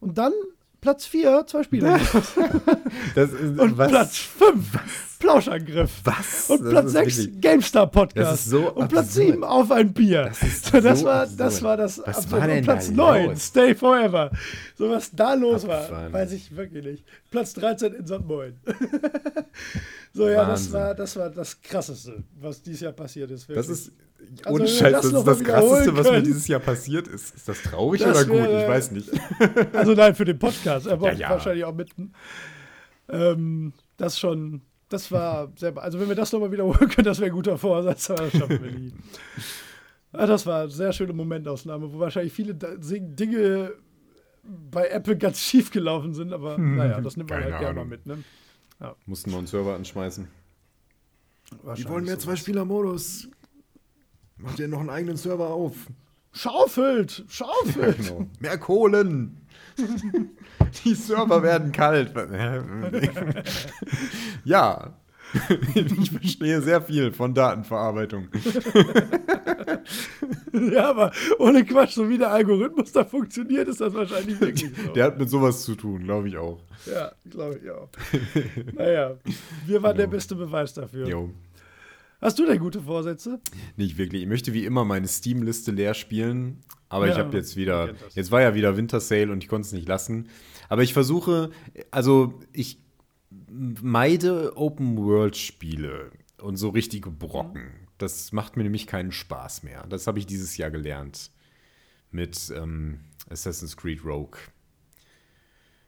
und dann Platz 4, zwei Spiele. *laughs* Das ist, und Platz 5, Plauschangriff. Was? Und Das Platz ist 6, wirklich- GameStar Podcast. Das ist so und Platz absurd. 7, Auf ein Bier. Das ist *laughs* So, das, war, absurd. das war das Was absurd. war Und Platz da 9, los? Stay Forever. So was da los war, Abgefahren. weiß ich wirklich nicht. Platz 13 in St. Moin. *laughs* so, ja, das war, das war das Krasseste, was dieses Jahr passiert ist. Das wirklich. ist. Also, Ohne Scheiß, das ist das Krasseste, was mir dieses Jahr passiert ist. Ist das traurig Das oder gut? wäre- ich weiß nicht. *laughs* Also nein, für den Podcast, aber Ja, ja. wahrscheinlich auch mitten. Ähm, das schon, das war sehr, be- also wenn wir das nochmal wiederholen können, das wäre ein guter Vorsatz, aber das schaffen wir nie. Ah, das war eine sehr schöne Momentaufnahme, wo wahrscheinlich viele Dinge bei Apple ganz schief gelaufen sind, aber naja, das nimmt man halt gerne mal mit. Ne? Mussten wir einen Server anschmeißen. Wahrscheinlich so. Zwei-Spieler-Modus. Macht ihr noch einen eigenen Server auf? Schaufelt! Schaufelt! *laughs* Genau. Mehr Kohlen! *laughs* Die Server werden kalt. *laughs* ja. Ich verstehe sehr viel von Datenverarbeitung. ja, aber ohne Quatsch, so wie der Algorithmus da funktioniert, ist das wahrscheinlich wirklich so. Der hat mit sowas zu tun, glaube ich auch. ja, glaube ich auch. naja, wir waren der Jo. beste Beweis dafür. Jo. Hast du denn gute Vorsätze? Nicht wirklich. Ich möchte wie immer meine Steam-Liste leer spielen. Aber ich Ja, habe jetzt wieder. Jetzt war ja wieder Winter Sale und ich konnte es nicht lassen. Aber ich versuche, also ich meide Open-World-Spiele und so richtige Brocken. Das macht mir nämlich keinen Spaß mehr. Das habe ich dieses Jahr gelernt. Mit ähm, Assassin's Creed Rogue.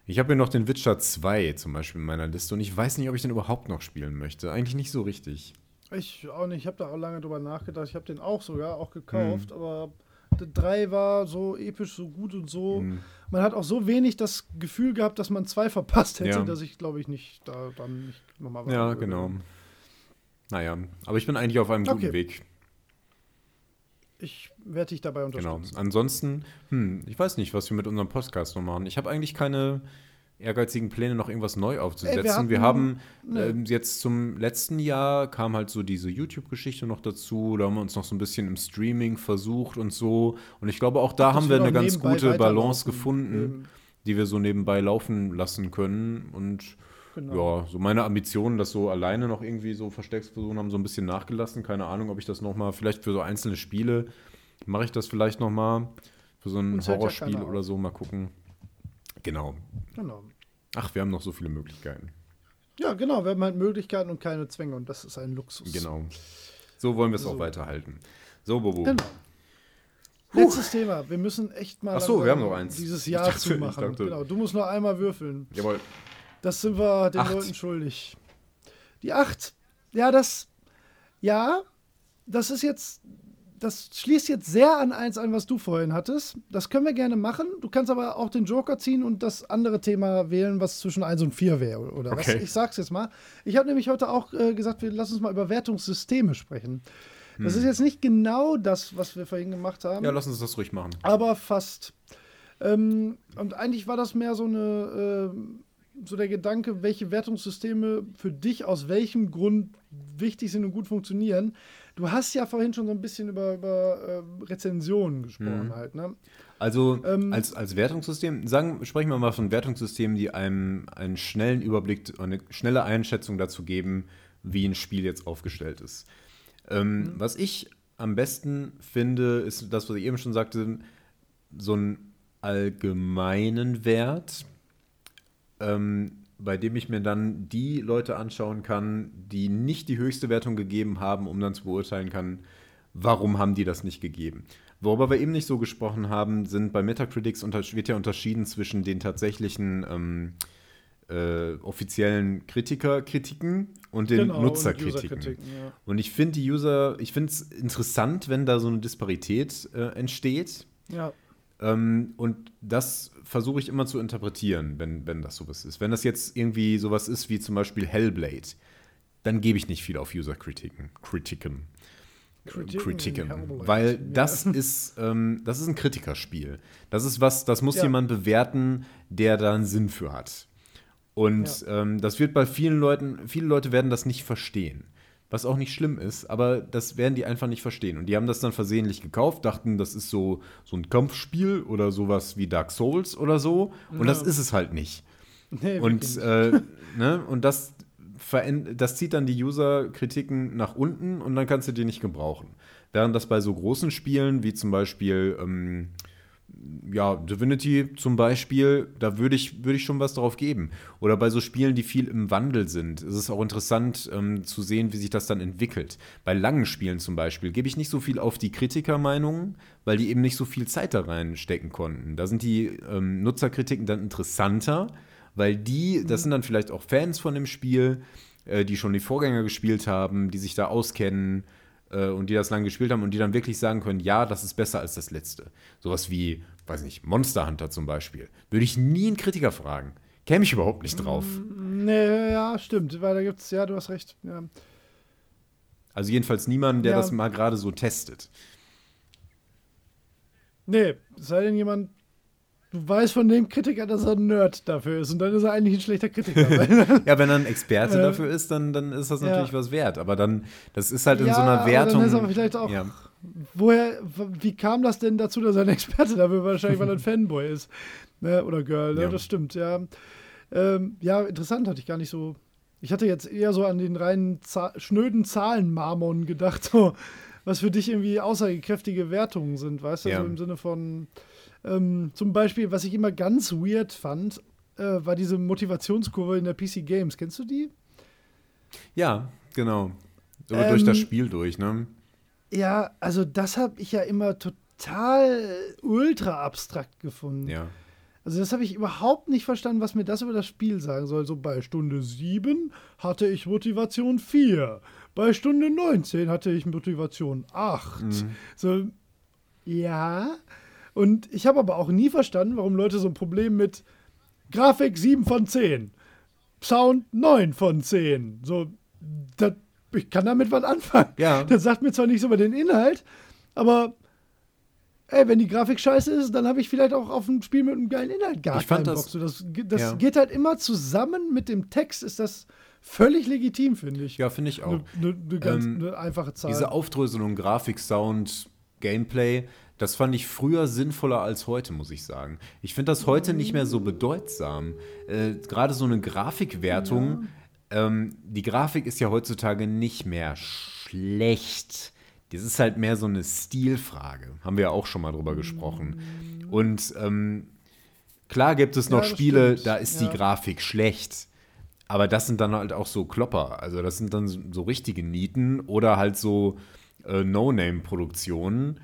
Ich habe hier noch den Witcher 2 zum Beispiel in meiner Liste und ich weiß nicht, ob ich den überhaupt noch spielen möchte. Eigentlich nicht so richtig. Ich auch nicht. Ich habe da auch lange drüber nachgedacht. Ich habe den auch sogar auch gekauft, Hm. aber der 3 war so episch, so gut und so. Hm. Man hat auch so wenig das Gefühl gehabt, dass man zwei verpasst hätte, Ja. dass ich, glaube ich, nicht da dann nicht nochmal Ja, genau. Naja, aber ich bin eigentlich auf einem guten Okay. Weg. Ich werde dich dabei Genau. unterstützen. Ansonsten, hm, ich weiß nicht, was wir mit unserem Podcast noch machen. Ich habe eigentlich keine ehrgeizigen Pläne, noch irgendwas neu aufzusetzen. Ey, wir wir, hatten- haben ne. ähm, jetzt zum letzten Jahr kam halt so diese YouTube-Geschichte noch dazu. Da haben wir uns noch so ein bisschen im Streaming versucht und so. Und ich glaube, auch da Dass haben wir eine ganz gute Balance gefunden, Eben, die wir so nebenbei laufen lassen können. Und genau. ja, so meine Ambitionen, das so alleine noch irgendwie so versuchen, haben so ein bisschen nachgelassen. Keine Ahnung, ob ich das nochmal, vielleicht für so einzelne Spiele, mache ich das vielleicht nochmal. Für so ein ja Horrorspiel keiner oder so, mal gucken. Genau. genau. Ach, wir haben noch so viele Möglichkeiten. Ja, genau. Wir haben halt Möglichkeiten und keine Zwänge und das ist ein Luxus. Genau. So wollen wir es So. auch weiterhalten. So, Bobo. Genau. Letztes Thema. Wir müssen echt mal Ach so, wir haben noch eins. dieses Jahr dachte- zu ich machen. dachte- Genau. Du musst noch einmal würfeln. Jawohl. Das sind wir den Acht. Leuten schuldig. Die 8. Ja, das. Ja, das ist jetzt. Das schließt jetzt sehr an eins an, was du vorhin hattest. Das können wir gerne machen. Du kannst aber auch den Joker ziehen und das andere Thema wählen, was zwischen 1 und 4 wäre. Oder was? Okay. Ich sag's jetzt mal. Ich habe nämlich heute auch äh, gesagt, wir lassen uns mal über Wertungssysteme sprechen. Das ist jetzt nicht genau das, was wir vorhin gemacht haben. Hm. Ja, lass uns das ruhig machen. Aber fast. Ähm, und eigentlich war das mehr so eine, ähm, so der Gedanke, welche Wertungssysteme für dich aus welchem Grund wichtig sind und gut funktionieren. Du hast ja vorhin schon so ein bisschen über, über ähm, Rezensionen gesprochen Mhm. halt, ne? Also Ähm, als, als Wertungssystem, sagen, sprechen wir mal von Wertungssystemen, die einem einen schnellen Überblick, eine schnelle Einschätzung dazu geben, wie ein Spiel jetzt aufgestellt ist. Ähm, Was ich am besten finde, ist das, was ich eben schon sagte, so einen allgemeinen Wert, ähm, bei dem ich mir dann die Leute anschauen kann, die nicht die höchste Wertung gegeben haben, um dann zu beurteilen kann, warum haben die das nicht gegeben. Worüber wir eben nicht so gesprochen haben, sind bei Metacritics wird ja unterschieden zwischen den tatsächlichen ähm, äh, offiziellen Kritikerkritiken und den Genau, und Nutzerkritiken. Userkritiken, ja. Und ich finde die User, ich finde es interessant, wenn da so eine Disparität äh, entsteht. Ja, Ähm, und das versuche ich immer zu interpretieren, wenn, wenn das sowas ist. Wenn das jetzt irgendwie sowas ist wie zum Beispiel Hellblade, dann gebe ich nicht viel auf User-Kritiken. Kritiken. Kritiken, Weil ja. das ist, ähm, das ist ein Kritikerspiel. Das ist was, das muss Ja. jemand bewerten, der da einen Sinn für hat. Und ähm, das wird bei vielen Leuten, viele Leute werden das nicht verstehen. Was auch nicht schlimm ist, aber das werden die einfach nicht verstehen. Und die haben das dann versehentlich gekauft, dachten, das ist so, so ein Kampfspiel oder sowas wie Dark Souls oder so. Und das Ja. ist es halt nicht. *laughs* nee, Und, äh, *laughs* ne, und das, das zieht dann die User-Kritiken nach unten und dann kannst du die nicht gebrauchen. Während das bei so großen Spielen wie zum Beispiel ähm, ja, Divinity zum Beispiel, da würde ich, würde ich schon was drauf geben. Oder bei so Spielen, die viel im Wandel sind, ist es auch interessant ähm, zu sehen, wie sich das dann entwickelt. Bei langen Spielen zum Beispiel gebe ich nicht so viel auf die Kritikermeinungen, weil die eben nicht so viel Zeit da reinstecken konnten. Da sind die ähm, Nutzerkritiken dann interessanter, weil die, das sind dann vielleicht auch Fans von dem Spiel, äh, die schon die Vorgänger gespielt haben, die sich da auskennen äh, und die das lange gespielt haben und die dann wirklich sagen können, ja, das ist besser als das letzte. Sowas wie weiß nicht, Monster Hunter zum Beispiel. Würde ich nie einen Kritiker fragen. Käme ich überhaupt nicht drauf. Nee, ja, stimmt. Weil da gibt's, ja, du hast recht. Ja. Also jedenfalls niemanden, der Ja. das mal gerade so testet. Nee, es sei denn jemand, du weißt von dem Kritiker, dass er ein Nerd dafür ist und dann ist er eigentlich ein schlechter Kritiker. *laughs* Ja, wenn er ein Experte Äh, dafür ist, dann, dann ist das ja. natürlich was wert. Aber dann, das ist halt in Ja, so einer aber dann Wertung. ist aber vielleicht auch- ja. Woher, wie kam das denn dazu, dass er ein Experte dafür wahrscheinlich, weil er ein *laughs* Fanboy ist? Ne? Oder Girl, ne? Ja. das stimmt, ja. Ähm, ja, interessant, hatte ich gar nicht so. Ich hatte jetzt eher so an den reinen Za schnöden Zahlenmarmon gedacht, so, was für dich irgendwie aussagekräftige Wertungen sind, weißt du, Ja. so im Sinne von ähm, zum Beispiel, was ich immer ganz weird fand, äh, war diese Motivationskurve in der PC Games. Kennst du die? ja, genau. Ähm, durch das Spiel durch, ne? Ja, also das habe ich ja immer total ultra abstrakt gefunden. Ja. Also das habe ich überhaupt nicht verstanden, was mir das über das Spiel sagen soll. So bei Stunde 7 hatte ich Motivation 4. Bei Stunde 19 hatte ich Motivation 8. So, ja. Und ich habe aber auch nie verstanden, warum Leute so ein Problem mit Grafik 7 von 10, Sound 9 von 10. So, das, ich kann damit was anfangen. Ja. Das sagt mir zwar nichts über den Inhalt, aber ey, wenn die Grafik scheiße ist, dann habe ich vielleicht auch auf ein Spiel mit einem geilen Inhalt gar Ich fand keinen das- Bock. So, das das ja. geht halt immer zusammen mit dem Text, ist das völlig legitim, finde ich. Ja, finde ich auch. Eine ne, ganz Ähm, ne einfache Zahl. Diese Aufdröselung, Grafik, Sound, Gameplay, das fand ich früher sinnvoller als heute, muss ich sagen. Ich finde das heute nicht mehr so bedeutsam. Äh, Gerade so eine Grafikwertung, ähm, die Grafik ist ja heutzutage nicht mehr schlecht. Das ist halt mehr so eine Stilfrage. Haben wir ja auch schon mal drüber gesprochen. Und ähm, klar gibt es noch Ja, Spiele, stimmt. da ist Ja. die Grafik schlecht. Aber das sind dann halt auch so Klopper. Also das sind dann so, so richtige Nieten oder halt so äh, No-Name-Produktionen.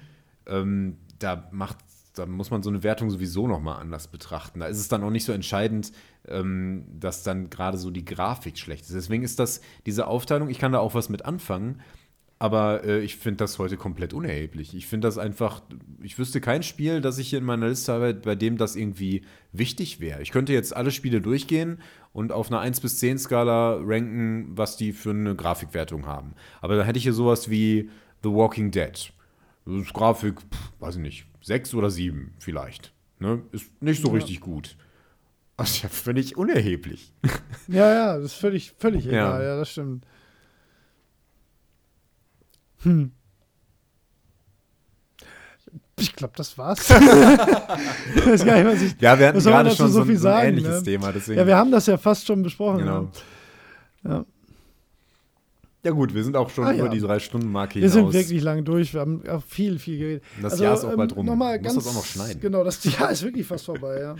Ähm, da macht, da muss man so eine Wertung sowieso nochmal anders betrachten. Da ist es dann auch nicht so entscheidend, ähm, dass dann gerade so die Grafik schlecht ist. Deswegen ist das, diese Aufteilung, ich kann da auch was mit anfangen, aber äh, ich finde das heute komplett unerheblich. Ich finde das einfach, ich wüsste kein Spiel, das ich hier in meiner Liste habe, bei dem das irgendwie wichtig wäre. Ich könnte jetzt alle Spiele durchgehen und auf einer 1 bis 10 Skala ranken, was die für eine Grafikwertung haben. Aber da hätte ich hier sowas wie The Walking Dead. Das ist Grafik, pff, weiß ich nicht, 6 oder 7 vielleicht. Ne? Ist nicht so Ja. richtig gut. Also ja, völlig unerheblich. *laughs* ja, ja, das ist völlig, völlig Ja. egal, ja, das stimmt. Hm. Ich glaube, das war's. *laughs* ich weiß gar nicht, was ich. Ja, wir hatten gerade schon so viel so ein sagen, ähnliches ne? Thema. Deswegen, Ja, wir haben das ja fast schon besprochen. Genau. Ja. Ja. Ja gut, wir sind auch schon Ah, über ja. die drei Stunden Marke Wir hinaus. sind wirklich lang durch. Wir haben auch viel, viel geredet. Und das Jahr ist auch bald rum. Noch mal Du musst ganz, das auch noch schneiden. Genau, das Jahr ist wirklich fast vorbei, ja.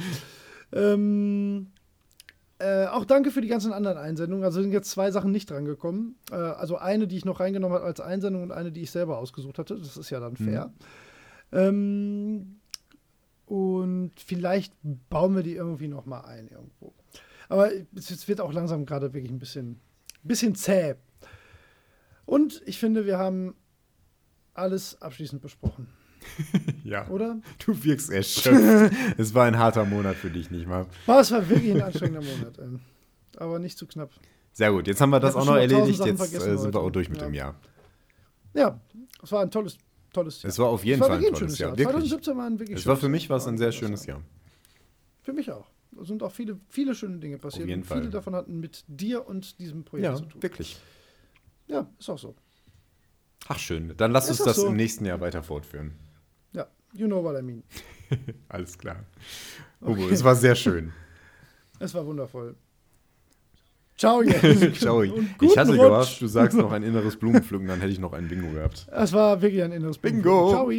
*laughs* ähm, äh, auch danke für die ganzen anderen Einsendungen. Also sind jetzt zwei Sachen nicht drangekommen. Äh, also eine, die ich noch reingenommen habe als Einsendung und eine, die ich selber ausgesucht hatte. Das ist ja dann fair. Ähm, und vielleicht bauen wir die irgendwie noch mal ein irgendwo. Aber es, es wird auch langsam gerade wirklich ein bisschen, bisschen zäh. Und ich finde, wir haben alles abschließend besprochen, *laughs* Ja, oder? du wirkst erschöpft. *laughs* es war ein harter Monat für dich, nicht wahr? Oh, es war wirklich ein anstrengender Monat. Ähm, aber nicht zu knapp. Sehr gut, jetzt haben wir das auch noch erledigt. Jetzt äh, sind wir auch durch mit Ja. dem Jahr. Ja, es war ein tolles, tolles Jahr. Es war auf jeden Fall ein tolles Jahr. Jahr. Wirklich. 2017 war ein wirklich Es war für mich was ein sehr Jahr. schönes Jahr. Für mich auch. Es sind auch viele, viele schöne Dinge passiert. jeden und viele Fall. davon hatten mit dir und diesem Projekt Ja, zu tun. wirklich. Ja, ist auch so. Ach schön, dann lass Ist uns das so. im nächsten Jahr weiter fortführen. Ja, you know what I mean. *laughs* Alles klar. Hugo, es war sehr schön. *laughs* Es war wundervoll. Ciao, Jens. *laughs* Ciao. Ich hatte gehofft, du sagst noch ein inneres Blumenpflücken, dann hätte ich noch ein Bingo gehabt. Es war wirklich ein inneres Bingo. Ciao.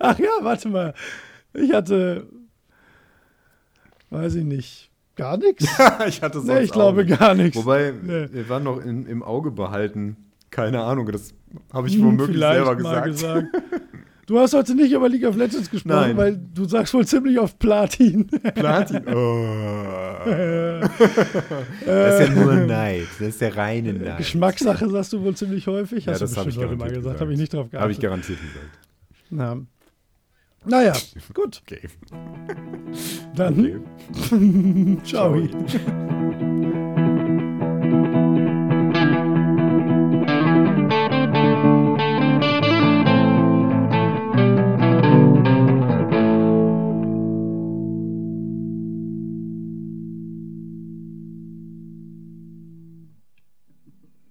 Ach ja, warte mal. Ich hatte, weiß ich nicht, gar nichts? *laughs* ich hatte sonst Nee, ich glaube nicht. gar nichts. Wobei, Nee. wir waren noch in, im Auge behalten. Keine Ahnung, das habe ich Hm, womöglich vielleicht selber mal gesagt. *laughs* Du hast heute nicht über League of Legends gesprochen, Nein. weil du sagst wohl ziemlich oft Platin. *laughs* Platin. Oh. Das ist ja nur Neid. Das ist der reine Neid. Geschmackssache sagst du wohl ziemlich häufig. Ja, Hast das habe ich heute mal gesagt. gesagt. Habe ich nicht drauf geachtet. Habe ich garantiert gesagt. Ja. Naja, *laughs* gut. Okay. Dann. Okay. *laughs* Ciao. Ciao. *laughs*